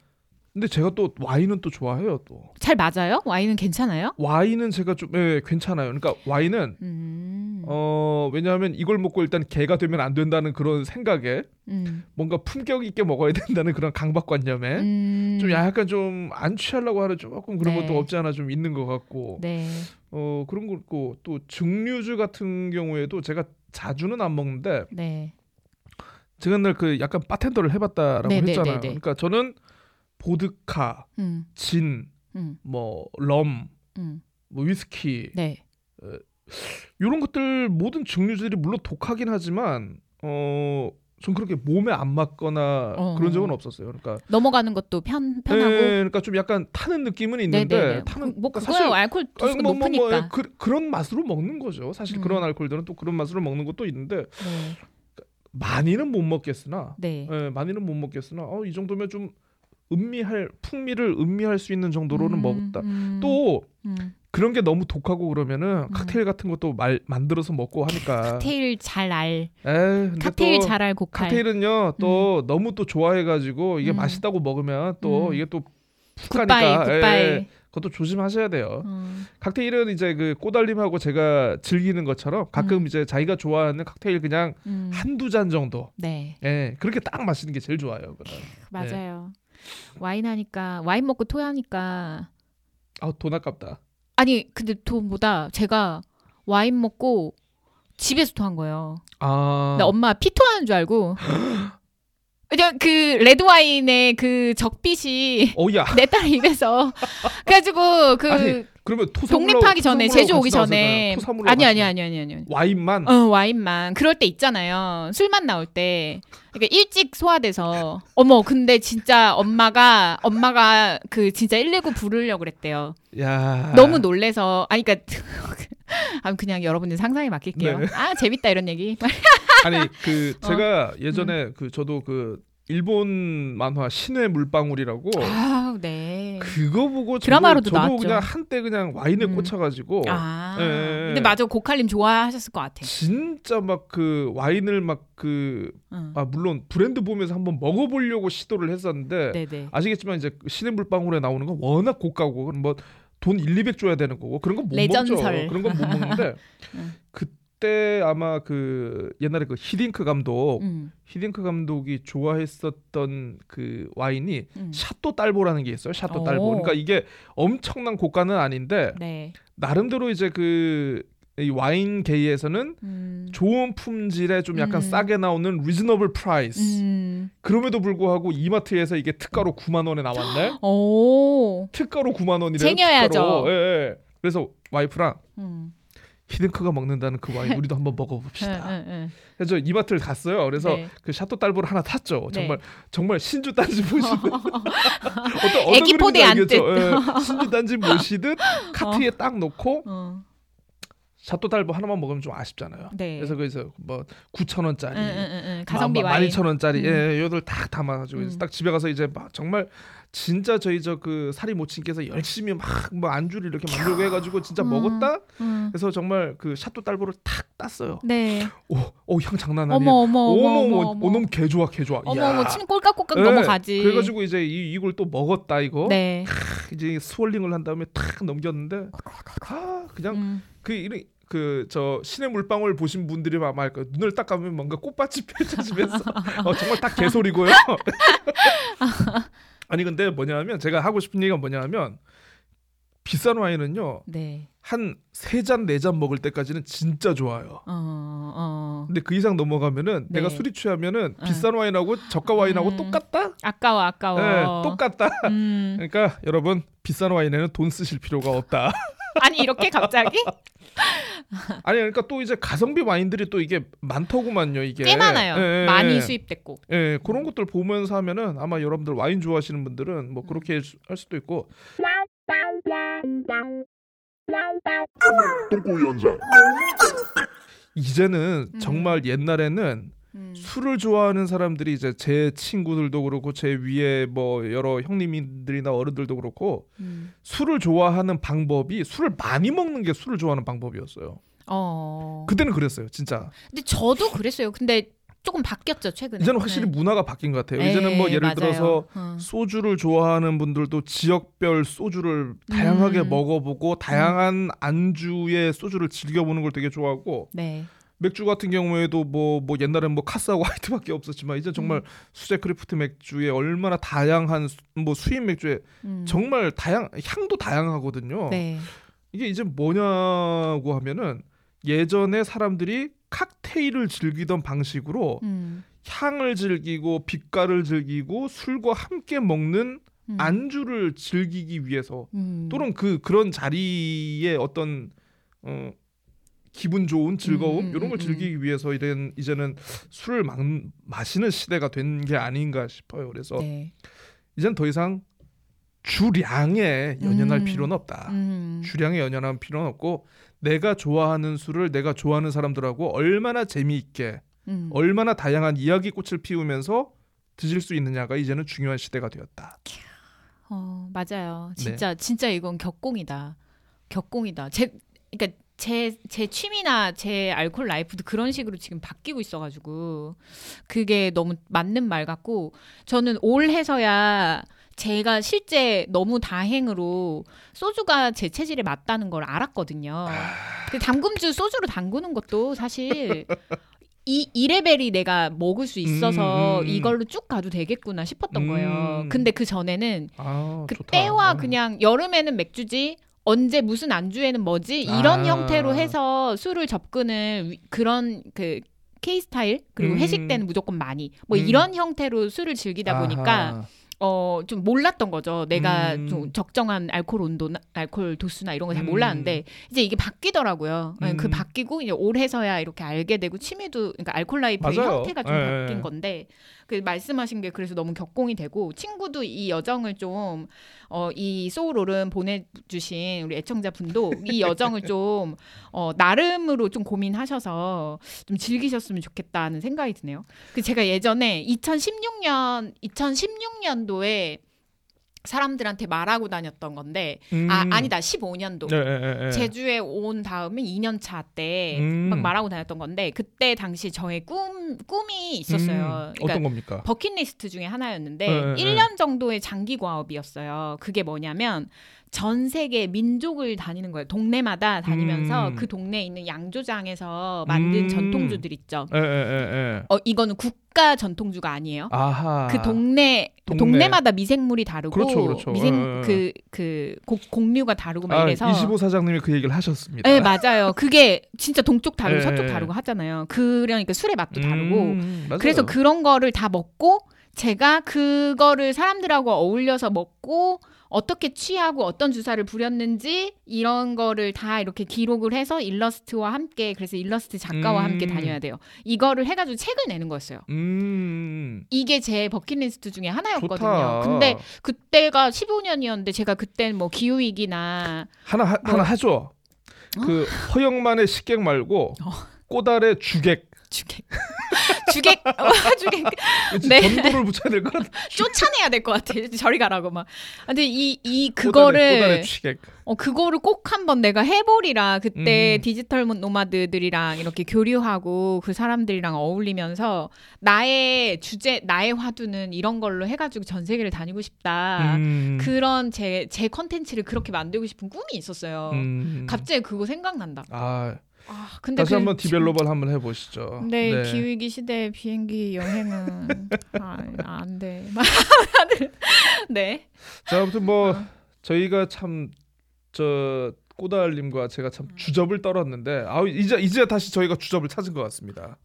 Speaker 2: 근데 제가 또 와인은 또 좋아해요 또.
Speaker 1: 잘 맞아요? 와인은 괜찮아요?
Speaker 2: 와인은 제가 좀 예, 괜찮아요. 그러니까 와인은
Speaker 1: 음.
Speaker 2: 어 왜냐하면 이걸 먹고 일단 개가 되면 안 된다는 그런 생각에
Speaker 1: 음.
Speaker 2: 뭔가 품격 있게 먹어야 된다는 그런 강박관념에
Speaker 1: 음.
Speaker 2: 좀 약간 좀 안 취하려고 하는 조금 그런
Speaker 1: 네.
Speaker 2: 것도 없지 않아 좀 있는 것 같고
Speaker 1: 네.
Speaker 2: 어 그런 거 있고 또 증류주 같은 경우에도 제가 자주는 안 먹는데
Speaker 1: 네.
Speaker 2: 제가 늘그 약간 바텐더를 해봤다라고
Speaker 1: 네, 네,
Speaker 2: 했잖아요.
Speaker 1: 네, 네.
Speaker 2: 그러니까 저는 보드카,
Speaker 1: 음.
Speaker 2: 진,
Speaker 1: 음.
Speaker 2: 뭐 럼,
Speaker 1: 음.
Speaker 2: 뭐 위스키
Speaker 1: 네.
Speaker 2: 이런 것들 모든 증류주들이 물론 독하긴 하지만 어. 전 그렇게 몸에 안 맞거나
Speaker 1: 어.
Speaker 2: 그런 적은 없었어요. 그러니까
Speaker 1: 넘어가는 것도 편 편하고.
Speaker 2: 예, 그러니까 좀 약간 타는 느낌은 있는데
Speaker 1: 네네.
Speaker 2: 타는
Speaker 1: 뭐
Speaker 2: 그러니까
Speaker 1: 그거야
Speaker 2: 사실
Speaker 1: 알코올 도수가
Speaker 2: 아니, 뭐, 뭐,
Speaker 1: 높으니까.
Speaker 2: 뭐, 그, 그런 맛으로 먹는 거죠. 사실
Speaker 1: 음.
Speaker 2: 그런 알코올들은 또 그런 맛으로 먹는 것도 있는데
Speaker 1: 네.
Speaker 2: 많이는 못 먹겠으나
Speaker 1: 네.
Speaker 2: 예, 많이는 못 먹겠으나 어, 이 정도면 좀 음미할 풍미를 음미할 수 있는 정도로는
Speaker 1: 음,
Speaker 2: 먹었다.
Speaker 1: 음,
Speaker 2: 또
Speaker 1: 음.
Speaker 2: 그런 게 너무 독하고 그러면은 칵테일 같은 것도 말, 만들어서 먹고 하니까
Speaker 1: 칵테일 잘 알.
Speaker 2: 에이,
Speaker 1: 칵테일 또잘알 고칼.
Speaker 2: 칵테일은요 또 너무 또 좋아해가지고 이게
Speaker 1: 음.
Speaker 2: 맛있다고 먹으면 또
Speaker 1: 음.
Speaker 2: 이게 또 푹하니까
Speaker 1: 굿바이.
Speaker 2: 예, 그것도 조심하셔야 돼요.
Speaker 1: 음.
Speaker 2: 칵테일은 이제 그 꼬달림하고 제가 즐기는 것처럼 가끔
Speaker 1: 음.
Speaker 2: 이제 자기가 좋아하는 칵테일 그냥
Speaker 1: 음.
Speaker 2: 한두 잔 정도
Speaker 1: 네.
Speaker 2: 예 그렇게 딱 마시는 게 제일 좋아요. 그거는.
Speaker 1: 맞아요. 와인 하니까 와인 먹고 토하니까
Speaker 2: 아 돈 아깝다.
Speaker 1: 아니 근데 돈보다 제가 와인 먹고 집에서 토한 거예요.
Speaker 2: 아
Speaker 1: 나 엄마 피 토하는 줄 알고. 그냥 그 레드 와인의 그 적빛이
Speaker 2: 어야
Speaker 1: 내 딸 입에서 그래가지고 그
Speaker 2: 아니, 그러면 토사물로
Speaker 1: 독립하기 전에 제주 오기 전에. 아니 아니 아니 아니 아니.
Speaker 2: 와인만.
Speaker 1: 어 와인만. 그럴 때 있잖아요. 술만 나올 때. 그러니까 일찍 소화돼서. 어머 근데 진짜 엄마가 엄마가 그 진짜 119 부르려고 그랬대요.
Speaker 2: 야.
Speaker 1: 너무 놀래서. 아니 그러니까 아 그냥 여러분들 상상에 맡길게요.
Speaker 2: 네.
Speaker 1: 아 재밌다 이런 얘기.
Speaker 2: 아니 그
Speaker 1: 어.
Speaker 2: 제가
Speaker 1: 음.
Speaker 2: 예전에 그 저도 그 일본 만화 신의 물방울이라고
Speaker 1: 아 네
Speaker 2: 그거 보고 저도,
Speaker 1: 드라마로도
Speaker 2: 저도
Speaker 1: 나왔죠.
Speaker 2: 그냥 한때 그냥 와인에
Speaker 1: 음.
Speaker 2: 꽂혀가지고
Speaker 1: 아
Speaker 2: 예.
Speaker 1: 근데 맞아 고칼님 좋아하셨을 것 같아
Speaker 2: 진짜 막 그 와인을 막그
Speaker 1: 응.
Speaker 2: 아 물론 브랜드 보면서 한번 먹어보려고 시도를 했었는데
Speaker 1: 네네
Speaker 2: 아시겠지만 이제 신의 물방울에 나오는 건 워낙 고가고 그럼 뭐돈 1, 200 줘야 되는 거고 그런 건못
Speaker 1: 레전설.
Speaker 2: 먹죠. 그런 건 못 먹는데
Speaker 1: 응.
Speaker 2: 그 때 아마 그 옛날에 그 히딩크 감독
Speaker 1: 음,
Speaker 2: 히딩크 감독이 좋아했었던 그 와인이
Speaker 1: 음.
Speaker 2: Château Talbot라는 게 있어요. Château
Speaker 1: 오.
Speaker 2: Talbot. 그러니까 이게 엄청난 고가는 아닌데
Speaker 1: 네
Speaker 2: 나름대로 이제 그 이 와인 계에서는
Speaker 1: 음.
Speaker 2: 좋은 품질에 좀 약간
Speaker 1: 음.
Speaker 2: 싸게 나오는 reasonable price.
Speaker 1: 음.
Speaker 2: 그럼에도 불구하고 이마트에서 이게 특가로 9만 원에 나왔네.
Speaker 1: 오.
Speaker 2: 특가로 9만 원이래요. 특가로. 예, 예. 그래서 와이프랑
Speaker 1: 음.
Speaker 2: 히딩크가 먹는다는 그 와인 우리도 한번 먹어봅시다.
Speaker 1: 응, 응, 응.
Speaker 2: 그래서 이마트를 갔어요. 그래서
Speaker 1: 네.
Speaker 2: 그 Château Talbot를 하나 샀죠.
Speaker 1: 네.
Speaker 2: 정말 정말 신주 단지 모시듯 어떤
Speaker 1: 포대
Speaker 2: 그림인지. 알겠죠? 예, 신주 단지 모시듯 카트에 딱 놓고
Speaker 1: 어.
Speaker 2: Château Talbot 하나만 먹으면 좀 아쉽잖아요.
Speaker 1: 네.
Speaker 2: 그래서 거기서 뭐 9천 원짜리.
Speaker 1: 가성비 와인.
Speaker 2: 12,000 원짜리
Speaker 1: 음.
Speaker 2: 예, 요들 딱 담아가지고
Speaker 1: 음.
Speaker 2: 딱 집에 가서 이제 막 정말 진짜 저희 저 그 사리 모친께서 열심히 막 뭐 안주를 이렇게 만들고 해가지고 진짜
Speaker 1: 음.
Speaker 2: 먹었다.
Speaker 1: 응.
Speaker 2: 그래서 정말 그 Château Talbot를 탁 땄어요.
Speaker 1: 네.
Speaker 2: 오, 오 향 장난 아니에요.
Speaker 1: 어머 어머 어머
Speaker 2: 어머
Speaker 1: 어머
Speaker 2: 어머 너무 개 좋아 개 좋아.
Speaker 1: 어머. 어머 침 꼴깍꼴깍
Speaker 2: 예,
Speaker 1: 넘어가지.
Speaker 2: 그래가지고 이제 이, 이걸 또 먹었다 이거.
Speaker 1: 네.
Speaker 2: 이제 swirling을 한 다음에 탁 넘겼는데 아 그냥
Speaker 1: 음.
Speaker 2: 그 이런 그저 신의 물방울 보신 분들이 아마 거예요. 눈을 딱 감으면 뭔가 꽃밭이 펼쳐지면서 어, 정말 딱 개소리고요. 아니 근데 뭐냐면 제가 하고 싶은 얘기가 뭐냐면 비싼 와인은요
Speaker 1: 네.
Speaker 2: 한세 잔 네 잔 먹을 때까지는 진짜 좋아요.
Speaker 1: 어 어.
Speaker 2: 근데 그 이상 넘어가면은
Speaker 1: 네.
Speaker 2: 내가 술이 취하면은
Speaker 1: 응.
Speaker 2: 비싼 와인하고 저가 와인하고
Speaker 1: 음.
Speaker 2: 똑같다?
Speaker 1: 아까워 아까워.
Speaker 2: 네, 똑같다.
Speaker 1: 음.
Speaker 2: 그러니까 여러분 비싼 와인에는 돈 쓰실 필요가 없다.
Speaker 1: 아니 이렇게 갑자기
Speaker 2: 아니 그러니까 또 이제 가성비 와인들이 또 이게 많더구만요 이게.
Speaker 1: 꽤 많아요.
Speaker 2: 예, 예,
Speaker 1: 많이
Speaker 2: 예.
Speaker 1: 수입됐고.
Speaker 2: 예, 그런 것들 보면서 하면은 아마 여러분들 와인 좋아하시는 분들은 뭐 그렇게 할 수도 있고
Speaker 3: 똥꼬 연장
Speaker 2: 이제는
Speaker 1: 음.
Speaker 2: 정말 옛날에는
Speaker 1: 음.
Speaker 2: 술을 좋아하는 사람들이 이제 제 친구들도 그렇고 제 위에 뭐 여러 형님들이나 어른들도 그렇고
Speaker 1: 음.
Speaker 2: 술을 좋아하는 방법이 술을 많이 먹는 게 술을 좋아하는 방법이었어요.
Speaker 1: 어.
Speaker 2: 그때는 그랬어요, 진짜.
Speaker 1: 근데 저도 그랬어요. 근데 조금 바뀌었죠 최근에.
Speaker 2: 이제는 확실히
Speaker 1: 네.
Speaker 2: 문화가 바뀐 것 같아요.
Speaker 1: 네,
Speaker 2: 이제는 뭐 예를
Speaker 1: 맞아요.
Speaker 2: 들어서
Speaker 1: 어.
Speaker 2: 소주를 좋아하는 분들도 지역별 소주를 다양하게
Speaker 1: 음.
Speaker 2: 먹어보고 다양한 안주의 소주를 즐겨보는 걸 되게 좋아하고
Speaker 1: 네.
Speaker 2: 맥주 같은 경우에도 뭐뭐 옛날엔 뭐 카스하고 화이트밖에 없었지만 이제 정말
Speaker 1: 음.
Speaker 2: 수제 craft 맥주에 얼마나 다양한 수- 뭐 수입 맥주에
Speaker 1: 음.
Speaker 2: 정말 다양 향도 다양하거든요.
Speaker 1: 네.
Speaker 2: 이게 이제 뭐냐고 하면은 예전에 사람들이 칵테일을 즐기던 방식으로
Speaker 1: 음.
Speaker 2: 향을 즐기고 빛깔을 즐기고 술과 함께 먹는
Speaker 1: 음.
Speaker 2: 안주를 즐기기 위해서
Speaker 1: 음.
Speaker 2: 또는 그 그런 자리에 어떤 어 기분 좋은 즐거움
Speaker 1: 음, 음,
Speaker 2: 이런 걸
Speaker 1: 음,
Speaker 2: 즐기기 위해서 이런 이제는 술을 막 마시는 시대가 된 게 아닌가 싶어요. 그래서
Speaker 1: 네.
Speaker 2: 이젠 더 이상 주량에 연연할
Speaker 1: 음.
Speaker 2: 필요는 없다.
Speaker 1: 음.
Speaker 2: 주량에 연연할 필요는 없고 내가 좋아하는 술을 내가 좋아하는 사람들하고 얼마나 재미있게
Speaker 1: 음.
Speaker 2: 얼마나 다양한 이야기꽃을 피우면서 드실 수 있느냐가 이제는 중요한 시대가 되었다.
Speaker 1: 어, 맞아요.
Speaker 2: 네.
Speaker 1: 진짜 진짜 이건 격공이다. 격공이다. 제 그러니까 제 제 취미나 제 알콜 라이프도 그런 식으로 지금 바뀌고 있어 가지고 그게 너무 맞는 말 같고 저는 올 해서야 제가 실제 너무 다행으로 소주가 제 체질에 맞다는 걸 알았거든요. 그 담금주 소주로 담그는 것도 사실 이, 이 레벨이 내가 먹을 수 있어서
Speaker 2: 음, 음, 음.
Speaker 1: 이걸로 쭉 가도 되겠구나 싶었던
Speaker 2: 음.
Speaker 1: 거예요. 근데 그 전에는
Speaker 2: 아,
Speaker 1: 그
Speaker 2: 좋다.
Speaker 1: 때와
Speaker 2: 아.
Speaker 1: 그냥 여름에는 맥주지 언제 무슨 안주에는 뭐지 이런
Speaker 2: 아.
Speaker 1: 형태로 해서 술을 접근을 위- 그런 그 K 스타일 그리고
Speaker 2: 음.
Speaker 1: 회식 때는 무조건 많이 뭐
Speaker 2: 음.
Speaker 1: 이런 형태로 술을 즐기다 보니까
Speaker 2: 아하.
Speaker 1: 어 좀 몰랐던 거죠. 내가
Speaker 2: 음.
Speaker 1: 좀 적정한 알코올 온도나 알코올 도수나 이런 거잘
Speaker 2: 음.
Speaker 1: 몰랐는데 이제 이게 바뀌더라고요. 네, 그
Speaker 2: 음.
Speaker 1: 바뀌고 이제 올해서야 이렇게 알게 되고 취미도 그러니까 알콜 life의
Speaker 2: 맞아요.
Speaker 1: 형태가 좀
Speaker 2: 예,
Speaker 1: 바뀐
Speaker 2: 예.
Speaker 1: 건데 그 말씀하신 게 그래서 너무 격공이 되고 친구도 이 여정을 좀 어 이 소울오름 보내주신 우리 애청자분도 이 여정을 좀 어, 나름으로 좀 고민하셔서 좀 즐기셨으면 좋겠다는 생각이 드네요. 그 제가 예전에 2016년 2016년도에 사람들한테 말하고 다녔던 건데
Speaker 2: 음.
Speaker 1: 아 아니다 15년도
Speaker 2: 네, 네, 네, 네.
Speaker 1: 제주에 온 다음에 2년 차 때막
Speaker 2: 음.
Speaker 1: 말하고 다녔던 건데 그때 당시 저의 꿈 꿈이 있었어요.
Speaker 2: 음,
Speaker 1: 그러니까
Speaker 2: 어떤 겁니까?
Speaker 1: 버킷리스트 중에 하나였는데
Speaker 2: 네, 네,
Speaker 1: 1년 정도의 장기 과업이었어요. 그게 뭐냐면 전 세계 민족을 다니는 거예요. 동네마다 다니면서
Speaker 2: 음.
Speaker 1: 그 동네에 있는 양조장에서 만든
Speaker 2: 음.
Speaker 1: 전통주들 있죠. 어 이거는 국가 전통주가 아니에요.
Speaker 2: 아하.
Speaker 1: 그 동네,
Speaker 2: 동네.
Speaker 1: 마다 미생물이 다르고
Speaker 2: 그렇죠, 그렇죠.
Speaker 1: 미생
Speaker 2: 예, 예.
Speaker 1: 그그 곡류가 다르고 막
Speaker 2: 아,
Speaker 1: 이래서
Speaker 2: 25 사장님이 그 얘기를 하셨습니다.
Speaker 1: 네 맞아요. 그게 진짜 동쪽 다르고
Speaker 2: 예,
Speaker 1: 서쪽
Speaker 2: 예.
Speaker 1: 다르고 하잖아요. 그러니까 술의 맛도 다르고
Speaker 2: 음, 맞아요.
Speaker 1: 그래서 그런 거를 다 먹고 제가 그거를 사람들하고 어울려서 먹고 어떻게 취하고 어떤 주사를 부렸는지 이런 거를 다 이렇게 기록을 해서 일러스트와 함께 그래서 일러스트 작가와
Speaker 2: 음.
Speaker 1: 함께 다녀야 돼요. 이거를 해가지고 책을 내는 거였어요.
Speaker 2: 음.
Speaker 1: 이게 제 버킷리스트 중에 하나였거든요.
Speaker 2: 좋다.
Speaker 1: 근데 그때가 15년이었는데 제가 그때는 뭐 기후 위기나
Speaker 2: 하나 하,
Speaker 1: 뭐-
Speaker 2: 하나 하죠. 그 허영만의 식객 말고
Speaker 1: 어.
Speaker 2: 꼬달의 주객.
Speaker 1: 주객 주객 어, 주객 네.
Speaker 2: 전도를 붙여야 될 것 같아.
Speaker 1: 쫓아내야 될 것 같아. 저리 가라고 막. 근데 이 이 그거를
Speaker 2: 주객.
Speaker 1: 어 그거를 꼭 한번 내가 해보리라 그때
Speaker 2: 음.
Speaker 1: 디지털 노마드들이랑 이렇게 교류하고 그 사람들이랑 어울리면서 나의 주제 나의 화두는 이런 걸로 해가지고 전 세계를 다니고 싶다.
Speaker 2: 음.
Speaker 1: 그런 제 제 컨텐츠를 그렇게 만들고 싶은 꿈이 있었어요.
Speaker 2: 음.
Speaker 1: 갑자기 그거 생각난다.
Speaker 2: 아,
Speaker 1: 아 근데
Speaker 2: 다시
Speaker 1: 그
Speaker 2: 한번 디벨로벌 한번 해보시죠.
Speaker 1: 근데 기후위기 시대 비행기 여행은 아, 안 돼. 네.
Speaker 2: 자, 아무튼 뭐
Speaker 1: 어.
Speaker 2: 저희가 참 저 꼬달님과 제가 참 주접을 떨었는데 아 이제 이제 다시 저희가 주접을 찾은 것 같습니다.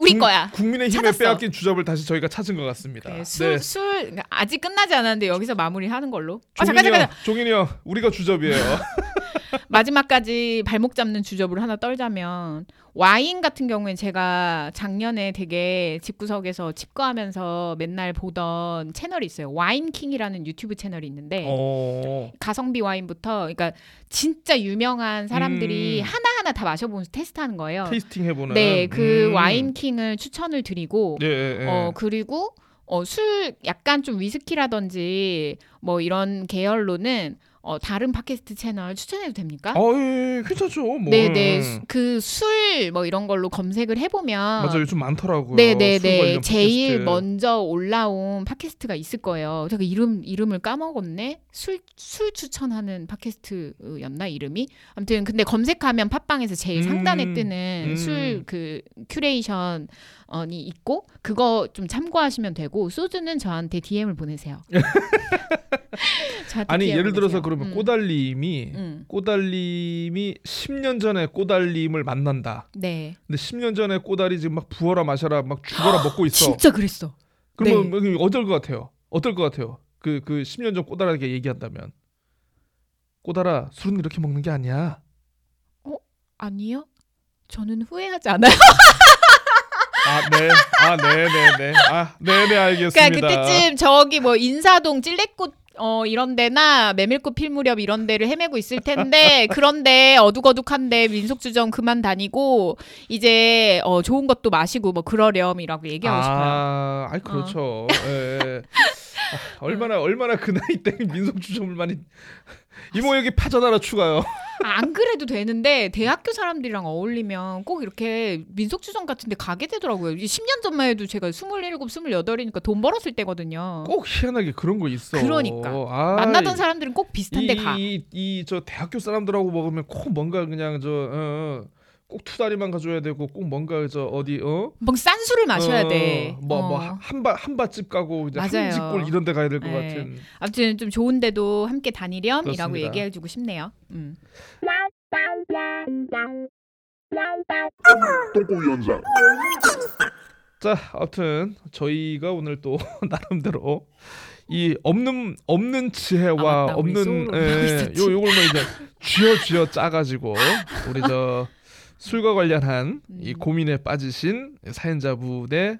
Speaker 1: 우리
Speaker 2: 국-
Speaker 1: 거야.
Speaker 2: 국민의 힘에
Speaker 1: 찾았어.
Speaker 2: 빼앗긴 주접을 다시 저희가 찾은 것 같습니다.
Speaker 1: 네, 술, 술 아직 끝나지 않았는데 여기서 마무리하는 걸로. 아 잠깐 잠깐
Speaker 2: 형, 종인이 형, 우리가 주접이에요.
Speaker 1: 마지막까지 발목 잡는 주접을 하나 떨자면 와인 같은 경우엔 제가 작년에 되게 집구석에서 집거하면서 맨날 보던 채널이 있어요. 와인킹이라는 유튜브 채널이 있는데
Speaker 2: 어.
Speaker 1: 가성비 와인부터 그러니까 진짜 유명한 사람들이
Speaker 2: 음.
Speaker 1: 하나 하나 다 마셔보면서 테스트하는 거예요.
Speaker 2: 테이스팅 해보는.
Speaker 1: 네, 그
Speaker 2: 음.
Speaker 1: 와인킹을 추천을 드리고
Speaker 2: 예, 예, 예.
Speaker 1: 어 그리고 어, 술 약간 좀 위스키라든지 뭐 이런 계열로는 어, 다른 팟캐스트 채널 추천해도 됩니까?
Speaker 2: 어, 예, 예, 괜찮죠. 뭐.
Speaker 1: 네네
Speaker 2: 예.
Speaker 1: 그술 뭐 이런 걸로 검색을 해 보면
Speaker 2: 맞아 요즘 많더라고요. 술
Speaker 1: 네네네
Speaker 2: 관련
Speaker 1: 제일. 먼저 올라온 팟캐스트가 있을 거예요. 제가 이름 이름을 까먹었네. 술 술 추천하는 팟캐스트였나 이름이? 아무튼 근데 검색하면 팟빵에서 제일
Speaker 2: 음,
Speaker 1: 상단에 뜨는
Speaker 2: 음.
Speaker 1: 술그 curation이 있고 그거 좀 참고하시면 되고 소주는 저한테 DM을 보내세요. 저한테
Speaker 2: 아니
Speaker 1: DM 을
Speaker 2: 예를 들어서
Speaker 1: 보내세요.
Speaker 2: 그러면
Speaker 1: 음.
Speaker 2: 꼬달님이
Speaker 1: 음.
Speaker 2: 꼬달님이 10년 전에 꼬달님을 만난다.
Speaker 1: 네.
Speaker 2: 근데 10년 전에 꼬달이 지금 막 부어라 마셔라 막 죽어라 먹고 있어.
Speaker 1: 진짜 그랬어.
Speaker 2: 그러면
Speaker 1: 네.
Speaker 2: 뭐 어떨 것 같아요? 어떨 것 같아요? 그그 10년 전 꼬달에게 얘기한다면 꼬달아 술은 이렇게 먹는 게 아니야.
Speaker 1: 아니요. 저는 후회하지 않아요.
Speaker 2: 아 네, 아 네, 네, 네, 아 네, 네 알겠습니다.
Speaker 1: 그러니까 그때쯤 저기 뭐 인사동 찔레꽃 어 이런 데나 메밀꽃 필 무렵 이런 데를 헤매고 있을 텐데 그런데 어둑어둑한데 민속주점 그만 다니고 이제 어 좋은 것도 마시고 뭐 그러렴이라고 얘기하고 싶어요. 어.
Speaker 2: 아, 아이 그렇죠. 예, 예. 아, 얼마나 얼마나 그 나이 때 민속 주점을 많이 이모 여기 파전 하나 추가요.
Speaker 1: 아, 안 그래도 되는데 대학교 사람들이랑 어울리면 꼭 이렇게 민속주점 같은 데 가게 되더라고요. 이 10년 전만 해도 제가 27, 28이니까 돈 벌었을 때거든요.
Speaker 2: 꼭 희한하게 그런 거 있어.
Speaker 1: 그러니까.
Speaker 2: 아,
Speaker 1: 만나던 사람들은 꼭 비슷한 데 가.
Speaker 2: 이이 저 대학교 사람들하고 먹으면 꼭 뭔가 그냥 저 어, 어, 꼭 투다리만 가져야 되고 꼭 뭔가 저 어디 어?
Speaker 1: 뭐싼 술을 마셔야 돼. 어.
Speaker 2: 뭐뭐한바한바집 가고 이제. 한집골 이런 데 가야 될것
Speaker 1: 네.
Speaker 2: 같은.
Speaker 1: 아무튼 좀 좋은 데도 함께 다니렴이라고
Speaker 2: 그렇습니다.
Speaker 1: 얘기해 주고 싶네요. 음.
Speaker 3: 똥꼬 연장
Speaker 2: 자, 아무튼 저희가 오늘 또 나름대로 이 없는 없는 지혜와
Speaker 1: 아,
Speaker 2: 없는 예. 요 요걸 뭐 이제 쥐어 쥐어 짜가지고 우리 저 술과 관련한 이
Speaker 1: 음.
Speaker 2: 고민에 빠지신 사연자분의 에,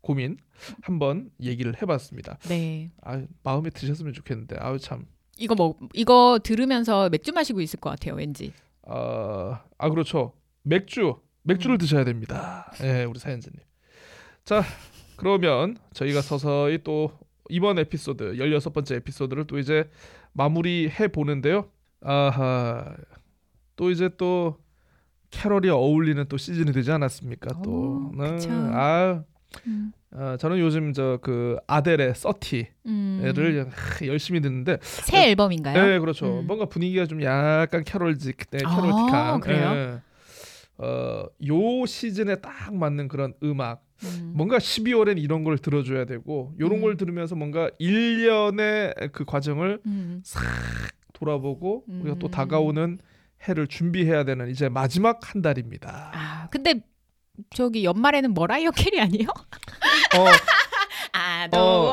Speaker 2: 고민 한번 얘기를 해봤습니다.
Speaker 1: 네.
Speaker 2: 아 마음에 드셨으면 좋겠는데 아유 참.
Speaker 1: 이거 뭐 이거 들으면서 맥주 마시고 있을 것 같아요. 왠지.
Speaker 2: 어, 아 그렇죠. 맥주 맥주를
Speaker 1: 음.
Speaker 2: 드셔야 됩니다. 예, 우리 사연자님. 자, 그러면 저희가 서서히 또 이번 에피소드 16번째 에피소드를 또 이제 마무리해 보는데요. 아하. 또 이제 또 캐럴이 어울리는 또 시즌이 되지 않았습니까? 또.
Speaker 1: 오, 그쵸.
Speaker 2: 아,
Speaker 1: 음.
Speaker 2: 어, 저는 요즘 저 그 아델의 서티를
Speaker 1: 음.
Speaker 2: 열심히 듣는데
Speaker 1: 새 앨범인가요?
Speaker 2: 네, 그렇죠.
Speaker 1: 음.
Speaker 2: 뭔가 분위기가 좀 약간 캐롤직, 네,
Speaker 1: 아,
Speaker 2: 캐롤틱한.
Speaker 1: 그래요?
Speaker 2: 예. 어, 요 시즌에 딱 맞는 그런 음악.
Speaker 1: 음.
Speaker 2: 뭔가 12월엔 이런 걸 들어줘야 되고, 요런
Speaker 1: 음.
Speaker 2: 걸 들으면서 뭔가 1년의 그 과정을
Speaker 1: 음.
Speaker 2: 돌아보고 우리가 또
Speaker 1: 음.
Speaker 2: 다가오는 해를 준비해야 되는 이제 마지막 한 달입니다.
Speaker 1: 아 근데 저기 연말에는 머라이어 캐리 아니에요?
Speaker 2: 어,
Speaker 1: 아
Speaker 2: 어,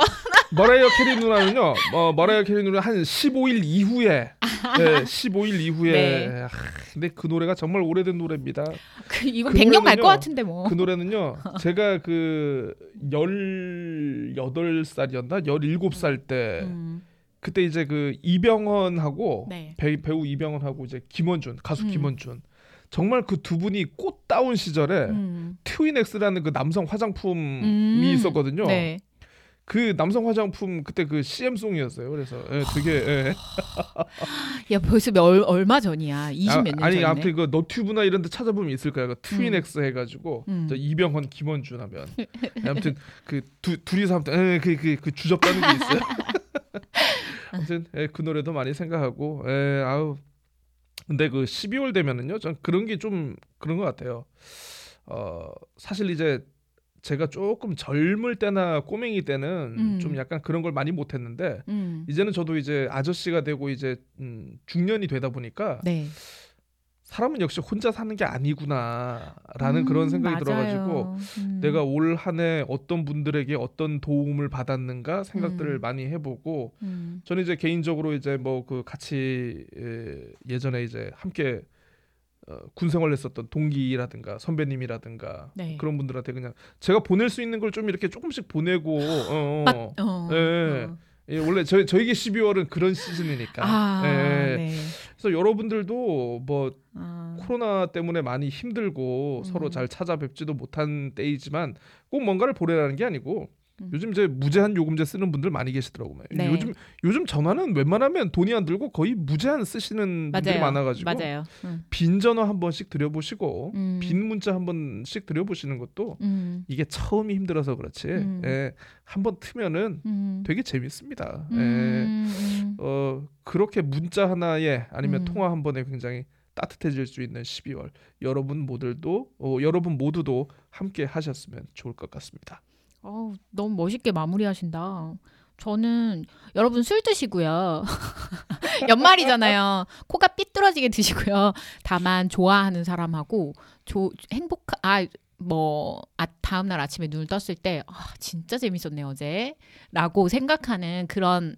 Speaker 2: 머라이어 캐리 누나는요. 어, 머라이어 캐리 누나 한 15일 이후에 네, 15일 이후에
Speaker 1: 네.
Speaker 2: 아, 근데 그 노래가 정말 오래된 노래입니다.
Speaker 1: 그, 이건
Speaker 2: 그
Speaker 1: 100년 갈
Speaker 2: 노래는요,
Speaker 1: 것 같은데 뭐.
Speaker 2: 그 노래는요. 제가 그 18살이었나? 17살 때
Speaker 1: 음.
Speaker 2: 그때 이제 그 이병헌하고
Speaker 1: 네.
Speaker 2: 배, 배우 이병헌하고 이제 김원준, 가수
Speaker 1: 음.
Speaker 2: 김원준. 정말 그 두 분이 꽃다운 시절에
Speaker 1: 음.
Speaker 2: 트윈엑스라는 그 남성 화장품이
Speaker 1: 음.
Speaker 2: 있었거든요.
Speaker 1: 네.
Speaker 2: 그 남성 화장품 그때 그 CM송이었어요. 그래서 예, 되게 예.
Speaker 1: 야 벌써 몇, 얼, 얼마 전이야? 20 몇년
Speaker 2: 아, 아니
Speaker 1: 전이네.
Speaker 2: 아무튼 그 너튜브나 이런 데 찾아보면 있을 거예요. 그 트윈엑스 해가지고
Speaker 1: 음.
Speaker 2: 저 이병헌 김원준 하면 아무튼 그 두, 둘이서 아무튼 에, 그, 그, 그 주접다는 게 있어요. 아무튼 예, 그 노래도 많이 생각하고 예, 아우 근데 그 12월 되면은요 전 그런 게 좀 그런 것 같아요. 어 사실 이제 제가 조금 젊을 때나 꼬맹이 때는
Speaker 1: 음.
Speaker 2: 좀 약간 그런 걸 많이 못했는데
Speaker 1: 음.
Speaker 2: 이제는 저도 이제 아저씨가 되고 이제 음, 중년이 되다 보니까
Speaker 1: 네.
Speaker 2: 사람은 역시 혼자 사는 게 아니구나라는
Speaker 1: 음,
Speaker 2: 그런 생각이
Speaker 1: 맞아요.
Speaker 2: 들어가지고
Speaker 1: 음.
Speaker 2: 내가 올 한 해 어떤 분들에게 어떤 도움을 받았는가 생각들을
Speaker 1: 음.
Speaker 2: 많이 해보고
Speaker 1: 음.
Speaker 2: 저는 이제 개인적으로 이제 뭐 그 같이 에, 예전에 이제 함께 어, 군 생활했었던 동기라든가 선배님이라든가
Speaker 1: 네.
Speaker 2: 그런 분들한테 그냥 제가 보낼 수 있는 걸 좀 이렇게 조금씩 보내고 어, 어.
Speaker 1: 맞, 어.
Speaker 2: 예.
Speaker 1: 어.
Speaker 2: 예, 원래 저희 저에게 12월은 그런 시즌이니까
Speaker 1: 아,
Speaker 2: 예.
Speaker 1: 네.
Speaker 2: 그래서 여러분들도 뭐
Speaker 1: 아.
Speaker 2: 코로나 때문에 많이 힘들고
Speaker 1: 음.
Speaker 2: 서로 잘 찾아뵙지도 못한 때이지만 꼭 뭔가를 보내라는 게 아니고
Speaker 1: 음.
Speaker 2: 요즘 이제 무제한 요금제 쓰는 분들 많이 계시더라고요.
Speaker 1: 네.
Speaker 2: 요즘 요즘 전화는 웬만하면 돈이 안 들고 거의 무제한 쓰시는 분들이
Speaker 1: 맞아요.
Speaker 2: 많아가지고
Speaker 1: 맞아요. 음.
Speaker 2: 빈 전화 한 번씩 드려보시고
Speaker 1: 음.
Speaker 2: 빈 문자 한 번씩 드려보시는 것도
Speaker 1: 음.
Speaker 2: 이게 처음이 힘들어서 그렇지
Speaker 1: 음.
Speaker 2: 예, 한번 트면은
Speaker 1: 음.
Speaker 2: 되게 재밌습니다. 예.
Speaker 1: 음. 음.
Speaker 2: 어 그렇게 문자 하나에 아니면
Speaker 1: 음.
Speaker 2: 통화 한 번에 굉장히 따뜻해질 수 있는 12월 여러분 모두도 어, 여러분 모두도 함께 하셨으면 좋을 것 같습니다.
Speaker 1: 어우, 너무 멋있게 마무리하신다. 저는 여러분 술 드시고요. 연말이잖아요. 코가 삐뚤어지게 드시고요. 다만 좋아하는 사람하고 조, 행복 아, 다음 날 아침에 눈을 떴을 때 아, 진짜 재밌었네 어제 라고 생각하는 그런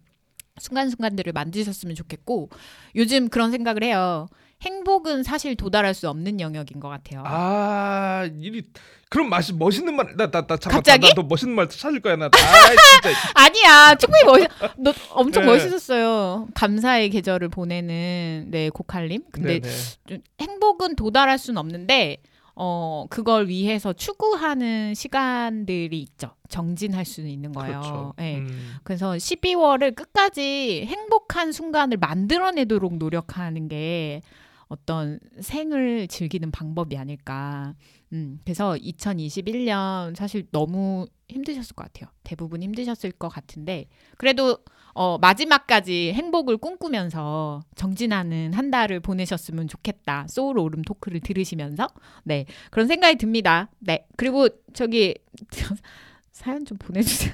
Speaker 1: 순간순간들을 만드셨으면 좋겠고 요즘 그런 생각을 해요. 행복은 사실 도달할 수 없는 영역인 것 같아요.
Speaker 2: 아 일이 그럼 맛이 멋있는 말 나 나 나 잠깐
Speaker 1: 갑자기?
Speaker 2: 나또 멋있는 말 찾을 거야 나. 아
Speaker 1: 아니야 충분히 멋있 너 엄청
Speaker 2: 네.
Speaker 1: 멋있었어요 감사의 계절을 보내는 네 고칼님 근데
Speaker 2: 네네.
Speaker 1: 좀 행복은 도달할 수는 없는데 어 그걸 위해서 추구하는 시간들이 있죠 정진할 수는 있는 거예요
Speaker 2: 그렇죠.
Speaker 1: 네.
Speaker 2: 음.
Speaker 1: 그래서 12월을 끝까지 행복한 순간을 만들어내도록 노력하는 게 어떤 생을 즐기는 방법이 아닐까. 음, 그래서 2021년 사실 너무 힘드셨을 것 같아요. 대부분 힘드셨을 것 같은데 그래도 어, 마지막까지 행복을 꿈꾸면서 정진하는 한 달을 보내셨으면 좋겠다. 소울 오름 토크를 들으시면서 네 그런 생각이 듭니다. 네 그리고 저기 사연 좀 보내주세요.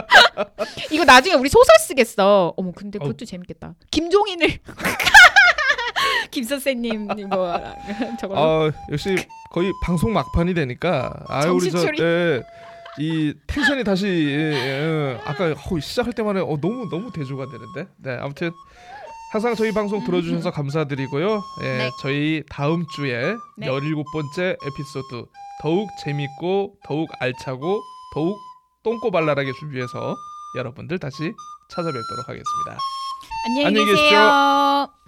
Speaker 1: 이거 나중에 우리 소설 쓰겠어. 어머 근데 그것도 재밌겠다. 김종인을 김 선생님 이거 저걸로
Speaker 2: 아 역시 거의 방송 막판이 되니까 아 우리. 저이 텐션이 다시 예, 예, 아까 어, 시작할 때만 해 어, 너무 너무 대조가 되는데 네 아무튼 항상 저희 방송 들어주셔서 감사드리고요 예,
Speaker 1: 네.
Speaker 2: 저희 다음 주에
Speaker 1: 네.
Speaker 2: 17번째 에피소드 더욱 재밌고 더욱 알차고 더욱 똥꼬발랄하게 준비해서 여러분들 다시 찾아뵙도록 하겠습니다
Speaker 1: 안녕히
Speaker 2: 안녕히 계십시오.
Speaker 1: 계세요.